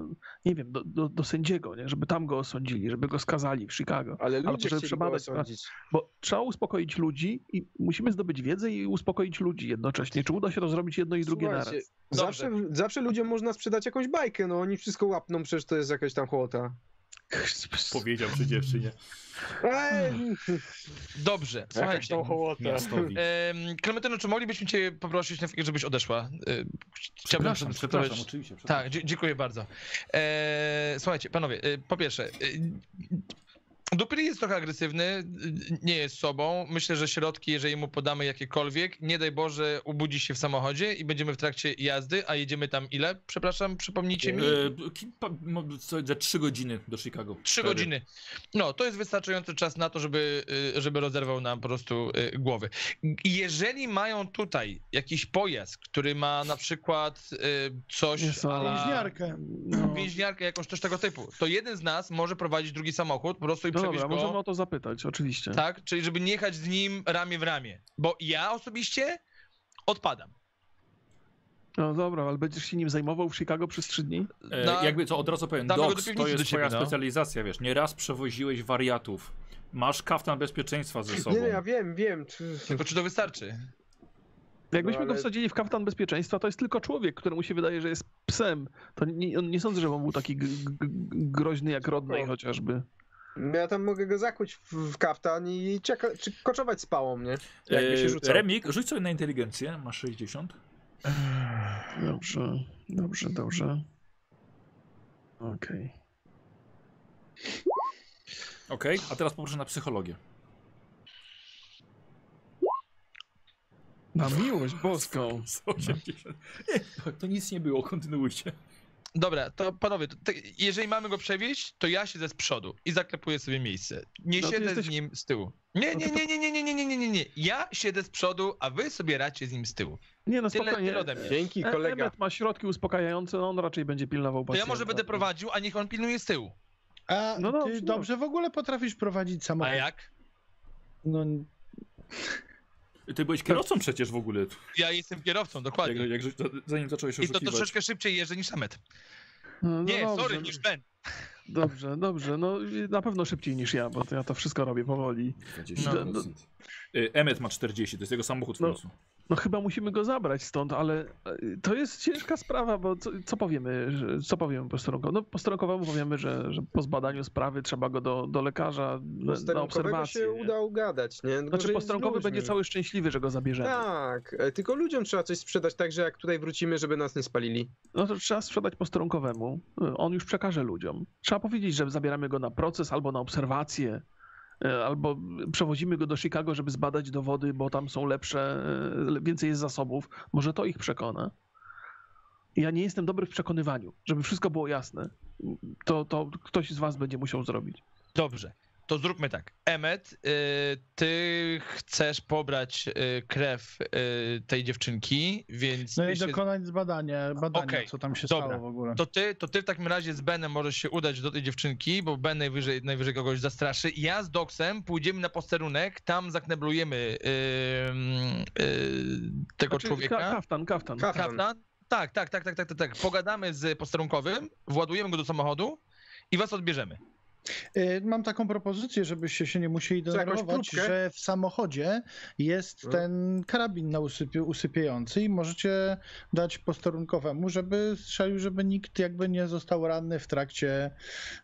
nie wiem, do, do, do sędziego, nie? żeby tam go osądzili, żeby go skazali w Chicago. Ale ludzie go przebadać sprawę. osądzić. Bo trzeba uspokoić ludzi i musimy zdobyć wiedzę i uspokoić ludzi jednocześnie. Czy uda się to zrobić jedno i drugie Słuchajcie, naraz? Zawsze, zawsze ludziom można sprzedać jakąś bajkę, no oni wszystko łapną, przecież to jest jakaś tam chłota. Powiedział przy dziewczynie Dobrze, słuchajcie. Klementyno, czy moglibyśmy cię poprosić, żebyś odeszła? E, Chciałbym Przepraszam, przepraszam, oczywiście. Tak, przepraszam. dzie- dziękuję bardzo. E, słuchajcie, panowie, e, po pierwsze, Dupri jest trochę agresywny, e, nie jest sobą. Myślę, że środki, jeżeli mu podamy jakiekolwiek, nie daj Boże, ubudzi się w samochodzie i będziemy w trakcie jazdy, a jedziemy tam ile? Przepraszam, przypomnijcie mi. E, Za 3 godziny do Chicago. Trzy godziny. No, to jest wystarczający czas na to, żeby, y, żeby rozerwał nam po prostu y, głowy. Jeżeli mają tutaj jakiś pojazd, który ma na przykład coś. Więźniarkę. No, Więźniarkę, jakąś coś tego typu. To jeden z nas może prowadzić drugi samochód, po prostu i no dobra, go. możemy o to zapytać, oczywiście. Tak? Czyli żeby nie jechać z nim ramię w ramię. Bo ja osobiście odpadam. No dobra, ale będziesz się nim zajmował w Chicago przez trzy dni? E, Na- jakby co, od razu powiem, go do Docs, to jest do ciebie, twoja no. specjalizacja, wiesz, nieraz przewoziłeś wariatów. Masz kaftan bezpieczeństwa ze sobą. Nie, no ja wiem, wiem. Czy... Tylko czy to wystarczy? Jakbyśmy No, go ale- wsadzili w kaftan bezpieczeństwa, to jest tylko człowiek, któremu się wydaje, że jest psem. To nie, on nie sądzę, że on był taki groźny jak Rodney No. chociażby. Ja tam mogę go zakuć w, kaftan i czeka, czy koczować z pałą, nie? Jakby się rzucał. Remik, rzuć sobie na inteligencję, masz 60. Dobrze, dobrze, dobrze. Okej. Okej, a teraz poproszę na psychologię. Na miłość boską. 80. Nie, to nic nie było, kontynuujcie. Dobra, to panowie, to, te- jeżeli mamy go przewieźć, to ja siedzę z przodu i zaklepuję sobie miejsce. Nie No siedzę jesteś- z nim z tyłu. Nie, No nie, nie, nie, nie, nie, nie, nie, nie, nie, nie. Ja siedzę z przodu, a wy sobie radźcie z nim z tyłu. Nie no, Tyle, spokojnie. tyle. Dzięki, E- kolega. Emmet ma środki uspokajające, no on raczej będzie pilnował To ja pacjenta. może będę prowadził, a niech on pilnuje z tyłu. A No dobrze, ty no. dobrze w ogóle potrafisz prowadzić A samochód? jak? No, Ty byłeś kierowcą przecież w ogóle, Ja jestem kierowcą, dokładnie. jak, jak, zanim zacząłeś I to oszukiwać. troszeczkę szybciej jeżdżę niż Samet. No, Nie, dobrze, sorry, niż Ben. Dobrze, dobrze, no na pewno szybciej niż ja, bo to ja to wszystko robię powoli. 20%. No. Y, Emmet ma 40, to jest jego samochód w No. końcu. No chyba musimy go zabrać stąd, ale e, to jest ciężka sprawa, bo co, co powiemy, co powiemy posterunkowi? No posterunkowemu powiemy, że, że po zbadaniu sprawy trzeba go do, do lekarza na, na obserwację. się uda ugadać, nie? No, Znaczy posterunkowy będzie cały szczęśliwy, że go zabierzemy. Tak, e, tylko ludziom trzeba coś sprzedać tak, że jak tutaj wrócimy, żeby nas nie spalili. No to trzeba sprzedać posterunkowemu. On już przekaże ludziom. Trzeba powiedzieć, że zabieramy go na proces albo na obserwację. E, Albo przewozimy go do Chicago, żeby zbadać dowody, bo tam są lepsze, e, więcej jest zasobów. Może to ich przekona. Ja nie jestem dobry w przekonywaniu, żeby wszystko było jasne. To, to ktoś z was będzie musiał zrobić. Dobrze, to zróbmy tak. Emmet, y, ty chcesz pobrać y, krew y, tej dziewczynki, więc no i się, dokonać zbadania, badania Okej, co tam się dobra. stało w ogóle. to, ty, to ty w takim razie z Benem możesz się udać do tej dziewczynki, bo Ben najwyżej, najwyżej kogoś zastraszy. Ja z Doksem pójdziemy na posterunek, tam zakneblujemy y, y, tego Znaczy, człowieka. ka- Kaftan, kaftan. Kaftan. Kaftan? Tak, tak, tak, tak, tak, tak, tak. Pogadamy z posterunkowym, władujemy go do samochodu i was odbierzemy. Y, Mam taką propozycję, żebyście się nie musieli denerwować, że w samochodzie jest No. ten karabin na usypie, usypiający i możecie dać posterunkowemu, żeby strzelił, żeby nikt jakby nie został ranny w trakcie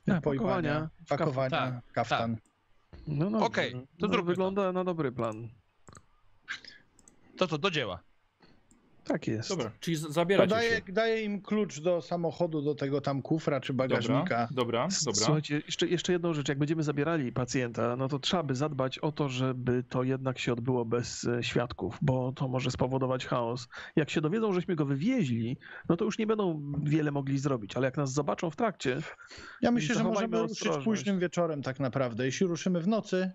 Tak, pojmania, pakowania kaftan. pakowania Tak, kaftan. No, no, Okej, to no, zróbmy wygląda na dobry plan. To co, do dzieła. Tak jest. Dobra, czyli To zabieracie daje, się. daje im klucz do samochodu, do tego tam kufra czy bagażnika. Dobra, S- dobra. Słuchajcie, jeszcze, jeszcze jedną rzecz. Jak będziemy zabierali pacjenta, no to trzeba by zadbać o to, żeby to jednak się odbyło bez e, świadków, bo to może spowodować chaos. Jak się dowiedzą, żeśmy go wywieźli, no to już nie będą wiele mogli zrobić, ale jak nas zobaczą w trakcie, Ja myślę, że możemy ruszyć późnym wieczorem tak naprawdę. Jeśli ruszymy w nocy,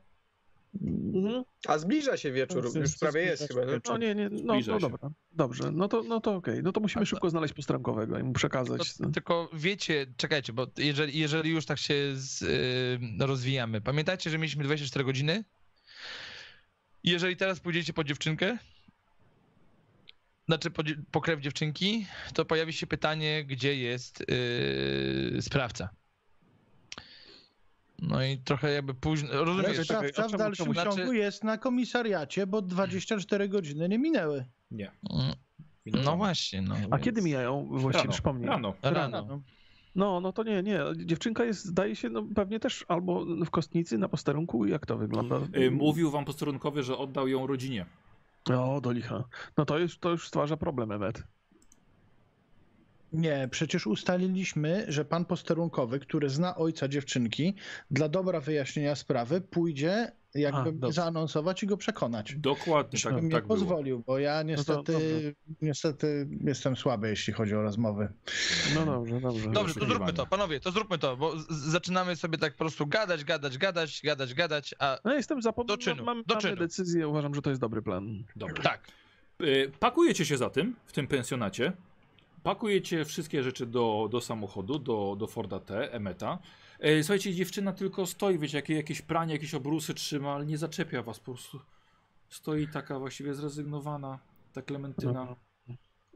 A zbliża się wieczór, już prawie jest chyba, nie? no nie, nie, no, no dobra, dobrze, no to, no to okej, no to musimy szybko znaleźć posterunkowego i mu przekazać. To, tylko wiecie, czekajcie, bo jeżeli, jeżeli już tak się z, y, rozwijamy, pamiętajcie, że mieliśmy 24 godziny? Jeżeli teraz pójdziecie po dziewczynkę, znaczy po, po krew dziewczynki, to pojawi się pytanie, gdzie jest y, sprawca. No i trochę jakby późno, ale rozumiesz? czekaj, sprawca w dalszym czemu- znaczy- ciągu jest na komisariacie, bo 24 godziny nie minęły. Nie. Mm, No właśnie, no. A więc- kiedy mijają? Właściwie Rano, przypomnij. rano. Rano. No, no to nie, nie. Dziewczynka jest, zdaje się, no pewnie też albo w kostnicy, na posterunku. Jak to wygląda? Y, Mówił wam posterunkowy, że oddał ją rodzinie. O, do licha. No to już, to już stwarza problem, Emmet. Nie, przecież ustaliliśmy, że pan posterunkowy, który zna ojca dziewczynki, dla dobra wyjaśnienia sprawy pójdzie jakby A, zaanonsować i go przekonać. Dokładnie, tak, Bym nie tak było. pozwolił, bo ja niestety, dobrze. niestety jestem słaby, jeśli chodzi o rozmowy. No dobrze, dobrze. Dobrze, to zróbmy to, panowie, to zróbmy to, bo zaczynamy sobie tak po prostu gadać, gadać, gadać, gadać, gadać, a No jestem za Do czynu, Mam, do czynu. decyzję, uważam, że to jest dobry plan. Dobra. tak. Y, Pakujecie się za tym, w tym pensjonacie. Pakujecie wszystkie rzeczy do, do samochodu, do, do Forda T, Emeta. Y, Słuchajcie, dziewczyna tylko stoi, wiecie, jakie, jakieś pranie, jakieś obrusy trzyma, ale nie zaczepia was, po prostu stoi taka właściwie zrezygnowana, ta Klementyna. No.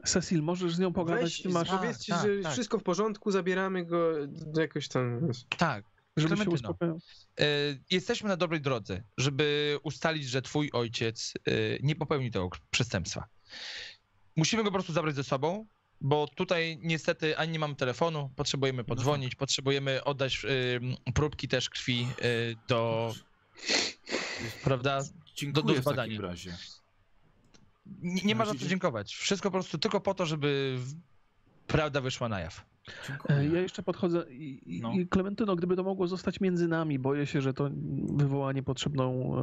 Cecil, możesz z nią pogadać? Weź, Ty masz, powiedzcie, tak, że tak. wszystko w porządku, zabieramy go jakoś tam. Tak. żeby się. E, Jesteśmy na dobrej drodze, żeby ustalić, że twój ojciec e, nie popełni tego przestępstwa. Musimy go po prostu zabrać ze sobą, bo tutaj niestety ani nie mamy telefonu, potrzebujemy podzwonić, potrzebujemy oddać e, próbki też krwi e, do, prawda? Dziękuję do w zbadania. takim razie. Nie, nie ma za co dziękować. Wszystko po prostu tylko po to, żeby w- prawda wyszła na jaw. E, Dziękuję. Ja jeszcze podchodzę i, No. i Klementyno, gdyby to mogło zostać między nami, boję się, że to wywoła niepotrzebną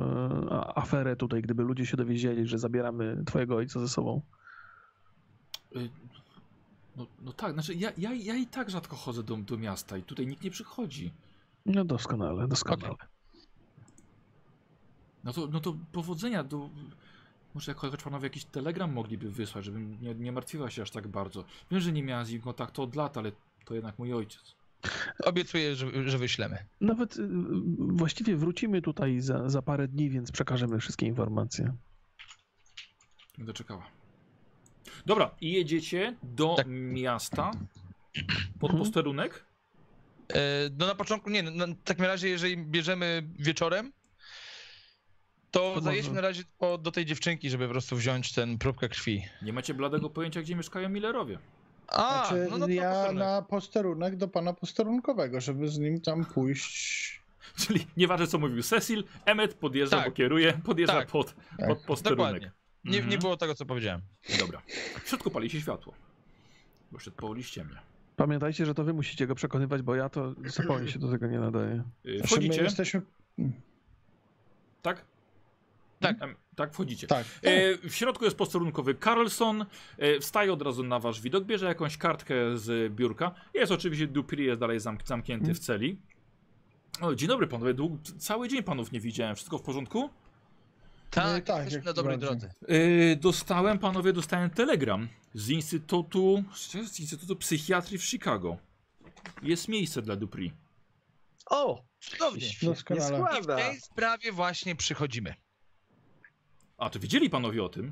e, aferę tutaj, gdyby ludzie się dowiedzieli, że zabieramy twojego ojca ze sobą. No, no tak, znaczy ja, ja, ja i tak rzadko chodzę do, do miasta i tutaj nikt nie przychodzi. No doskonale, doskonale. No to, no to powodzenia. Do... Może jak chociaż panowie jakiś telegram mogliby wysłać, żebym nie, nie martwiła się aż tak bardzo. Wiem, że nie miała z nim kontaktu od lat, ale to jednak mój ojciec. Obiecuję, że, że wyślemy. Nawet y, właściwie wrócimy tutaj za, za parę dni, więc przekażemy wszystkie informacje. Będę czekała. Dobra, i jedziecie do Tak. miasta pod Mhm. posterunek? E, No na początku, nie, no, w takim razie, jeżeli bierzemy wieczorem, to To zajedźmy na razie po, do tej dziewczynki, żeby po prostu wziąć ten próbkę krwi. Nie macie bladego pojęcia, gdzie mieszkają Millerowie. A, Znaczy, no, no ja posterunek. na posterunek do pana posterunkowego, żeby z nim tam pójść. Czyli nieważne co mówił Cecil, Emmet podjeżdża, Tak. bo kieruje, podjeżdża Tak. pod, Tak. pod posterunek. Dokładnie. Nie, Mhm. nie było tego, co powiedziałem. Dobra. W środku pali się światło. Bo szedł po liście mnie. Pamiętajcie, że to wy musicie go przekonywać, bo ja to zupełnie się do tego nie nadaję. Yy, Znaczy, my Wchodzicie, jesteśmy. tak? Tak. Tak, wchodzicie. Tak. E, w środku jest posterunkowy Carlson. E, wstaje od razu na wasz widok, bierze jakąś kartkę z biurka. Jest oczywiście Dupri, jest dalej zamk zamknięty w celi. O, dzień dobry panowie, Dług, cały dzień panów nie widziałem. Wszystko w porządku? Tak, tak, jesteśmy na dobrej drodze. E, dostałem, panowie, dostałem telegram z Instytutu, z Instytutu Psychiatrii w Chicago. Jest miejsce dla Dupri. O! Cudownie. Doskonale. I w tej sprawie właśnie przychodzimy. A, to wiedzieli panowie o tym?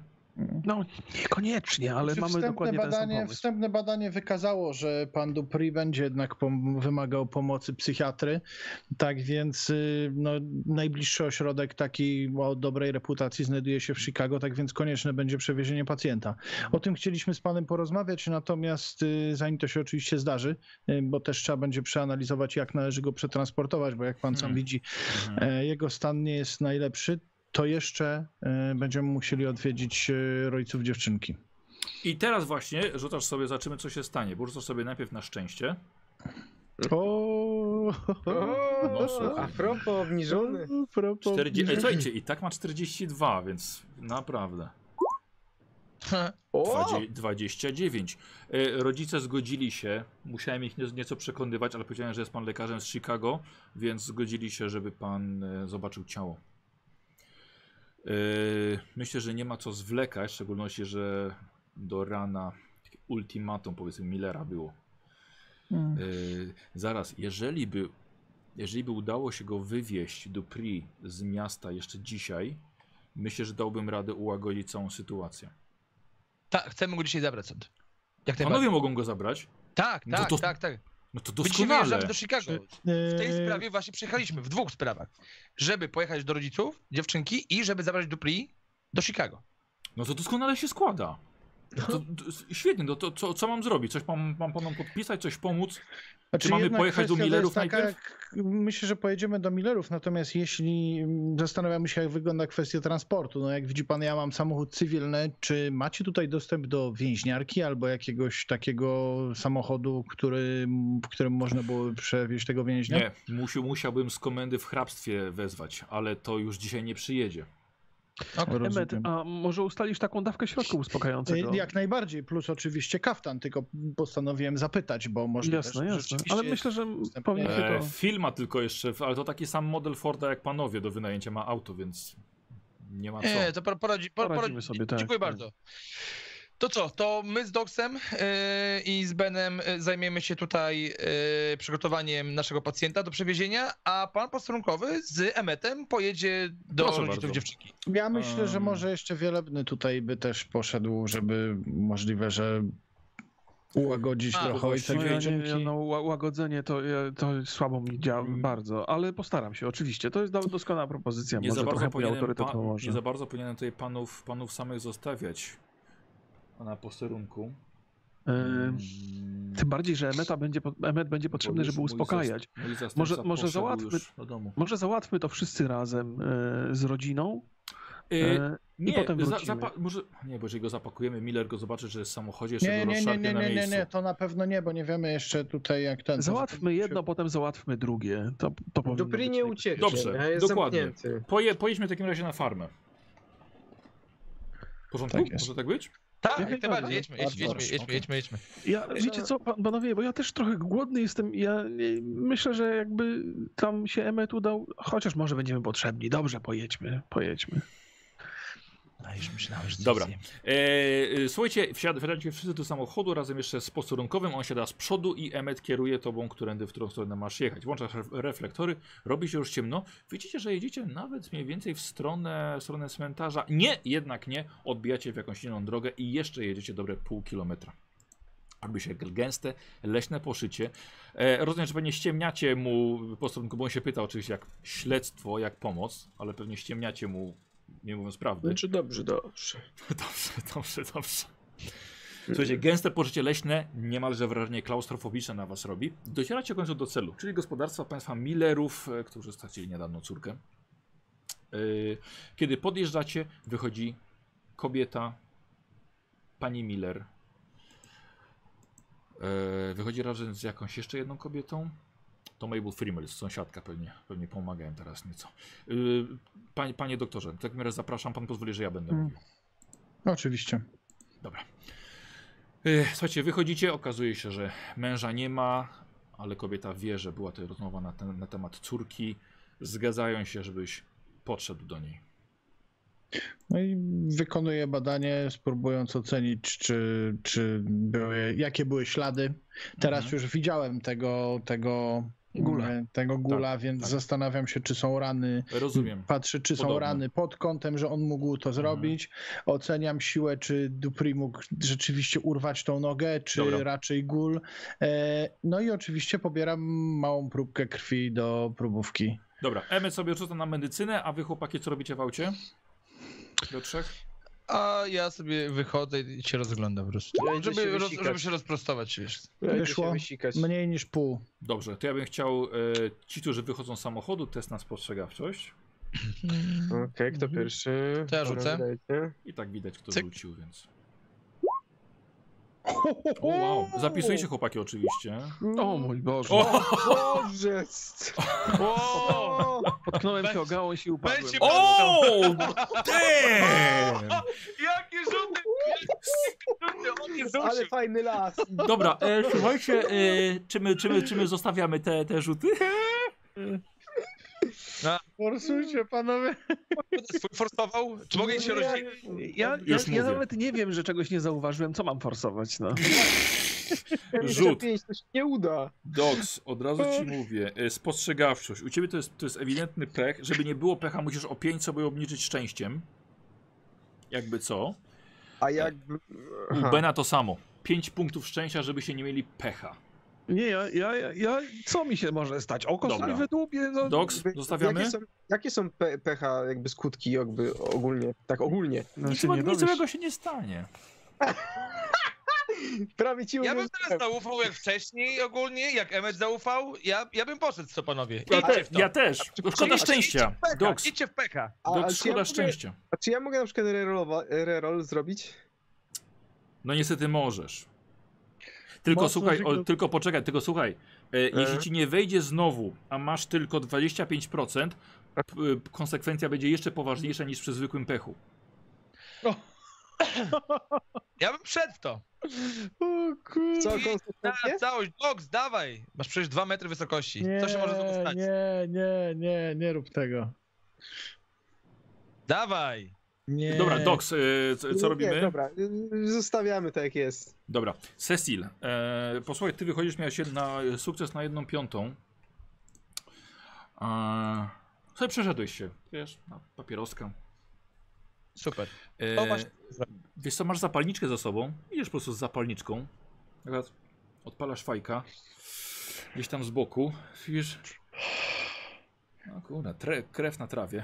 No, niekoniecznie, ale Znaczy, mamy dokładnie ten sam badanie, wstępne badanie wykazało, że pan Dupri będzie jednak pom- wymagał pomocy psychiatry. Tak więc y, no, najbliższy ośrodek taki o dobrej reputacji znajduje się w Chicago, tak więc konieczne będzie przewiezienie pacjenta. O tym chcieliśmy z panem porozmawiać, natomiast y, zanim to się oczywiście zdarzy, y, bo też trzeba będzie przeanalizować, jak należy go przetransportować, bo jak pan sam Hmm. widzi, e, jego stan nie jest najlepszy. To jeszcze e, będziemy musieli odwiedzić e, rodziców dziewczynki. I teraz właśnie rzucasz sobie, zobaczymy co się stanie. Bo rzucasz sobie najpierw na szczęście. O, No, słuchaj. a propos obniżony. propos 40, Ej, słuchajcie, i tak ma 42, więc naprawdę. O! Dwadzie- 29. E, Rodzice zgodzili się, musiałem ich nie- nieco przekonywać, ale powiedziałem, że jest pan lekarzem z Chicago, więc zgodzili się, żeby pan zobaczył ciało. E, Myślę, że nie ma co zwlekać, w szczególności, że do rana ultimatum powiedzmy Millera było. Mm. E, zaraz, jeżeli by, jeżeli by udało się go wywieźć do Pri z miasta jeszcze dzisiaj, myślę, że dałbym radę ułagodzić całą sytuację. Tak, chcemy go dzisiaj zabrać stąd. Jak Panowie mogą go zabrać? Tak, No tak, to- tak, tak. No to My doskonale. wyjeżdżamy do Chicago. W tej sprawie właśnie przyjechaliśmy, w dwóch sprawach. Żeby pojechać do rodziców, dziewczynki i żeby zabrać Dupri do Chicago. No to doskonale się składa. No to, to, świetnie, no to co, co mam zrobić? Coś mam, mam panom podpisać, coś pomóc? Znaczy, mamy jednak pojechać do Millerów taka, najpierw? Myślę, że pojedziemy do Millerów, natomiast jeśli mm, zastanawiamy się, jak wygląda kwestia transportu, no jak widzi pan, ja mam samochód cywilny, czy macie tutaj dostęp do więźniarki albo jakiegoś takiego samochodu, który, w którym można było przewieźć tego więźnia? Nie, musi, musiałbym z komendy w hrabstwie wezwać, ale to już dzisiaj nie przyjedzie. Okay. Emet, a może ustalisz taką dawkę środka uspokajającego? Y, Jak najbardziej, plus oczywiście kaftan, tylko postanowiłem zapytać, bo może Jasne, jasne. Ale myślę, że powinien się E, to... film ma tylko jeszcze, ale to taki sam model Forda jak panowie do wynajęcia ma auto, więc nie ma co. Nie, to por- poradzi, por, Poradzimy poradzi, sobie, tak, Dziękuję tak. bardzo. To co, to my z Doksem yy, i z Benem yy, zajmiemy się tutaj yy, przygotowaniem naszego pacjenta do przewiezienia, a pan posterunkowy z Emetem pojedzie do Proszę rodziców bardzo. dziewczynki. Ja myślę, że może jeszcze Wielebny tutaj by też poszedł, żeby możliwe, że ułagodzić A, trochę ojca No, ja nie, no, ła- łagodzenie to, to słabo mi działa Mm. bardzo, ale postaram się, oczywiście. To jest do- doskonała propozycja. Nie Może za, bardzo powinienem, autorytet pa, nie za bardzo powinienem tutaj panów, panów samych zostawiać na posterunku. E, Mm, Tym bardziej, że Emeta będzie, Emet będzie potrzebny, żeby uspokajać. Może- może załatwmy- Do domu. Może załatwmy to wszyscy razem e, z rodziną. E, nie, potem za, zapa- może, nie, bo jeżeli go zapakujemy, Miller go zobaczy, że jest w samochodzie, jeszcze Nie, go nie, nie, nie, nie, nie, nie, to na pewno nie, bo nie wiemy jeszcze tutaj jak ten... załatwmy jedno, potem załatwmy drugie. To, to być nie ucieknie, Dobrze, a jest dokładnie. Poje, pojedźmy w takim razie na farmę. W porządku? Tak. Może tak być? Tak, Jak najbardziej, najbardziej. jedźmy, jedźmy, jedźmy, dobrze, jedźmy, jedźmy, jedźmy. Ja, wiecie co, pan- panowie, bo ja też trochę głodny jestem. Ja myślę, że jakby tam się Emmet udał, chociaż może będziemy potrzebni. Dobrze, pojedźmy, pojedźmy. No już myślałem, że Dobra. E, e, słuchajcie, wsiad- wsiadacie wszyscy do samochodu razem jeszcze z posterunkowym. On siada z przodu i Emmet kieruje tobą, którędy, w którą stronę masz jechać. Włączasz ref- reflektory, robi się już ciemno. Widzicie, że jedziecie nawet mniej więcej w stronę, w stronę cmentarza. Nie, jednak nie. Odbijacie w jakąś inną drogę i jeszcze jedziecie dobre pół kilometra. Robi się gęste, leśne poszycie. E, rozumiem, że pewnie ściemniacie mu posterunku, bo on się pyta oczywiście jak śledztwo, jak pomoc, ale pewnie ściemniacie mu, nie mówiąc prawdy. Znaczy dobrze, dobrze. Dobrze, dobrze, dobrze. Słuchajcie, gęste pożycie leśne, niemalże wrażenie klaustrofobiczne na was robi. Docieracie w końcu do celu, czyli gospodarstwa państwa Millerów, e, którzy stracili niedawno córkę. Yy, Kiedy podjeżdżacie, wychodzi kobieta, pani Miller. Yy, Wychodzi razem z jakąś jeszcze jedną kobietą. To Mabel Freeman, sąsiadka pewnie, pewnie pomagają teraz nieco. Yy, Panie, panie doktorze, w takim razie zapraszam, pan pozwoli, że ja będę Mm. mówił. Oczywiście. Dobra. E, Słuchajcie, wychodzicie, okazuje się, że męża nie ma, ale kobieta wie, że była tutaj rozmowa na, ten, na temat córki. Zgadzają się, żebyś podszedł do niej. No i wykonuję badanie, spróbując ocenić, czy, czy były, jakie były ślady. Teraz Mhm. już widziałem tego, tego Gula. e, Tego gula, więc tak. zastanawiam się, czy są rany. Rozumiem. Patrzę, czy są Podobno. rany pod kątem, że on mógł to zrobić. Oceniam siłę, czy Dupri mógł rzeczywiście urwać tą nogę, czy Dobra. raczej gul. E, No i oczywiście pobieram małą próbkę krwi do próbówki. Dobra, Emmet sobie rzuca na medycynę, a wy chłopaki co robicie w aucie? Do trzech? A ja sobie wychodzę i się rozglądam po prostu. Ja idę się Żeby, roz, żeby się rozprostować, wiesz. Ja Wyszło. Mniej niż pół. Dobrze, to ja bym chciał, e, ci, którzy wychodzą z samochodu, test na spostrzegawczość. Okej, kto Mhm. pierwszy? To ja rzucę. I tak widać, kto Cyk. rzucił, więc... O, wow. Zapisujecie chłopaki oczywiście. O mój Boże. O! Boże! O! Potknąłem się o gałąź i upadłem. będzie- O! Damn! Jakie rzuty! Jakie Ale rzucił! fajny las! Dobra, e, słuchajcie, e, czy, my, czy, my, czy my zostawiamy te, te rzuty? Forsujcie panowie. Swój forsował? Czy mogę się rozdzielić? Ja, ja, ja mówię. nawet nie wiem, że czegoś nie zauważyłem. Co mam forsować? No. Rzut. 25 to się nie uda. Dogs, od razu ci mówię, e, spostrzegawczość. U ciebie to jest, to jest ewidentny pech. Żeby nie było pecha, musisz o 5 sobie obniżyć szczęściem. Jakby co. A jak... U Bena to samo. 5 punktów szczęścia, żeby się nie mieli pecha. Nie, ja, ja, ja, co mi się może stać? Oko Dobra. sobie wydłubię? No, Jakby- zostawiamy? Jakie są, jakie są pe pecha, jakby skutki jakby ogólnie? Tak ogólnie. no Nic, się nie nic złego się nie stanie. Prawie ci Ja bym teraz zaufał jak wcześniej ogólnie, jak Emmet zaufał, ja, ja bym poszedł co panowie. Ja, te, w to. ja też. Szkoda Idźcie szczęścia. w pecha, Dogs, Idźcie w peka. Szkoda mogę, szczęścia. a czy ja mogę na przykład reroll zrobić? No niestety możesz. Tylko Mocno słuchaj, o, tylko poczekaj, tylko słuchaj. E, jeśli ci nie wejdzie znowu, a masz tylko 25%, p, p, konsekwencja będzie jeszcze poważniejsza niż przy zwykłym pechu. Ja bym w to. O kur... Co, I- konsekwencje? Na całość, Dogs, dawaj. Masz przecież dwa metry wysokości. Nie, Co się może znowu stać? nie, nie, nie, nie rób tego. Dawaj. Nie. Dobra, Dox, e, co, co Nie, robimy? Nie, dobra, y, zostawiamy tak jak jest. Dobra, Cecil, e, posłuchaj, ty wychodzisz, miałeś jedna, sukces na jedną piątą. E, sobie przeszedłeś się, wiesz, na papieroska. Super. E, To masz- wiesz co, masz zapalniczkę za sobą, idziesz po prostu z zapalniczką. Teraz odpalasz fajka, gdzieś tam z boku, widzisz... No kurde, tre, krew na trawie.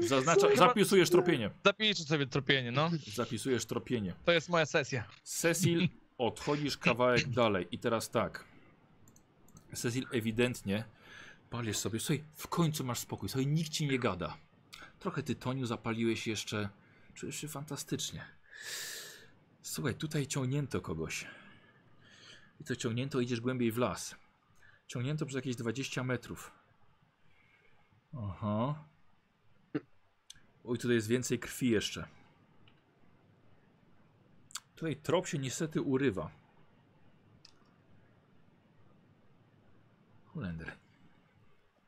Zaznacza, zapisujesz tropienie. Zapiszę sobie tropienie, no. Zapisujesz tropienie. To jest moja sesja. Cecil, odchodzisz kawałek dalej. I teraz tak. Cecil ewidentnie palisz sobie. Słuchaj, w końcu masz spokój. Słuchaj, nikt ci nie gada. Trochę tytoniu zapaliłeś jeszcze. Czujesz się fantastycznie. Słuchaj, tutaj ciągnięto kogoś. I to ciągnięto idziesz głębiej w las. Ciągnięto przez jakieś 20 metrów. Aha. Oj, tutaj jest więcej krwi jeszcze. Tutaj trop się niestety urywa. Holender.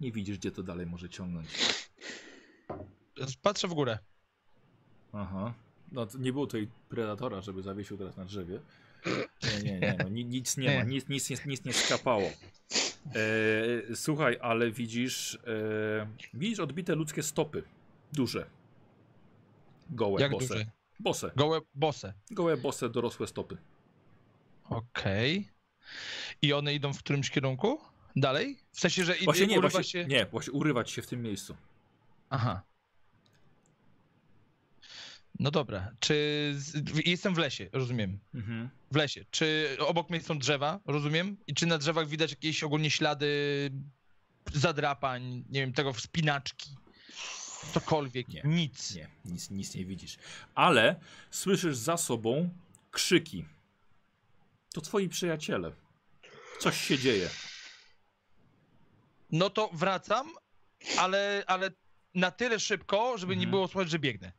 Nie widzisz, gdzie to dalej może ciągnąć. Patrzę w górę. Aha. No nie było tutaj predatora, żeby zawiesił teraz na drzewie. Nie, nie, nie. No, ni- nic nie ma, nic, nic, nic, nic nie skapało. E, słuchaj, ale widzisz, e, widzisz odbite ludzkie stopy. Duże. Gołe, Jak bose. duże? Bose. Gołe bose. Gołe, bose, dorosłe stopy. Okej. I one idą w którymś kierunku? Dalej? W sensie, że Właśnie nie, urywa właśnie, się... nie, właśnie urywać się w tym miejscu. Aha. No dobra. Czy... z- Jestem w lesie, rozumiem. Mhm. W lesie. Czy obok mnie są drzewa, rozumiem? I czy na drzewach widać jakieś ogólnie ślady zadrapań, nie wiem, tego wspinaczki? Cokolwiek. Nie. Nic. Nie, nic, nic nie widzisz. Ale słyszysz za sobą krzyki. To twoi przyjaciele. Coś się dzieje. No to wracam, ale, ale na tyle szybko, żeby nie Mhm. było słychać, że biegnę.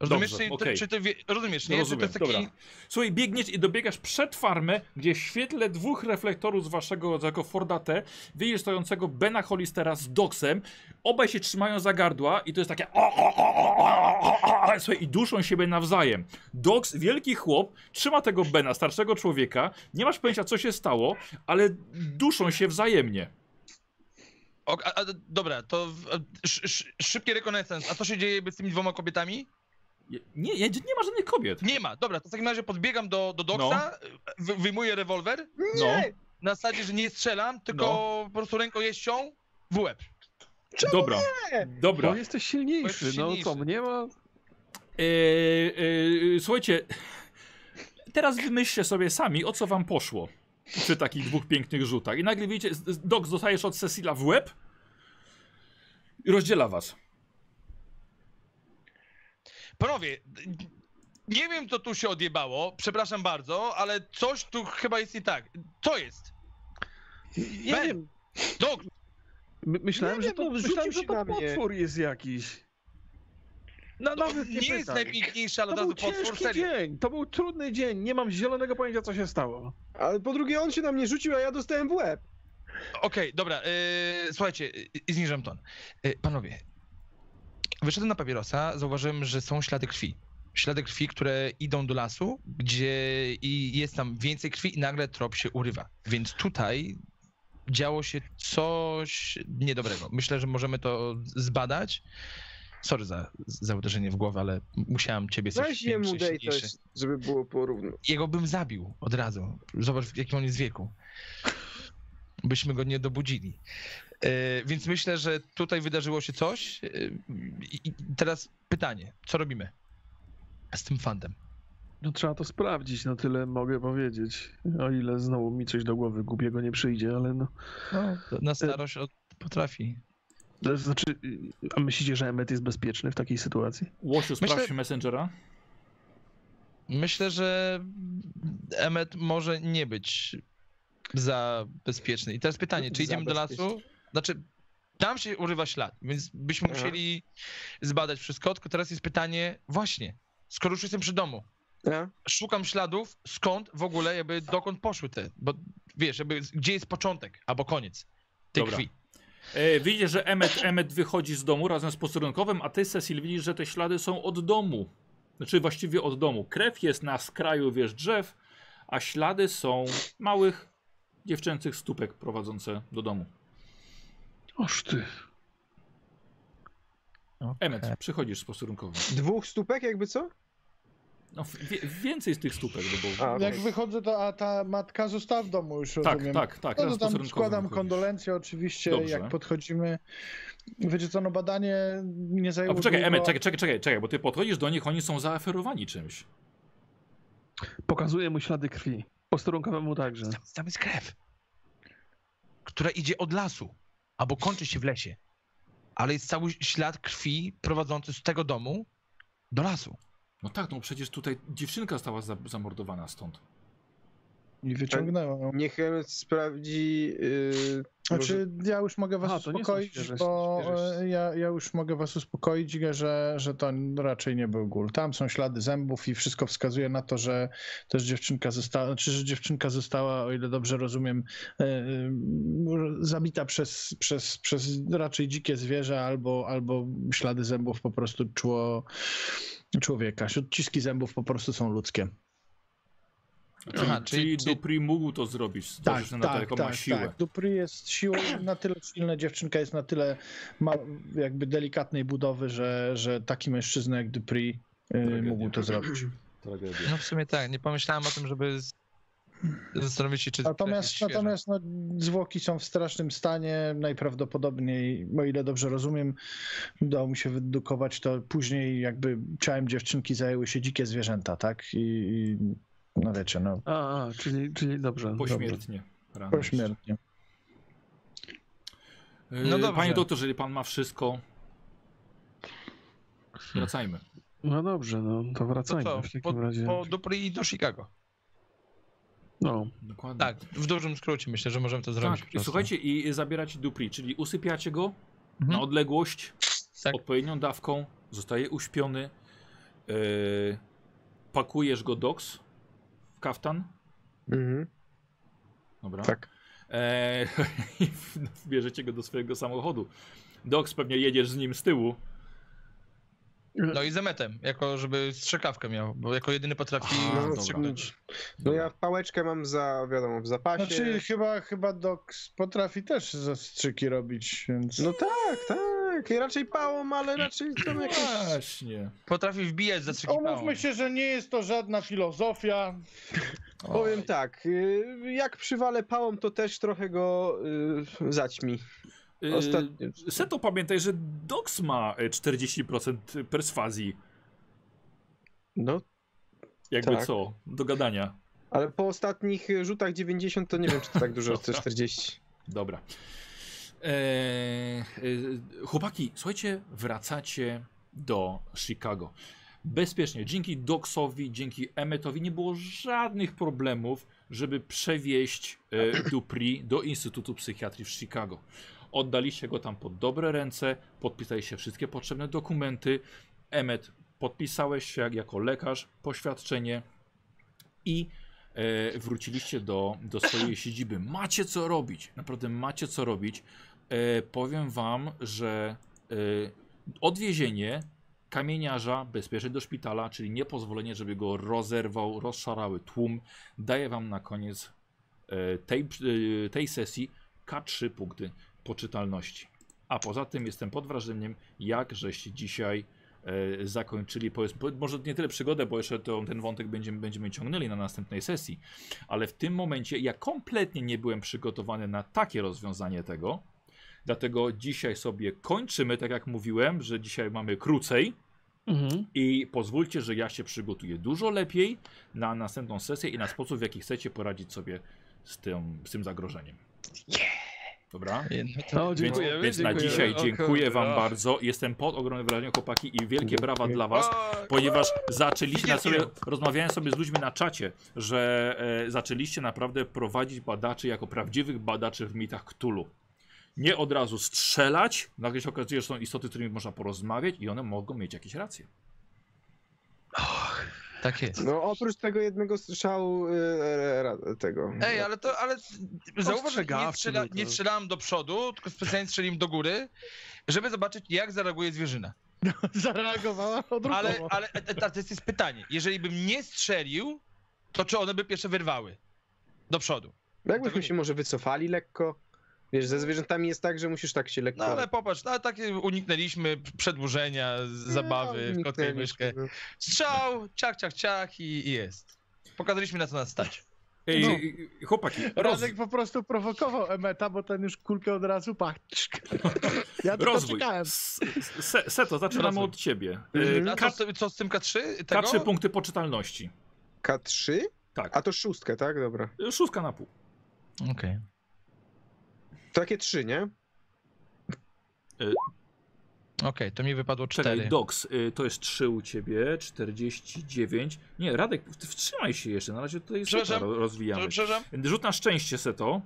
Rozumiesz? Dobrze, czy, okej. czy ty rozumiesz, nie? Że Rozumiem, to jest taki... dobra. Słuchaj, biegniesz i dobiegasz przed farmę, gdzie w świetle dwóch reflektorów z waszego rodzaju Forda T widzisz stojącego Bena Hollistera z Doksem. Obaj się trzymają za gardła i to jest takie Słuchaj, i duszą siebie nawzajem. Doks, wielki chłop, trzyma tego Bena, starszego człowieka. Nie masz pojęcia, co się stało, ale duszą się wzajemnie. O, a, a, dobra, to a, sz, sz, szybki rekonesans. A co się dzieje z tymi dwoma kobietami? Nie, nie, nie ma żadnych kobiet. Nie ma. Dobra, to w takim razie podbiegam do, do Doksa, wy, wyjmuję rewolwer, No, na zasadzie, że nie strzelam, tylko po prostu rękojeścią w łeb. dobra. Dobra. Bo jesteś silniejszy, Bo jest no co, silniejszy. mnie ma... Eee, e, słuchajcie, teraz wymyślcie sobie sami, o co wam poszło przy takich dwóch pięknych rzutach. I nagle widzicie, Doc dostajesz od Cecila w łeb i rozdziela was. Panowie, nie wiem co tu się odjebało, przepraszam bardzo, ale coś tu chyba jest nie tak. Co jest? Ja Ben! wiem, Dok, my, myślałem, Nie że wiem, to, no, myślałem, że się to na mnie. potwór jest jakiś. No, to nawet nie nie, jest najpiękniejszy, ale To od był razu potwór, dzień, to był trudny dzień, nie mam zielonego pojęcia, co się stało. Ale po drugie on się na mnie rzucił, a ja dostałem w łeb. Okej, dobra, yy, słuchajcie, yy, zniżam ton. Yy, panowie, wyszedłem na papierosa, zauważyłem, że są ślady krwi. Ślady krwi, które idą do lasu, gdzie i jest tam więcej krwi i nagle trop się urywa. Więc tutaj działo się coś niedobrego. Myślę, że możemy to zbadać. Sorry za, za uderzenie w głowę, ale musiałem ciebie coś Weź jemu silniejszy. coś, żeby było porówno. Jego bym zabił od razu. Zobacz, w jakim on jest wieku. Byśmy go nie dobudzili. E, więc myślę, że tutaj wydarzyło się coś. E, I teraz pytanie, co robimy z tym fandem? No trzeba to sprawdzić, no tyle mogę powiedzieć. O ile znowu mi coś do głowy głupiego nie przyjdzie, ale no... Na starość od, potrafi. To znaczy, a myślicie, że Emmet jest bezpieczny w takiej sytuacji? Łosiu, Myślę- sprawdź Messengera. Myślę, że Emmet może nie być za bezpieczny. I teraz pytanie, czy idziemy do lasu? Znaczy, tam się urywa ślad, więc byśmy Aha. musieli zbadać wszystko, tylko teraz jest pytanie, właśnie, skoro już jestem przy domu, Ja? szukam śladów, skąd w ogóle, jakby dokąd poszły te, bo wiesz, jakby gdzie jest początek albo koniec tej Dobra. krwi. E, widzisz, że Emmet, Emmet wychodzi z domu razem z posterunkowym, a ty, Cecil, widzisz, że te ślady są od domu. Znaczy właściwie od domu. Krew jest na skraju, wiesz, drzew, a ślady są małych, dziewczęcych stópek prowadzące do domu. Oż ty. Emmet, przychodzisz z posterunkowym. Dwóch stópek jakby co? No, wie, więcej z tych stópek, no bo... A, Jak wychodzę, to a ta matka została w domu już, tak, rozumiem. tak, tak. No teraz to tam składam wychodzisz. kondolencje oczywiście, Dobrze. jak podchodzimy. Wiecie co, no badanie nie A zajęło poczekaj, długo. Emet, czekaj, czekaj, czekaj, czekaj, bo ty podchodzisz do nich, oni są zaaferowani czymś. Pokazuje mu ślady krwi. Posterunkowemu także. Tam, tam jest krew, która idzie od lasu, albo kończy się w lesie. Ale jest cały ślad krwi prowadzący z tego domu do lasu. No tak, no przecież tutaj dziewczynka została za, zamordowana stąd. I wyciągnęło. Niech Emmet sprawdzi. Yy, Znaczy, ja już mogę was Aha, to nie są uspokoić, świeże- bo świeże- e, ja, ja już mogę was uspokoić, że, że to raczej nie był gól. Tam są ślady zębów i wszystko wskazuje na to, że też dziewczynka została, znaczy, że dziewczynka została, o ile dobrze rozumiem, e, zabita przez, przez, przez raczej dzikie zwierzę albo, albo ślady zębów po prostu czuło człowieka. Odciski zębów po prostu są ludzkie. Czyli, Aha, czyli, czyli- Dupri mógł to zrobić, Tak, zależy na to, tak, jaką tak, ma siłę. tak. Dupri jest siłą na tyle silna, dziewczynka jest na tyle ma, jakby delikatnej budowy, że, że taki mężczyzna jak Dupri y, Tragedia. mógł to zrobić. Tragedia. No w sumie tak, nie pomyślałem o tym, żeby zastanowić się, czy Natomiast, natomiast no, zwłoki są w strasznym stanie. Najprawdopodobniej, o ile dobrze rozumiem, udało mi się wydedukować to później, jakby ciałem dziewczynki zajęły się dzikie zwierzęta, tak? I, i no wiecie, no, A, a czyli, czyli dobrze. dobrze. Pośmiertnie. rano pośmiertnie. jeszcze. No dobrze. Panie doktorze, jeżeli pan ma wszystko, wracajmy. No dobrze, no to To wracajmy co, w takim po, razie. po Dupri i do Chicago. No, Dokładnie. Tak, w dużym skrócie myślę, że możemy to zrobić. Tak, i słuchajcie, i zabieracie Dupri, czyli usypiacie go Mhm. na odległość, Tak. odpowiednią dawką, zostaje uśpiony, e, pakujesz go doks kaftan, Mhm, dobra, tak. e, i wbierzecie go do swojego samochodu. Doks pewnie jedziesz z nim z tyłu, No i z Emetem, jako żeby strzykawkę miał, bo jako jedyny potrafi A, No, strzyknąć. No ja pałeczkę mam za, wiadomo, w zapasie. Znaczy, chyba, chyba Dox potrafi też zastrzyki robić, więc... No tak, tak. Raczej pałą, ale raczej tam jakieś... Właśnie. Potrafi wbijać za strzykawką. Umówmy się, że nie jest to żadna filozofia. Powiem tak, y, jak przywalę pałą, to też trochę go y, zaćmi. Yy, Ostatnio. Seto, pamiętaj, że Dox ma e, 40% perswazji. No, Jakby Tak. co, do gadania. ale po ostatnich rzutach 90 to nie wiem, czy to tak dużo, to 40. Dobra. Eee, e, chłopaki, słuchajcie, wracacie do Chicago. Bezpiecznie. Dzięki Doxowi, dzięki Emmetowi nie było żadnych problemów, żeby przewieźć e, Dupri do Instytutu Psychiatrii w Chicago. Oddaliście go tam pod dobre ręce, podpisaliście wszystkie potrzebne dokumenty. Emmet, podpisałeś się jak- jako lekarz, poświadczenie i e, wróciliście do, do swojej siedziby. Macie co robić, naprawdę macie co robić. E, powiem wam, że e, odwiezienie kamieniarza bezpiecznie do szpitala, czyli niepozwolenie, żeby go rozerwał, rozszarały tłum, daje wam na koniec e, tej, e, tej sesji K3 punkty poczytalności. A poza tym jestem pod wrażeniem, jak żeście dzisiaj zakończyli, powiedzmy, po- może nie tyle przygodę, bo jeszcze to, ten wątek będziemy, będziemy ciągnęli na następnej sesji, ale w tym momencie ja kompletnie nie byłem przygotowany na takie rozwiązanie tego. Dlatego dzisiaj sobie kończymy, tak jak mówiłem, że dzisiaj mamy krócej Mhm. i pozwólcie, że ja się przygotuję dużo lepiej na następną sesję i na sposób, w jaki chcecie poradzić sobie z tym, z tym zagrożeniem. Dobra? No to- Więc, dziękujemy. więc na dziękujemy. dzisiaj dziękuję Wam bardzo. Jestem pod ogromnym wrażeniem, chłopaki, i wielkie brawa dla Was, O, ponieważ zaczęliście na sobie, rozmawiałem sobie z ludźmi na czacie, że e, zaczęliście naprawdę prowadzić badaczy jako prawdziwych badaczy w mitach Cthulhu. Nie od razu strzelać, nagle się okazuje, że są istoty, z którymi można porozmawiać i one mogą mieć jakieś racje. Tak jest. No oprócz tego jednego strzału y, e, ra- tego. Ej, ale to, ale zauważ, że nie, strzela, nie strzelałem do przodu, tylko specjalnie strzeliłem do góry, żeby zobaczyć, jak zareaguje zwierzyna. Zareagowała odruchowo. Ale, ale e, e, to jest pytanie. Jeżeli bym nie strzelił, to czy one by pierwsze wyrwały do przodu? Jakbyśmy tego się może wycofali lekko? Wiesz, ze zwierzętami jest tak, że musisz tak się lekko... No ale popatrz, no, takie uniknęliśmy przedłużenia, zabawy, No, w kotka i uniknęliśmy, myszkę. no. Strzał, ciach, ciach, ciach i, i jest. Pokazaliśmy na co nas stać. Ej, No. chłopaki, roz, Radek po prostu prowokował Emeta, bo ten już kulkę od razu pach. Ja tylko rozwój. czekałem. Se- Seto, zaczynamy Rozwój. od ciebie. Mhm. Y, co, K- z tym- co z tym K3? Tego? K3 punkty poczytalności. K3? Tak, A to szóstkę, tak? Dobra. szóstka na pół. Okej. Takie trzy, nie? Okej, to mi wypadło Czekaj, 4. Dox, y, to jest 3 u ciebie, 49. Nie, Radek, wstrzymaj się jeszcze, na razie tutaj Seta rozwijamy. Przepraszam? Rzut na szczęście, Seto.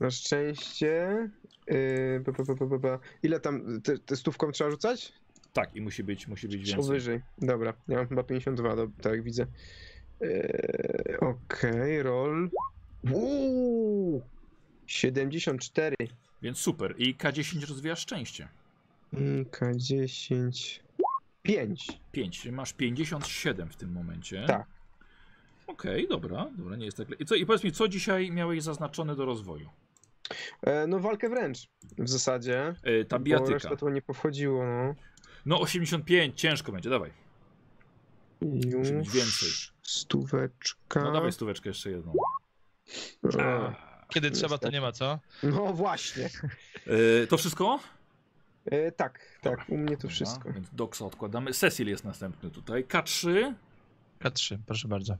Na szczęście... Yy, pa, pa, pa. Ile tam, te, te stówką trzeba rzucać? Tak, i musi być, musi być więcej. wyżej? Dobra, ja mam chyba 52, do, tak jak widzę. Yy, Okej, roll. Uuu, 74. Więc super. I K10 rozwija szczęście. Mm, K10. 5. 5, czyli masz 57 w tym momencie. Tak. Okej, dobra, dobra, nie jest tak. I, co, I powiedz mi, co dzisiaj miałeś zaznaczone do rozwoju? E, no walkę wręcz w zasadzie. E, ta Bo bijatyka. reszta to nie pochodziło, no. No 85, ciężko będzie, dawaj. Już. więcej. Stóweczka. No dawaj stóweczkę jeszcze jedną. A, Kiedy trzeba, to nie ma co? No właśnie. E, to wszystko? E, tak, Dobra. tak, u mnie to Dobra, wszystko. Więc Doxa odkładamy. Cecil jest następny tutaj. K3, K3, proszę bardzo.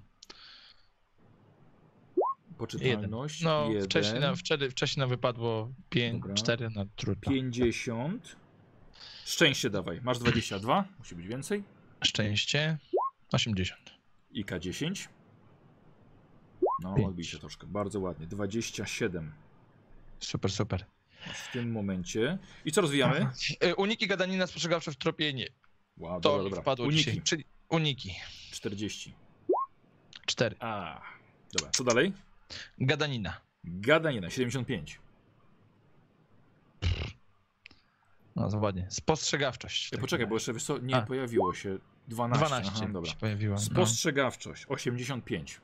poczytalność. No, jeden. wcześniej nam, wczoraj, wcześniej nam wypadło 5, Dobra. 4, no trudno. 50. Szczęście dawaj. Masz 22, musi być więcej. Szczęście 80. I K10. No, Pięć. odbij się troszkę. Bardzo ładnie. 27 Super, super. w tym momencie. I co rozwijamy? Y, Uniki gadanina spostrzegawcze w tropienie. Wow, To dobra, dobra. Uniki. dzisiaj. Czyli uniki. 40. 4. A, dobra. Co dalej? Gadanina. Gadanina 75. No ładnie. Spostrzegawczość. Ja poczekaj, bo jeszcze wiesz co, nie A. pojawiło się 12. 12 Aha, dobra. się pojawiło. No. Spostrzegawczość 85.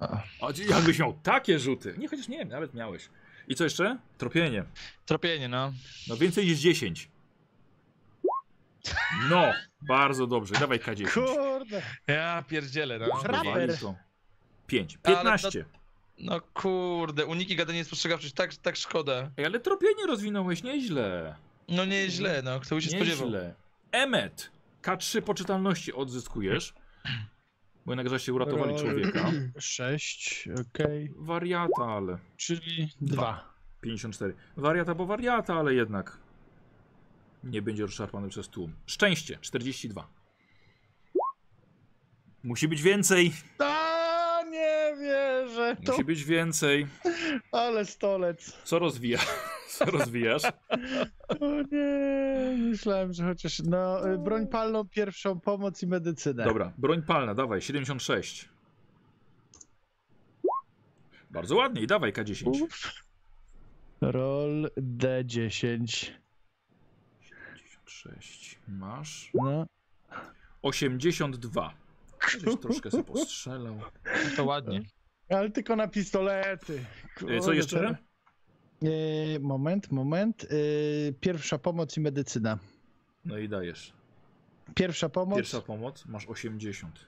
A. A jakbyś miał takie rzuty. Nie, chociaż nie, nawet miałeś. I co jeszcze? Tropienie. Tropienie, no. No więcej niż 10. No, bardzo dobrze. Dawaj K10. Kurde. Ja pierdzielę, no. Raper. to. 5. Ale 15. No kurde, uniki gadanina spostrzegawczość, tak, tak szkoda. Ej, ale tropienie rozwinąłeś nieźle. No nieźle, no. Kto by się spodziewał. Nieźle. Emet. K3 poczytalności odzyskujesz. Bo jednak żeście uratowali Roll. człowieka. Sześć, okej. Wariata, ale. Czyli dwa. 54. Wariata, bo wariata, ale jednak. Nie będzie rozszarpany przez tłum. Szczęście 42. Musi być więcej. A nie wierzę. To, Musi być więcej. ale stolec. Co rozwija? Co rozwijasz? O nie, myślałem, że chociaż. No, y, broń palną, pierwszą pomoc i medycynę. Dobra, broń palna, dawaj, 76. Bardzo ładnie i dawaj K10. Uff. Roll D10. 76. Masz. No. 82. Żeś troszkę sobie postrzelał. To ładnie. Ale tylko na pistolety. E, Co Kurde, jeszcze? E, moment, moment. E, pierwsza pomoc i medycyna. No i dajesz. Pierwsza pomoc. Pierwsza pomoc, masz 80.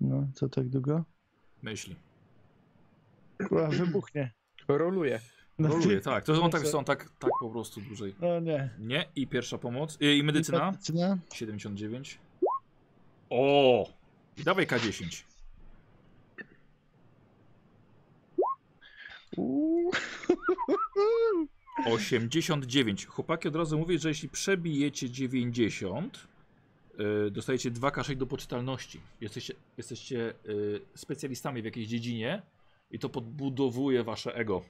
No, co tak długo? Myśli. Kurwa, wybuchnie. Roluje. No, Roluje, ty- tak. To on tak, on tak, tak po prostu dłużej. No nie. Nie, i pierwsza pomoc. I, i medycyna? Medycyna? 79. O! Dawaj K10. 89. Chłopaki od razu mówię, że jeśli przebijecie 90, yy, dostajecie 2K6 do poczytalności. Jesteście, jesteście yy, specjalistami w jakiejś dziedzinie i to podbudowuje wasze ego.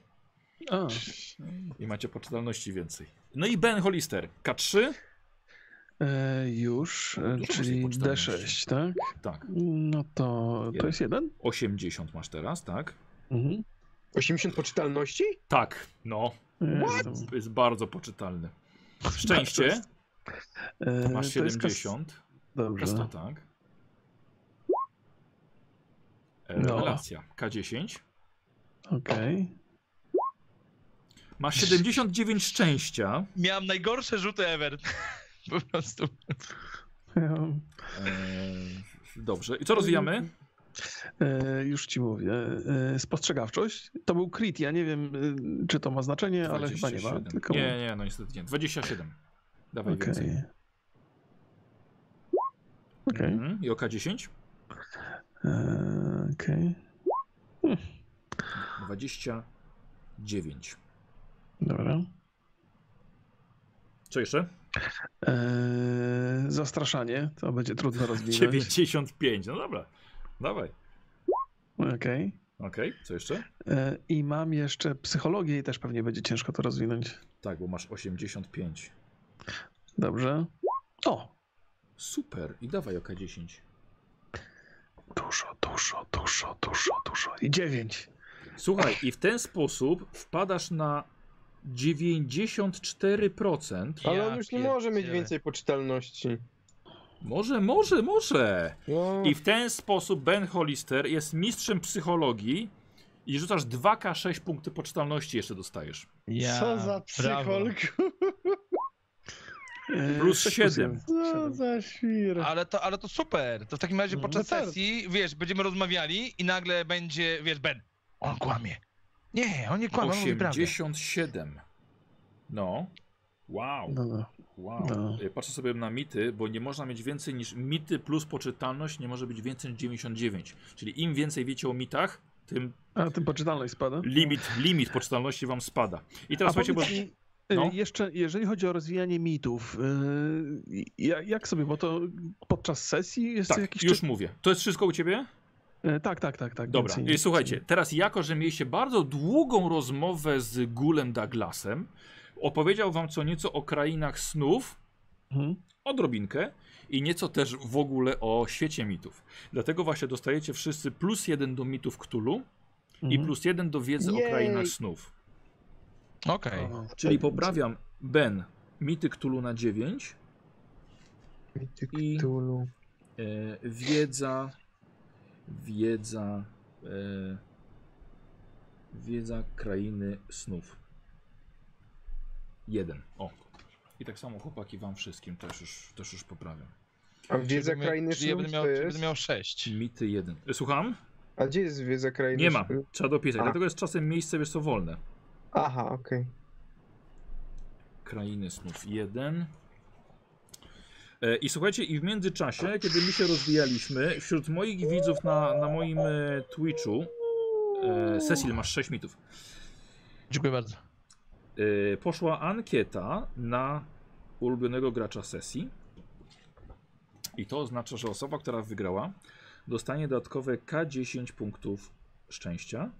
A, I macie poczytalności więcej. No i Ben Hollister. K3? e, już, e, Dużo czyli masz tej D6, tak? Tak. No to, to jest jeden? 80 masz teraz, tak? Mhm. 80 poczytalności? Tak, no. Jest, Jest bardzo poczytalny. Szczęście. e, Masz to jest kas- 70. Dobrze. Kasta, tak. E, No. Rewelacja. K10. Okej. Masz 79 szczęścia. Miałem najgorsze rzuty ever. Po prostu. Eee, dobrze. I co rozwijamy? E, już ci mówię. E, spostrzegawczość. To był crit. Ja nie wiem, e, czy to ma znaczenie, ale chyba nie ma. 27. Tylko... Nie, nie, no niestety nie. 27. Dawaj Okej. więcej. Okej. Mhm. I oka 10? E, Okej. 29. Dobra. Co jeszcze? E, zastraszanie. To będzie trudno rozwinąć. 95. No dobra. Dawaj. Okej. Okej, co jeszcze? E, I mam jeszcze psychologię i też pewnie będzie ciężko to rozwinąć. Tak, bo masz 85. Dobrze. O! Super. I dawaj oka 10. Dużo, dużo, dużo, dużo, dużo. I dziewięć. Słuchaj, i w ten sposób wpadasz na 94%. Ale on już nie może mieć więcej poczytalności. Może, może, może. No, I w ten sposób Ben Hollister jest mistrzem psychologii i rzucasz 2K6 punkty poczytalności jeszcze dostajesz. Ja, Co za brawo. psychol, E, Plus sześć siedem. jeden. co za świr. Ale to, ale to super. To w takim razie No, podczas no tak. sesji, wiesz, będziemy rozmawiali i nagle będzie, wiesz, Ben, on kłamie. Nie, on nie kłamie, on mówi prawdę. 87. No. Wow. No, no. Wow. No. Y, Patrzę sobie na mity, bo nie można mieć więcej niż mity plus poczytalność, nie może być więcej niż 99. Czyli im więcej wiecie o mitach, tym A tym poczytalność spada? limit, limit poczytalności wam spada. I teraz A słuchajcie, bo... mi, e, No. jeszcze, jeżeli chodzi o rozwijanie mitów, e, jak, sobie, bo to podczas sesji jest Tak, jakiś... już mówię. To jest wszystko u ciebie? E, Tak, tak, tak, tak. Dobra, więcej i słuchajcie, teraz jako, że mieliście bardzo długą rozmowę z Gulem Douglasem, opowiedział wam co nieco o krainach snów, Mhm. odrobinkę i nieco też w ogóle o świecie mitów. Dlatego właśnie dostajecie wszyscy plus jeden do mitów Cthulhu i Mhm. plus jeden do wiedzy o Jej. krainach snów. Okej. O, Czyli poprawiam Ben, mity Cthulhu na 9, Mity i- Cthulhu. e, wiedza, wiedza, e, wiedza krainy snów. Jeden. O. I tak samo chłopaki wam wszystkim też już, też już poprawiam. A wiedza Czyli krainy Czyli ja będę miał, to czyli jest? będę miał sześć. Mity jeden. E, Słucham? A gdzie jest wiedza krainy Nie ma. Trzeba dopisać. A. Dlatego jest czasem miejsce, wiesz co, wolne. Aha, okej. Krainy snów 1. E, I słuchajcie, i w międzyczasie, kiedy my się rozwijaliśmy, wśród moich widzów na, na moim e, Twitchu, e, Cecil, masz 6 mitów, Dziękuję bardzo. E, poszła ankieta na ulubionego gracza sesji. I to oznacza, że osoba, która wygrała, dostanie dodatkowe K10 punktów szczęścia.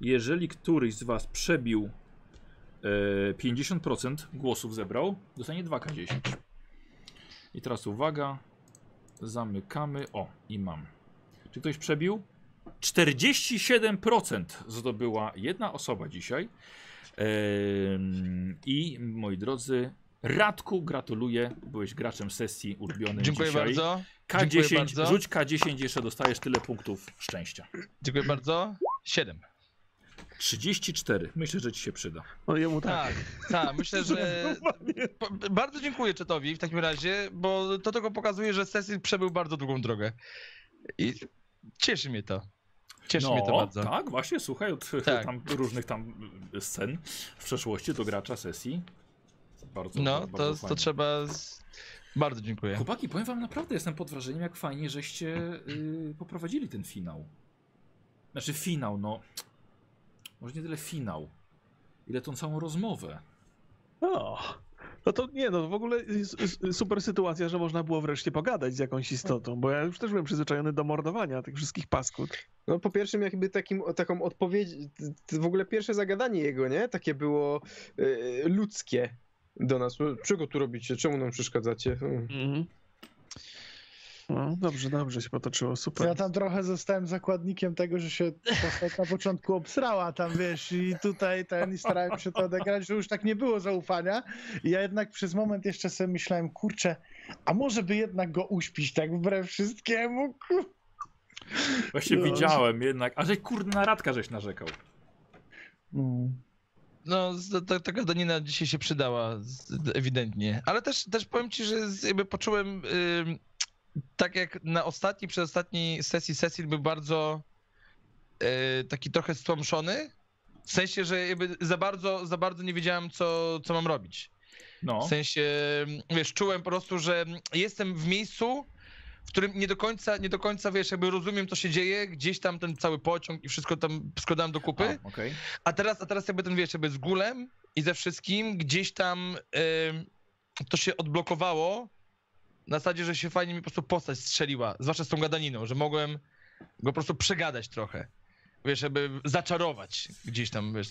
Jeżeli któryś z Was przebił e, 50% głosów zebrał, dostanie 2K10. I teraz uwaga, zamykamy. O, i mam. Czy ktoś przebił? 47% zdobyła jedna osoba dzisiaj. I moi drodzy, Radku, gratuluję. Byłeś graczem sesji ulubionym Dziękuję dzisiaj. bardzo. Dziękuję K10, bardzo. rzuć K10, jeszcze dostajesz tyle punktów szczęścia. Dziękuję bardzo. Siedem. 34. Myślę, że ci się przyda. No jemu tak. Tak, tak, myślę, że bardzo dziękuję Czetowi w takim razie, bo to tylko pokazuje, że Cecil przebył bardzo długą drogę. I cieszy mnie to. Cieszy mnie to bardzo. tak, właśnie, słuchaj, od Tak. tam różnych tam scen w przeszłości do gracza sesji. Bardzo, No, bardzo to, fajnie. to trzeba. Z... Bardzo dziękuję. Chłopaki, powiem wam naprawdę, jestem pod wrażeniem, jak fajnie, żeście y, poprowadzili ten finał. Znaczy finał, no. Może nie tyle finał, ile tą całą rozmowę. O, no to nie, no w ogóle super sytuacja, że można było wreszcie pogadać z jakąś istotą, bo ja już też byłem przyzwyczajony do mordowania tych wszystkich paskud. No po pierwszym jakby takim, taką odpowiedź, w ogóle pierwsze zagadanie jego, nie? Takie było y, ludzkie do nas. Czego tu robicie? Czemu nam przeszkadzacie? Hmm. Mhm. No, dobrze, dobrze się potoczyło, super. Ja tam trochę zostałem zakładnikiem tego, że się postać na początku obsrała tam, wiesz, i tutaj ten, i starałem się to odegrać, że już tak nie było zaufania. I ja jednak przez moment jeszcze sobie myślałem, kurczę, a może by jednak go uśpić, tak wbrew wszystkiemu? Kur- Właśnie No. widziałem jednak. A że kurde na Radka żeś narzekał. No. No, ta, taka danina dzisiaj się przydała, ewidentnie. Ale też, też powiem ci, że jakby poczułem, tak jak na ostatniej, przedostatniej sesji Cecil był bardzo y, taki trochę stłamszony. W sensie, że jakby za bardzo, za bardzo nie wiedziałem, co, co mam robić. No. W sensie, wiesz, czułem po prostu, że jestem w miejscu, w którym nie do końca, nie do końca, wiesz, jakby rozumiem, co się dzieje, gdzieś tam ten cały pociąg i wszystko tam składałem do kupy. A, Okej. A teraz, a teraz jakby ten, wiesz, jakby z gólem i ze wszystkim gdzieś tam ym, to się odblokowało na zasadzie, że się fajnie mi po prostu postać strzeliła, zwłaszcza z tą gadaniną, że mogłem go po prostu przegadać trochę. Wiesz, żeby zaczarować gdzieś tam, wiesz.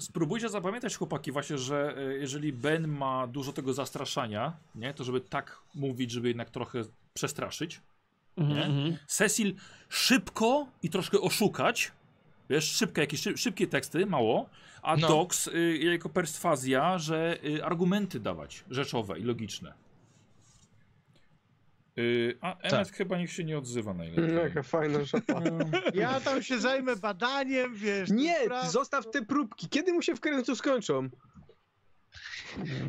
Spróbujcie zapamiętać, chłopaki, właśnie, że e, jeżeli Ben ma dużo tego zastraszania, nie, to żeby tak mówić, żeby jednak trochę przestraszyć. Nie? Mhm. Cecil szybko i troszkę oszukać. Wiesz, szybkie, jakieś szyb, szybkie teksty, mało. A No. Dox y, jako perswazja, że y, argumenty dawać, rzeczowe i logiczne. Y, a Emmet chyba niech się nie odzywa najlepiej. No, jaka fajna szapa. Ja tam się zajmę badaniem, wiesz. Nie, spraw- zostaw te próbki. Kiedy mu się w końcu skończą?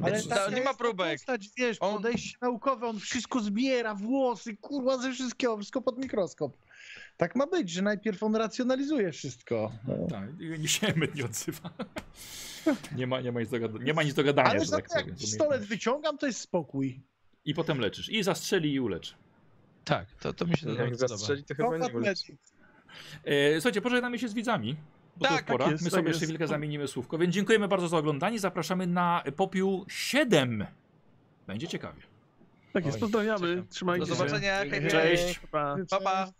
Ale Wiesz, taka nie ma ta próbek. Postać, wiesz, On- podejście naukowe, on wszystko zbiera, włosy, kurwa, ze wszystkiego, wszystko pod mikroskop. Tak ma być, że najpierw on racjonalizuje wszystko. No. Tak, i się nie odzywa. nie, ma, nie, ma nic do gada- nie ma nic do gadania, Ale że za tak to, jak pistolet wyciągam, to jest spokój. I potem leczysz. I zastrzeli i ulecz. Tak, to, to mi się Jak zastrzeli, to chyba nie. Medic. E, słuchajcie, pożegnamy się z widzami. Bo to Tak, już pora. tak jest, My tak sobie jeszcze jest. chwilkę zamienimy słówko. Więc dziękujemy bardzo za oglądanie. Zapraszamy na popiół 7. Będzie ciekawie. Tak jest, pozdrawiamy. Trzymajcie Do się. zobaczenia, hej, hej. Cześć. Pa. Pa, pa.